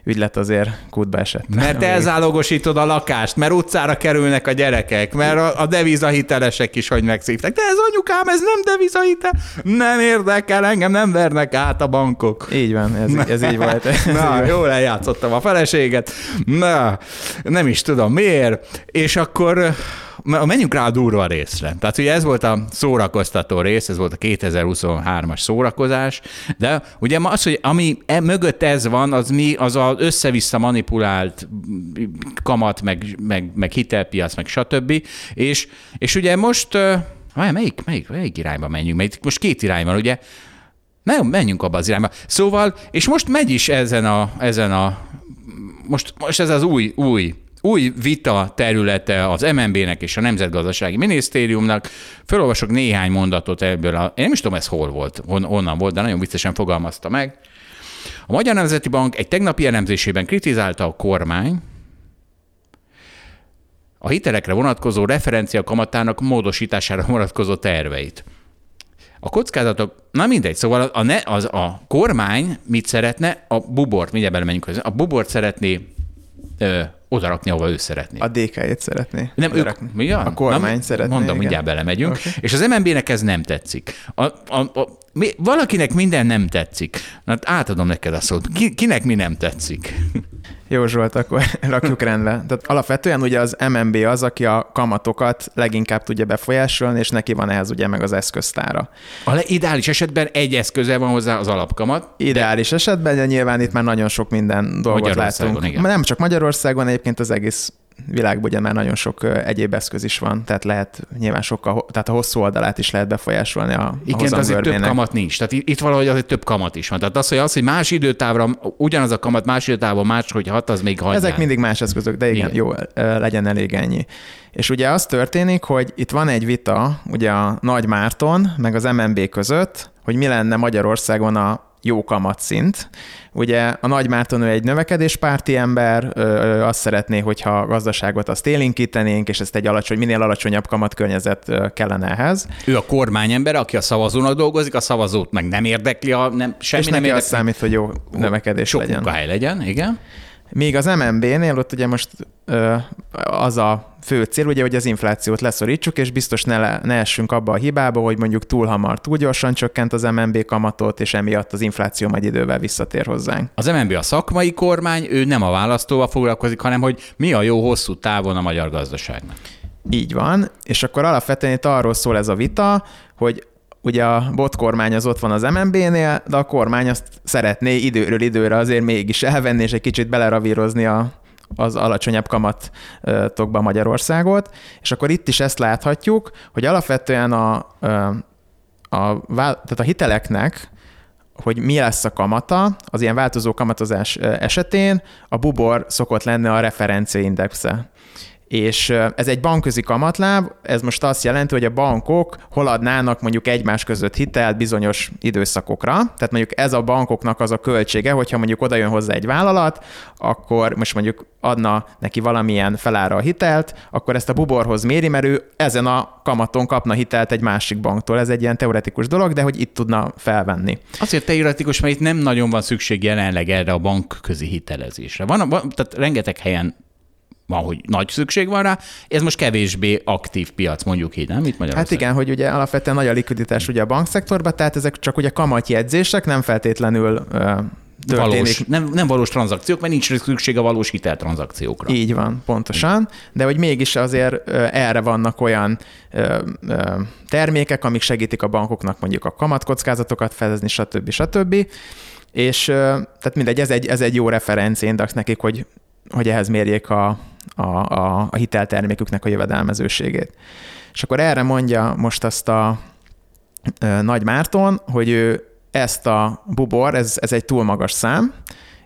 ügylet azért kútba esett. Mert elzálogosítod a lakást, mert utcára kerülnek a gyerekek, mert a, a devizahitelesek is hogy megszívták. De ez anyukám, ez nem devizahitel. Nem érdekel, engem nem vernek át a bankok. Így van, ez, ez így volt. Ez így Na, volt. jól eljátszottam a feleséget. Na, nem is tudom miért. És akkor menjünk rá a durva részre. Tehát ugye ez volt a szórakoztató rész, ez volt a 2023-as szórakozás, de ugye az, hogy ami e mögött ez van, az mi, az az össze-vissza manipulált kamat, meg, meg, meg hitelpiac, meg stb. És, és ugye most, várj, melyik, melyik, melyik irányba menjünk? Mert most két irány van, ugye? Nem, menjünk abba az irányba. Szóval, és most megy is ezen a, ezen a most, most ez az új, új, új vita területe az MNB-nek és a Nemzetgazdasági Minisztériumnak. Fölolvasok néhány mondatot ebből. A, én nem is tudom, ez hol volt, hon, honnan volt, de nagyon viccesen fogalmazta meg. A Magyar Nemzeti Bank egy tegnapi elemzésében kritizálta a kormány, a hitelekre vonatkozó referencia kamatának módosítására vonatkozó terveit. A kockázatok, na mindegy, szóval a, ne, az, a kormány mit szeretne? A bubort, mindjárt belemegyünk a bubort szeretné ö, odarakni, ahova ő szeretné. A DK-jét szeretné. Nem, ők, mi a, A kormány nem, szeretné. Mondom, igen. mindjárt belemegyünk. Oké. És az MNB-nek ez nem tetszik. A, a, a, mi, valakinek minden nem tetszik. Na, hát átadom neked a szót. Ki, kinek mi nem tetszik? Jó Zsolt, akkor rakjuk rendbe. Tehát alapvetően ugye az MNB az, aki a kamatokat leginkább tudja befolyásolni, és neki van ehhez ugye meg az eszköztára. A le- ideális esetben egy eszköze van hozzá az alapkamat. Ideális esetben, de nyilván itt már nagyon sok minden dolgot látunk. igen. Nem csak Magyarországon, egyébként az egész világban ugye már nagyon sok egyéb eszköz is van, tehát lehet nyilván sokkal, tehát a hosszú oldalát is lehet befolyásolni a, a Igen, azért több kamat nincs. Tehát itt, valahogy azért több kamat is van. Tehát az, hogy az, hogy más időtávra ugyanaz a kamat más időtávon más, hogy hat, az még hagyján. Ezek mindig más eszközök, de igen, Igen. jó, legyen elég ennyi. És ugye az történik, hogy itt van egy vita ugye a Nagy Márton meg az MNB között, hogy mi lenne Magyarországon a jó kamatszint. Ugye a Nagy Márton ő egy növekedéspárti ember, ö, azt szeretné, hogyha a gazdaságot azt élénkítenénk, és ezt egy alacsony, minél alacsonyabb kamatkörnyezet kellene ehhez. Ő a kormányember, aki a szavazónak dolgozik, a szavazót meg nem érdekli, a, nem, semmi és nem érdekli. számít, hogy jó növekedés Sok legyen. munkahely legyen, igen. Míg az MNB-nél ott ugye most ö, az a fő cél, ugye, hogy az inflációt leszorítsuk, és biztos ne, le, ne essünk abba a hibába, hogy mondjuk túl hamar, túl gyorsan csökkent az MNB kamatot, és emiatt az infláció majd idővel visszatér hozzánk. Az MNB a szakmai kormány, ő nem a választóval foglalkozik, hanem hogy mi a jó hosszú távon a magyar gazdaságnak. Így van, és akkor alapvetően itt arról szól ez a vita, hogy ugye a bot kormány az ott van az MNB-nél, de a kormány azt szeretné időről időre azért mégis elvenni, és egy kicsit beleravírozni a, az alacsonyabb kamatokba Magyarországot, és akkor itt is ezt láthatjuk, hogy alapvetően a, a, tehát a hiteleknek, hogy mi lesz a kamata, az ilyen változó kamatozás esetén a bubor szokott lenni a referenciaindexe. És ez egy bankközi kamatláb, ez most azt jelenti, hogy a bankok hol adnának mondjuk egymás között hitelt bizonyos időszakokra. Tehát mondjuk ez a bankoknak az a költsége, hogyha mondjuk oda jön hozzá egy vállalat, akkor most mondjuk adna neki valamilyen felára a hitelt, akkor ezt a buborhoz méri, mert ő ezen a kamaton kapna hitelt egy másik banktól. Ez egy ilyen teoretikus dolog, de hogy itt tudna felvenni. Azért teoretikus, mert itt nem nagyon van szükség jelenleg erre a bankközi hitelezésre. Van, van tehát rengeteg helyen van, hogy nagy szükség van rá, ez most kevésbé aktív piac, mondjuk így, nem? Itt Hát Magyarországon. igen, hogy ugye alapvetően nagy a likviditás ugye a bankszektorban, tehát ezek csak ugye kamatjegyzések, nem feltétlenül történik. Valós, nem, nem valós tranzakciók, mert nincs szükség a valós hiteltranzakciókra. Így van, pontosan, de hogy mégis azért erre vannak olyan termékek, amik segítik a bankoknak mondjuk a kamatkockázatokat fedezni, stb. stb. És tehát mindegy, ez egy, ez egy jó referenciindex nekik, hogy, hogy ehhez mérjék a, a, a, a hitelterméküknek a jövedelmezőségét. És akkor erre mondja most azt a Nagy Márton, hogy ő ezt a bubor, ez, ez egy túl magas szám,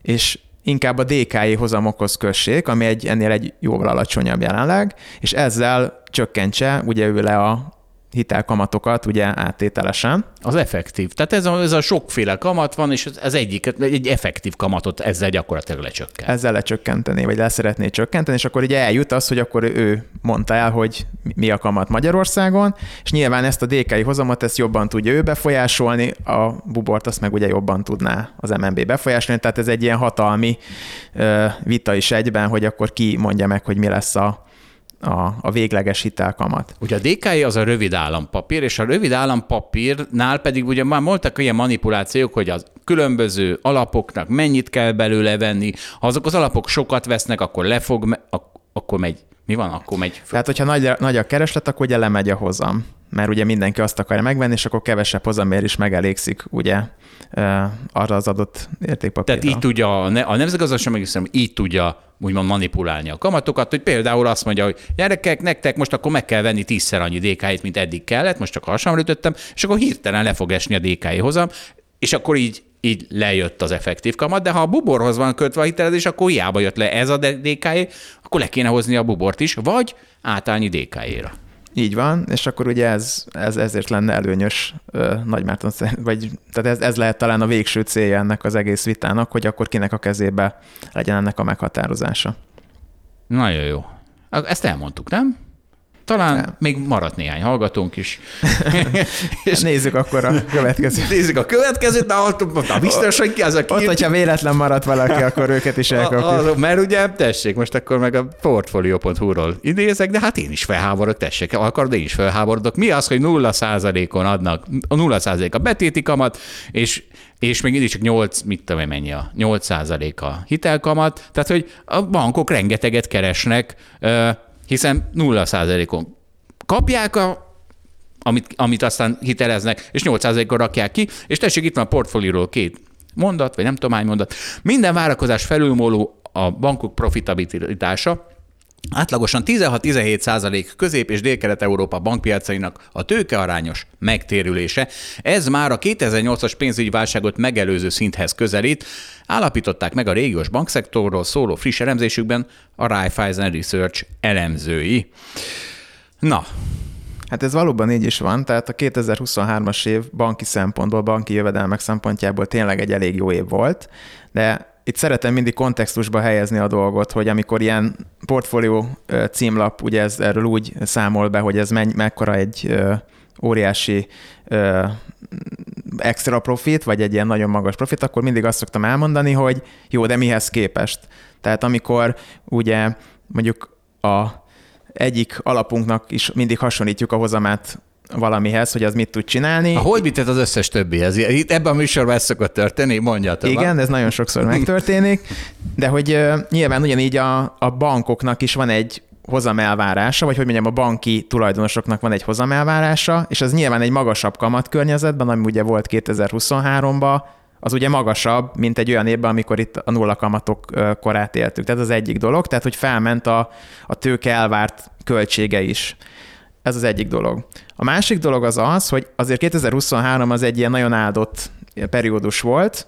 és inkább a DKI hozamokhoz kössék, ami egy, ennél egy jóval alacsonyabb jelenleg, és ezzel csökkentse ugye ő le a hitelkamatokat ugye áttételesen. Az effektív. Tehát ez a, ez a sokféle kamat van, és ez egyik, egy effektív kamatot ezzel gyakorlatilag lecsökkent. Ezzel lecsökkenteni, vagy leszeretné csökkenteni, és akkor ugye eljut az, hogy akkor ő mondta el, hogy mi a kamat Magyarországon, és nyilván ezt a DKI hozamot ezt jobban tudja ő befolyásolni, a bubort azt meg ugye jobban tudná az MNB befolyásolni, tehát ez egy ilyen hatalmi vita is egyben, hogy akkor ki mondja meg, hogy mi lesz a a, a végleges hitelkamat. Ugye a DKI az a rövid állampapír, és a rövid állampapírnál pedig ugye már voltak ilyen manipulációk, hogy az különböző alapoknak mennyit kell belőle venni, ha azok az alapok sokat vesznek, akkor lefog, akkor megy mi van, akkor megy föl. Tehát, hogyha nagy, nagy a kereslet, akkor ugye lemegy a hozam. Mert ugye mindenki azt akarja megvenni, és akkor kevesebb hozamért is megelégszik, ugye, arra az adott értékpapírra. Tehát így tudja, a nemzetgazdaság meg így tudja úgymond manipulálni a kamatokat, hogy például azt mondja, hogy gyerekek, nektek most akkor meg kell venni tízszer annyi dk mint eddig kellett, most csak hasamra ütöttem, és akkor hirtelen le fog esni a DK hozam, és akkor így így lejött az effektív kamat, de ha a buborhoz van kötve a hitelezés, akkor hiába jött le ez a dk akkor le kéne hozni a bubort is, vagy átállni DK-ra. Így van, és akkor ugye ez, ez ezért lenne előnyös Nagy Márton vagy tehát ez, ez lehet talán a végső célja ennek az egész vitának, hogy akkor kinek a kezébe legyen ennek a meghatározása. Nagyon jó. Ezt elmondtuk, nem? Talán nem. még maradt néhány hallgatónk is. és nézzük akkor a következőt. Nézzük a következőt, de ott, na biztos, hogy ki az, aki... Ott, hogyha véletlen maradt valaki, akkor őket is elkapjuk. mert ugye, tessék, most akkor meg a portfolio.hu-ról idézek, de hát én is felháborodok, tessék, akarod, én is felháborodok. Mi az, hogy 0 on adnak, a 0 a betéti kamat, és és még mindig csak 8, mit tudom én mennyi a 8 a hitelkamat, tehát hogy a bankok rengeteget keresnek hiszen 0%-on kapják a amit, amit aztán hiteleznek, és 8%-on rakják ki, és tessék, itt van a portfólióról két mondat, vagy nem tudom hány mondat. Minden várakozás felülmúló a bankok profitabilitása, Átlagosan 16-17 százalék közép- és dél-kelet-európa bankpiacainak a tőkearányos megtérülése. Ez már a 2008-as pénzügyi válságot megelőző szinthez közelít, állapították meg a régiós bankszektorról szóló friss elemzésükben a Raiffeisen Research elemzői. Na, Hát ez valóban így is van, tehát a 2023-as év banki szempontból, banki jövedelmek szempontjából tényleg egy elég jó év volt, de itt szeretem mindig kontextusba helyezni a dolgot, hogy amikor ilyen portfólió címlap, ugye ez erről úgy számol be, hogy ez menny, mekkora egy óriási extra profit, vagy egy ilyen nagyon magas profit, akkor mindig azt szoktam elmondani, hogy jó, de mihez képest? Tehát amikor ugye mondjuk a egyik alapunknak is mindig hasonlítjuk a hozamát valamihez, hogy az mit tud csinálni. Hogy mit az összes többihez? Itt ebben a műsorban ez szokott történni, mondja Igen, ez nagyon sokszor megtörténik, de hogy uh, nyilván ugyanígy a, a bankoknak is van egy hozamelvárása, vagy hogy mondjam, a banki tulajdonosoknak van egy hozamelvárása, és az nyilván egy magasabb kamatkörnyezetben, ami ugye volt 2023-ban, az ugye magasabb, mint egy olyan évben, amikor itt a nulla kamatok korát éltük. Tehát az egyik dolog, tehát hogy felment a, a tőke elvárt költsége is. Ez az egyik dolog. A másik dolog az az, hogy azért 2023 az egy ilyen nagyon áldott periódus volt,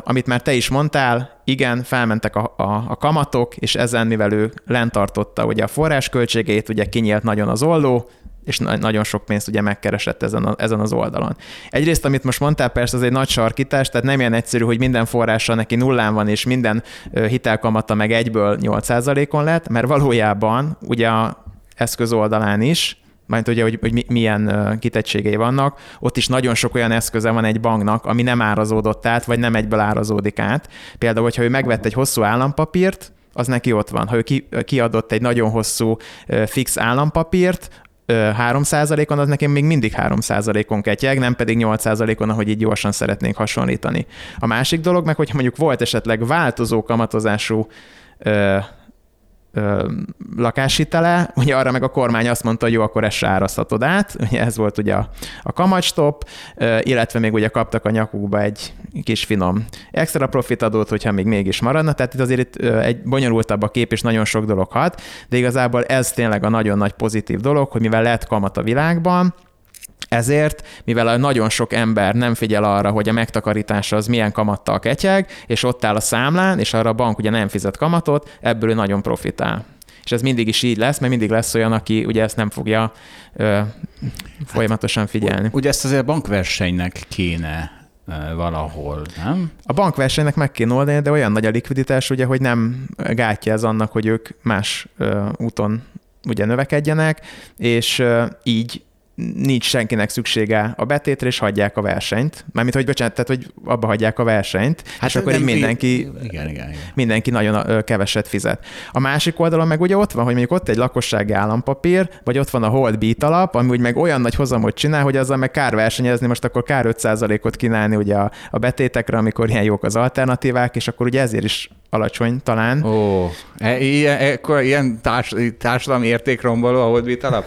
amit már te is mondtál, igen, felmentek a, a, a kamatok, és ezen, mivel ő lentartotta ugye a forrásköltségét, ugye kinyílt nagyon az olló, és na- nagyon sok pénzt ugye megkeresett ezen, a, ezen az oldalon. Egyrészt, amit most mondtál, persze az egy nagy sarkítás, tehát nem ilyen egyszerű, hogy minden forrása neki nullán van, és minden hitelkamata meg egyből 8%-on lett, mert valójában ugye a eszköz oldalán is, majd ugye, hogy, hogy milyen kitettségei vannak, ott is nagyon sok olyan eszköze van egy banknak, ami nem árazódott át, vagy nem egyből árazódik át. Például, hogyha ő megvett egy hosszú állampapírt, az neki ott van. Ha ő kiadott egy nagyon hosszú fix állampapírt, 3%-on, az nekem még mindig 3%-on ketyeg, nem pedig 8%-on, ahogy így gyorsan szeretnénk hasonlítani. A másik dolog meg, hogyha mondjuk volt esetleg változó kamatozású ö, lakáshitele, ugye arra meg a kormány azt mondta, hogy jó, akkor ezt se árasztatod át, ugye ez volt ugye a, a kamatstop, illetve még ugye kaptak a nyakukba egy kis finom extra profit adót, hogyha még mégis maradna, tehát itt azért itt egy bonyolultabb a kép, és nagyon sok dolog hat, de igazából ez tényleg a nagyon nagy pozitív dolog, hogy mivel lett kamat a világban, ezért, mivel nagyon sok ember nem figyel arra, hogy a megtakarítása az milyen kamattal ketyeg, és ott áll a számlán, és arra a bank ugye nem fizet kamatot, ebből ő nagyon profitál. És ez mindig is így lesz, mert mindig lesz olyan, aki ugye ezt nem fogja ö, folyamatosan figyelni. Ugye ezt azért a bankversenynek kéne valahol, nem? A bankversenynek meg kéne oldani, de olyan nagy a likviditás, ugye, hogy nem gátja ez annak, hogy ők más ö, úton ugye növekedjenek, és ö, így nincs senkinek szüksége a betétre, és hagyják a versenyt. Mármint, hogy bocsánat, tehát, hogy abba hagyják a versenyt, hát és akkor így mindenki, Igen, igen, igen. mindenki nagyon keveset fizet. A másik oldalon meg ugye ott van, hogy mondjuk ott egy lakossági állampapír, vagy ott van a Hold Beat alap, ami úgy meg olyan nagy hozamot csinál, hogy azzal meg kár versenyezni, most akkor kár 5%-ot kínálni ugye a, a betétekre, amikor ilyen jók az alternatívák, és akkor ugye ezért is alacsony talán. Ó, e, ilyen, ekkor, ilyen társ, társadalmi értékromboló, ahogy mit alap?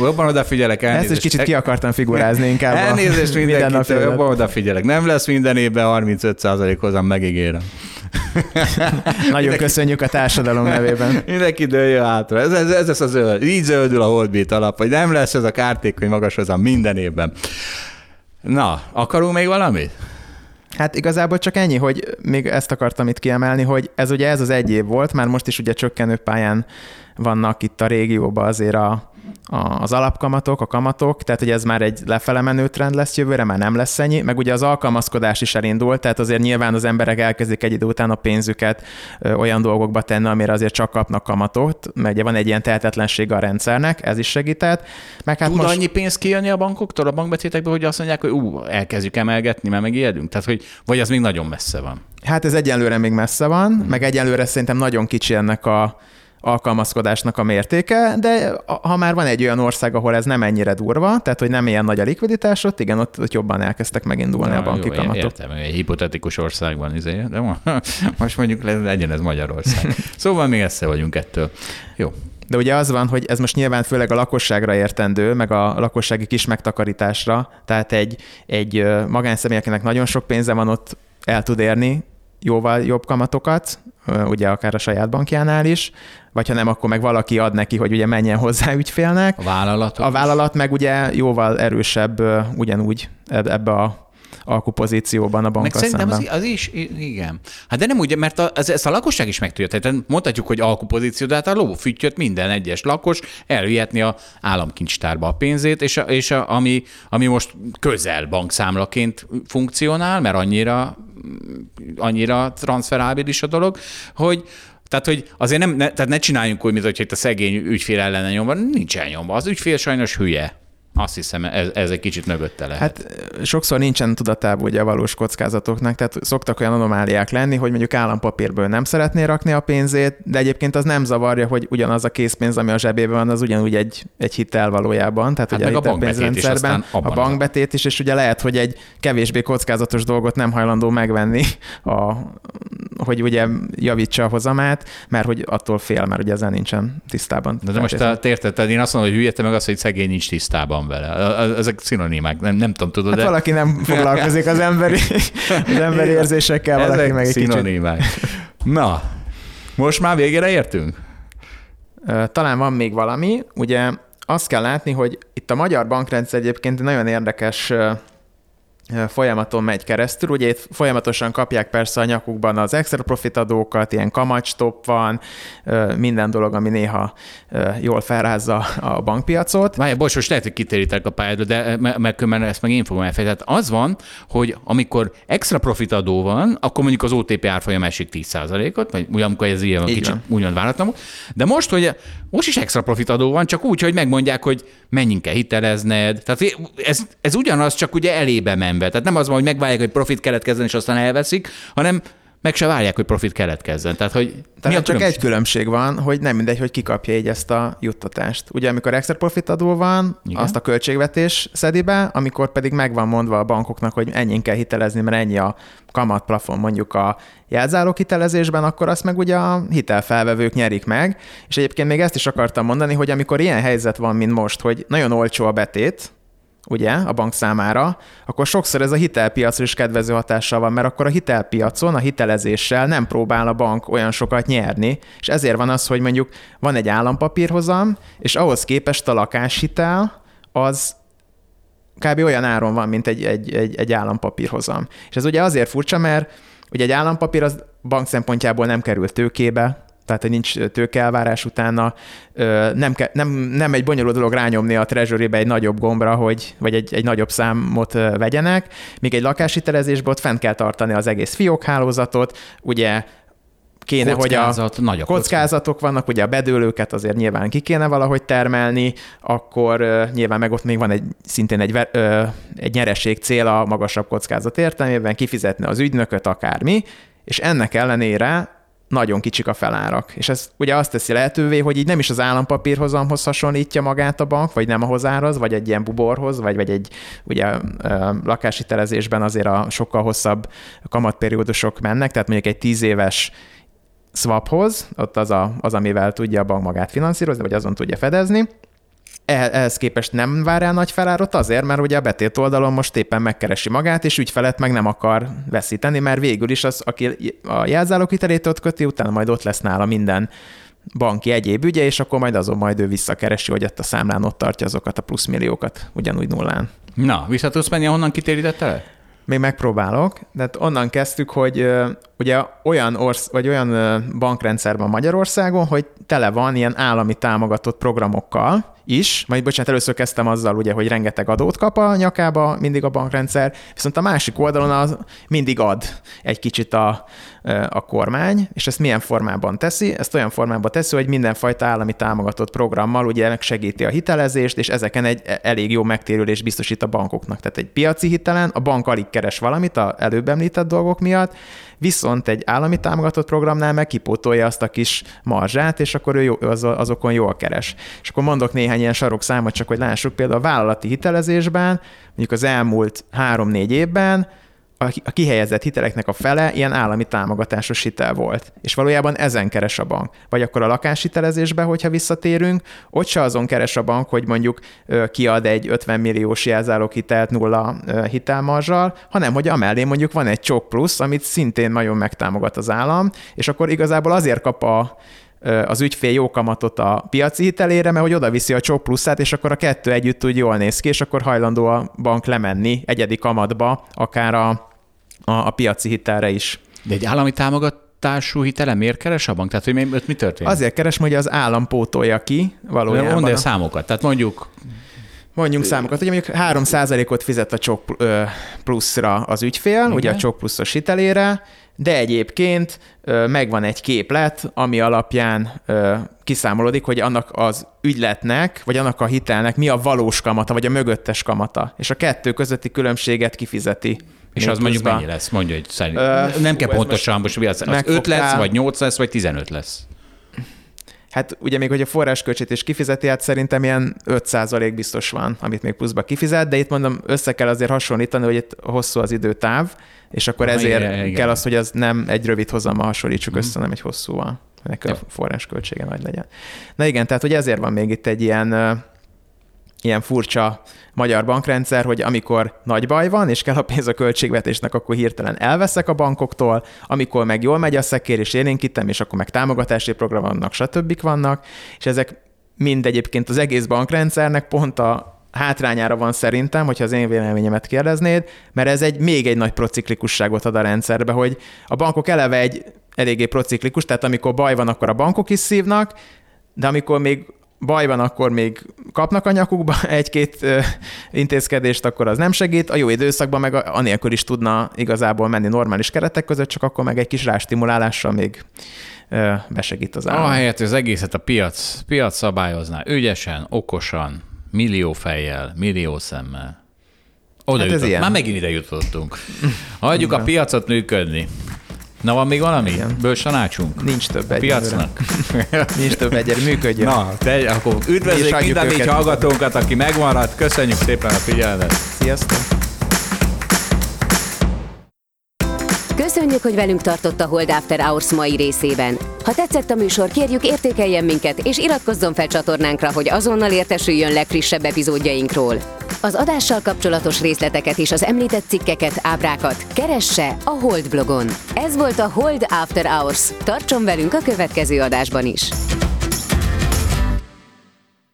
Jobban odafigyelek, Ezt elnézést. is kicsit ki akartam figurázni inkább. a Elnézést mindenkitől, mindennapjaidat. jobban odafigyelek. Nem lesz minden évben 35 hozam, megígérem. Nagyon köszönjük a társadalom nevében. Mindenki dőljön hátra. Ez, ez, ez, ez a zöld. Így zöldül a holdbét alap, hogy nem lesz ez a kártékony magas hozam minden évben. Na, akarunk még valamit? Hát igazából csak ennyi, hogy még ezt akartam itt kiemelni, hogy ez ugye ez az egy év volt, már most is ugye csökkenő pályán vannak itt a régióban azért a, az alapkamatok, a kamatok, tehát hogy ez már egy lefele menő trend lesz jövőre, már nem lesz ennyi, meg ugye az alkalmazkodás is elindult, tehát azért nyilván az emberek elkezdik egy idő után a pénzüket olyan dolgokba tenni, amire azért csak kapnak kamatot, mert ugye van egy ilyen tehetetlensége a rendszernek, ez is segített. Meg hát Tud most... annyi pénz kijönni a bankoktól, a bankbetétekből, hogy azt mondják, hogy ú, elkezdjük emelgetni, mert megijedünk? Tehát, hogy, vagy az még nagyon messze van. Hát ez egyelőre még messze van, meg egyelőre szerintem nagyon kicsi ennek a alkalmazkodásnak a mértéke, de ha már van egy olyan ország, ahol ez nem ennyire durva, tehát hogy nem ilyen nagy a likviditás, ott igen, ott, ott jobban elkezdtek megindulni a banki jó, kamatok. Értem, egy hipotetikus országban izé, de mo- most mondjuk le- legyen ez Magyarország. Szóval még messze vagyunk ettől. Jó. De ugye az van, hogy ez most nyilván főleg a lakosságra értendő, meg a lakossági kis megtakarításra, tehát egy, egy magánszemély, akinek nagyon sok pénze van, ott el tud érni jóval jobb kamatokat, ugye akár a saját bankjánál is, vagy ha nem, akkor meg valaki ad neki, hogy ugye menjen hozzá ügyfélnek. A vállalatok. A vállalat meg ugye jóval erősebb ugyanúgy eb- ebbe a alkupozícióban a Meg bankkal szerintem szemben. az, az is, igen. Hát de nem úgy, mert a, ez, ezt a lakosság is meg tudja. Tehát mondhatjuk, hogy alkupozíció, de hát a ló füttyöt minden egyes lakos elvihetni a államkincstárba a pénzét, és, a, és a, ami, ami most közel bankszámlaként funkcionál, mert annyira, annyira transferábilis a dolog, hogy tehát, hogy azért nem, ne, tehát ne csináljunk úgy, mint hogy itt a szegény ügyfél ellene nyomva, nincs elnyomva. Az ügyfél sajnos hülye. Azt hiszem, ez, ez egy kicsit mögötte lehet. Hát sokszor nincsen tudatában ugye a valós kockázatoknak, tehát szoktak olyan anomáliák lenni, hogy mondjuk állampapírből nem szeretné rakni a pénzét, de egyébként az nem zavarja, hogy ugyanaz a készpénz, ami a zsebében van, az ugyanúgy egy, egy hitel valójában, tehát Hát ugye meg a abban a- bankbetét is, és ugye lehet, hogy egy kevésbé kockázatos dolgot nem hajlandó megvenni, a, hogy ugye javítsa a hozamát, mert hogy attól fél, mert ugye ezzel nincsen tisztában. De, de most te, te érted, én azt mondom, hogy hülye, meg azt, hogy szegény nincs tisztában vele. Ezek szinonimák, nem, nem tudom, tudod, Hát de valaki nem foglalkozik az emberi, az emberi érzésekkel, valaki ezek meg egy kicsit. szinonimák. Na, most már végére értünk? Talán van még valami. Ugye azt kell látni, hogy itt a magyar bankrendszer egyébként egy nagyon érdekes folyamaton megy keresztül. Ugye itt folyamatosan kapják persze a nyakukban az extra profit adókat, ilyen kamatstop van, minden dolog, ami néha jól felrázza a bankpiacot. Várj, bocs, most lehet, hogy kiterítek a pályádra, de me- meg, mert ezt meg én fogom elfelejteni. Tehát az van, hogy amikor extra profit adó van, akkor mondjuk az OTP árfolyam esik 10%-ot, vagy ugye amikor ez ilyen Így kicsit van. úgymond váratlan. De most, hogy most is extra profit adó van, csak úgy, hogy megmondják, hogy mennyien kell hitelezned. Tehát ez, ez ugyanaz, csak ugye elébe menve. Tehát nem az van, hogy megválják, hogy profit keletkezzen, és aztán elveszik, hanem meg se várják, hogy profit keletkezzen. Tehát, hogy Tehát csak különbség? egy különbség van, hogy nem mindegy, hogy kikapja így ezt a juttatást. Ugye amikor extra profit adó van, Igen. Azt a költségvetés szedi be, amikor pedig meg van mondva a bankoknak, hogy ennyien kell hitelezni, mert ennyi a kamatplafon mondjuk a jelzálók hitelezésben, akkor azt meg ugye a hitelfelvevők nyerik meg. És egyébként még ezt is akartam mondani, hogy amikor ilyen helyzet van, mint most, hogy nagyon olcsó a betét, ugye, a bank számára, akkor sokszor ez a hitelpiacra is kedvező hatással van, mert akkor a hitelpiacon, a hitelezéssel nem próbál a bank olyan sokat nyerni, és ezért van az, hogy mondjuk van egy állampapírhozam, és ahhoz képest a lakáshitel az kb. olyan áron van, mint egy, egy, egy, egy állampapírhozam. És ez ugye azért furcsa, mert ugye egy állampapír az bank szempontjából nem kerül tőkébe, tehát hogy nincs tőkeelvárás utána, nem, ke, nem, nem egy bonyolult dolog rányomni a treasury egy nagyobb gombra, hogy, vagy egy, egy nagyobb számot vegyenek, míg egy lakáshitelezésben ott fent kell tartani az egész fiókhálózatot, ugye kéne, hogy a Kockázat, nagy a kockázat. kockázatok vannak, ugye a bedőlőket azért nyilván ki kéne valahogy termelni, akkor uh, nyilván meg ott még van egy szintén egy, ö, egy nyereség cél a magasabb kockázat értelmében, kifizetni az ügynököt, akármi, és ennek ellenére nagyon kicsik a felárak. És ez ugye azt teszi lehetővé, hogy így nem is az állampapírhozamhoz hasonlítja magát a bank, vagy nem ahhoz áraz, vagy egy ilyen buborhoz, vagy, vagy egy ugye lakáshitelezésben azért a sokkal hosszabb kamatperiódusok mennek, tehát mondjuk egy tíz éves swaphoz, ott az, a, az, amivel tudja a bank magát finanszírozni, vagy azon tudja fedezni. Eh- Ehhez képest nem vár el nagy felárat azért, mert ugye a betét oldalon most éppen megkeresi magát, és ügyfelet meg nem akar veszíteni, mert végül is az, aki a jelzálók hitelét ott köti, utána majd ott lesz nála minden banki egyéb ügye, és akkor majd azon majd ő visszakeresi, hogy ott a számlán ott tartja azokat a plusz milliókat ugyanúgy nullán. Na, vissza tudsz menni, ahonnan kitérítette le? Még megpróbálok, de hát onnan kezdtük, hogy ugye olyan orsz, vagy olyan bankrendszer van Magyarországon, hogy tele van ilyen állami támogatott programokkal is, majd bocsánat, először kezdtem azzal, ugye, hogy rengeteg adót kap a nyakába mindig a bankrendszer, viszont a másik oldalon az mindig ad egy kicsit a, a kormány, és ezt milyen formában teszi? Ezt olyan formában teszi, hogy mindenfajta állami támogatott programmal ugye megsegíti a hitelezést, és ezeken egy e- elég jó megtérülés biztosít a bankoknak. Tehát egy piaci hitelen a bank alig keres valamit a előbb említett dolgok miatt, viszont egy állami támogatott programnál meg kipótolja azt a kis marzsát, és akkor ő azokon jól keres. És akkor mondok néhány ilyen sarokszámot, csak hogy lássuk például a vállalati hitelezésben, mondjuk az elmúlt három-négy évben a kihelyezett hiteleknek a fele ilyen állami támogatásos hitel volt. És valójában ezen keres a bank. Vagy akkor a lakáshitelezésbe, hogyha visszatérünk, ott se azon keres a bank, hogy mondjuk kiad egy 50 milliós jelzálók hitelt nulla hitelmarzsal, hanem hogy amellé mondjuk van egy csok plusz, amit szintén nagyon megtámogat az állam, és akkor igazából azért kap a az ügyfél jó kamatot a piaci hitelére, mert hogy oda viszi a csok pluszát, és akkor a kettő együtt úgy jól néz ki, és akkor hajlandó a bank lemenni egyedi kamatba, akár a, a, a piaci hitelre is. De egy állami támogatású hitele miért keres a bank? Tehát, hogy mi, mi történik? Azért keres, hogy az állam pótolja ki valójában. Mondd el számokat. Tehát mondjuk Mondjunk számokat, ugye mondjuk 3%-ot fizet a csok pluszra az ügyfél, Igen. ugye a csok pluszos hitelére, de egyébként megvan egy képlet, ami alapján kiszámolódik, hogy annak az ügyletnek, vagy annak a hitelnek mi a valós kamata, vagy a mögöttes kamata, és a kettő közötti különbséget kifizeti. És az mondjuk mennyi lesz? Mondja, hogy szerint. Ö, nem fú, kell pontosan, most mi az, az meg 5 lesz, vagy 8 lesz, vagy 15 lesz. Hát ugye még, hogy a forrásköltsét is kifizeti, hát szerintem ilyen 5% biztos van, amit még pluszba kifizet, de itt mondom, össze kell azért hasonlítani, hogy itt hosszú az időtáv, és akkor Ah, ezért igen, igen. Kell az, hogy az nem egy rövid hozammal hasonlítsuk össze, hanem egy hosszúval. Ennek a forrásköltsége nagy legyen. Na igen, tehát hogy ezért van még itt egy ilyen ilyen furcsa magyar bankrendszer, hogy amikor nagy baj van, és kell a pénz a költségvetésnek, akkor hirtelen elveszek a bankoktól, amikor meg jól megy a szekér, és élénkítem, és akkor meg támogatási program vannak, stb. vannak, és ezek mind egyébként az egész bankrendszernek pont a hátrányára van szerintem, hogyha az én véleményemet kérdeznéd, mert ez egy még egy nagy prociklikusságot ad a rendszerbe, hogy a bankok eleve egy eléggé prociklikus, tehát amikor baj van, akkor a bankok is szívnak, de amikor még baj van, akkor még kapnak a nyakukba egy-két ö, intézkedést, akkor az nem segít. A jó időszakban meg anélkül is tudna igazából menni normális keretek között, csak akkor meg egy kis rástimulálással még ö, besegít az állam. Ahelyett, hogy az egészet a piac, piac szabályozná ügyesen, okosan, millió fejjel, millió szemmel. Oda Hát ez jutott. Már megint ide jutottunk. Hagyjuk a piacot működni. Na van még valami? Igen. Tanácsunk? Nincs több egy. Piacnak? Nincs több egy, működjön. Na, te, akkor üdvözlök minden négy hallgatónkat, aki megmaradt. Köszönjük szépen a figyelmet. Sziasztok! Köszönjük, hogy velünk tartott a Hold After Hours mai részében. Ha tetszett a műsor, kérjük értékeljen minket, és iratkozzon fel csatornánkra, hogy azonnal értesüljön legfrissebb epizódjainkról. Az adással kapcsolatos részleteket és az említett cikkeket, ábrákat keresse a Hold blogon. Ez volt a Hold After Hours. Tartson velünk a következő adásban is!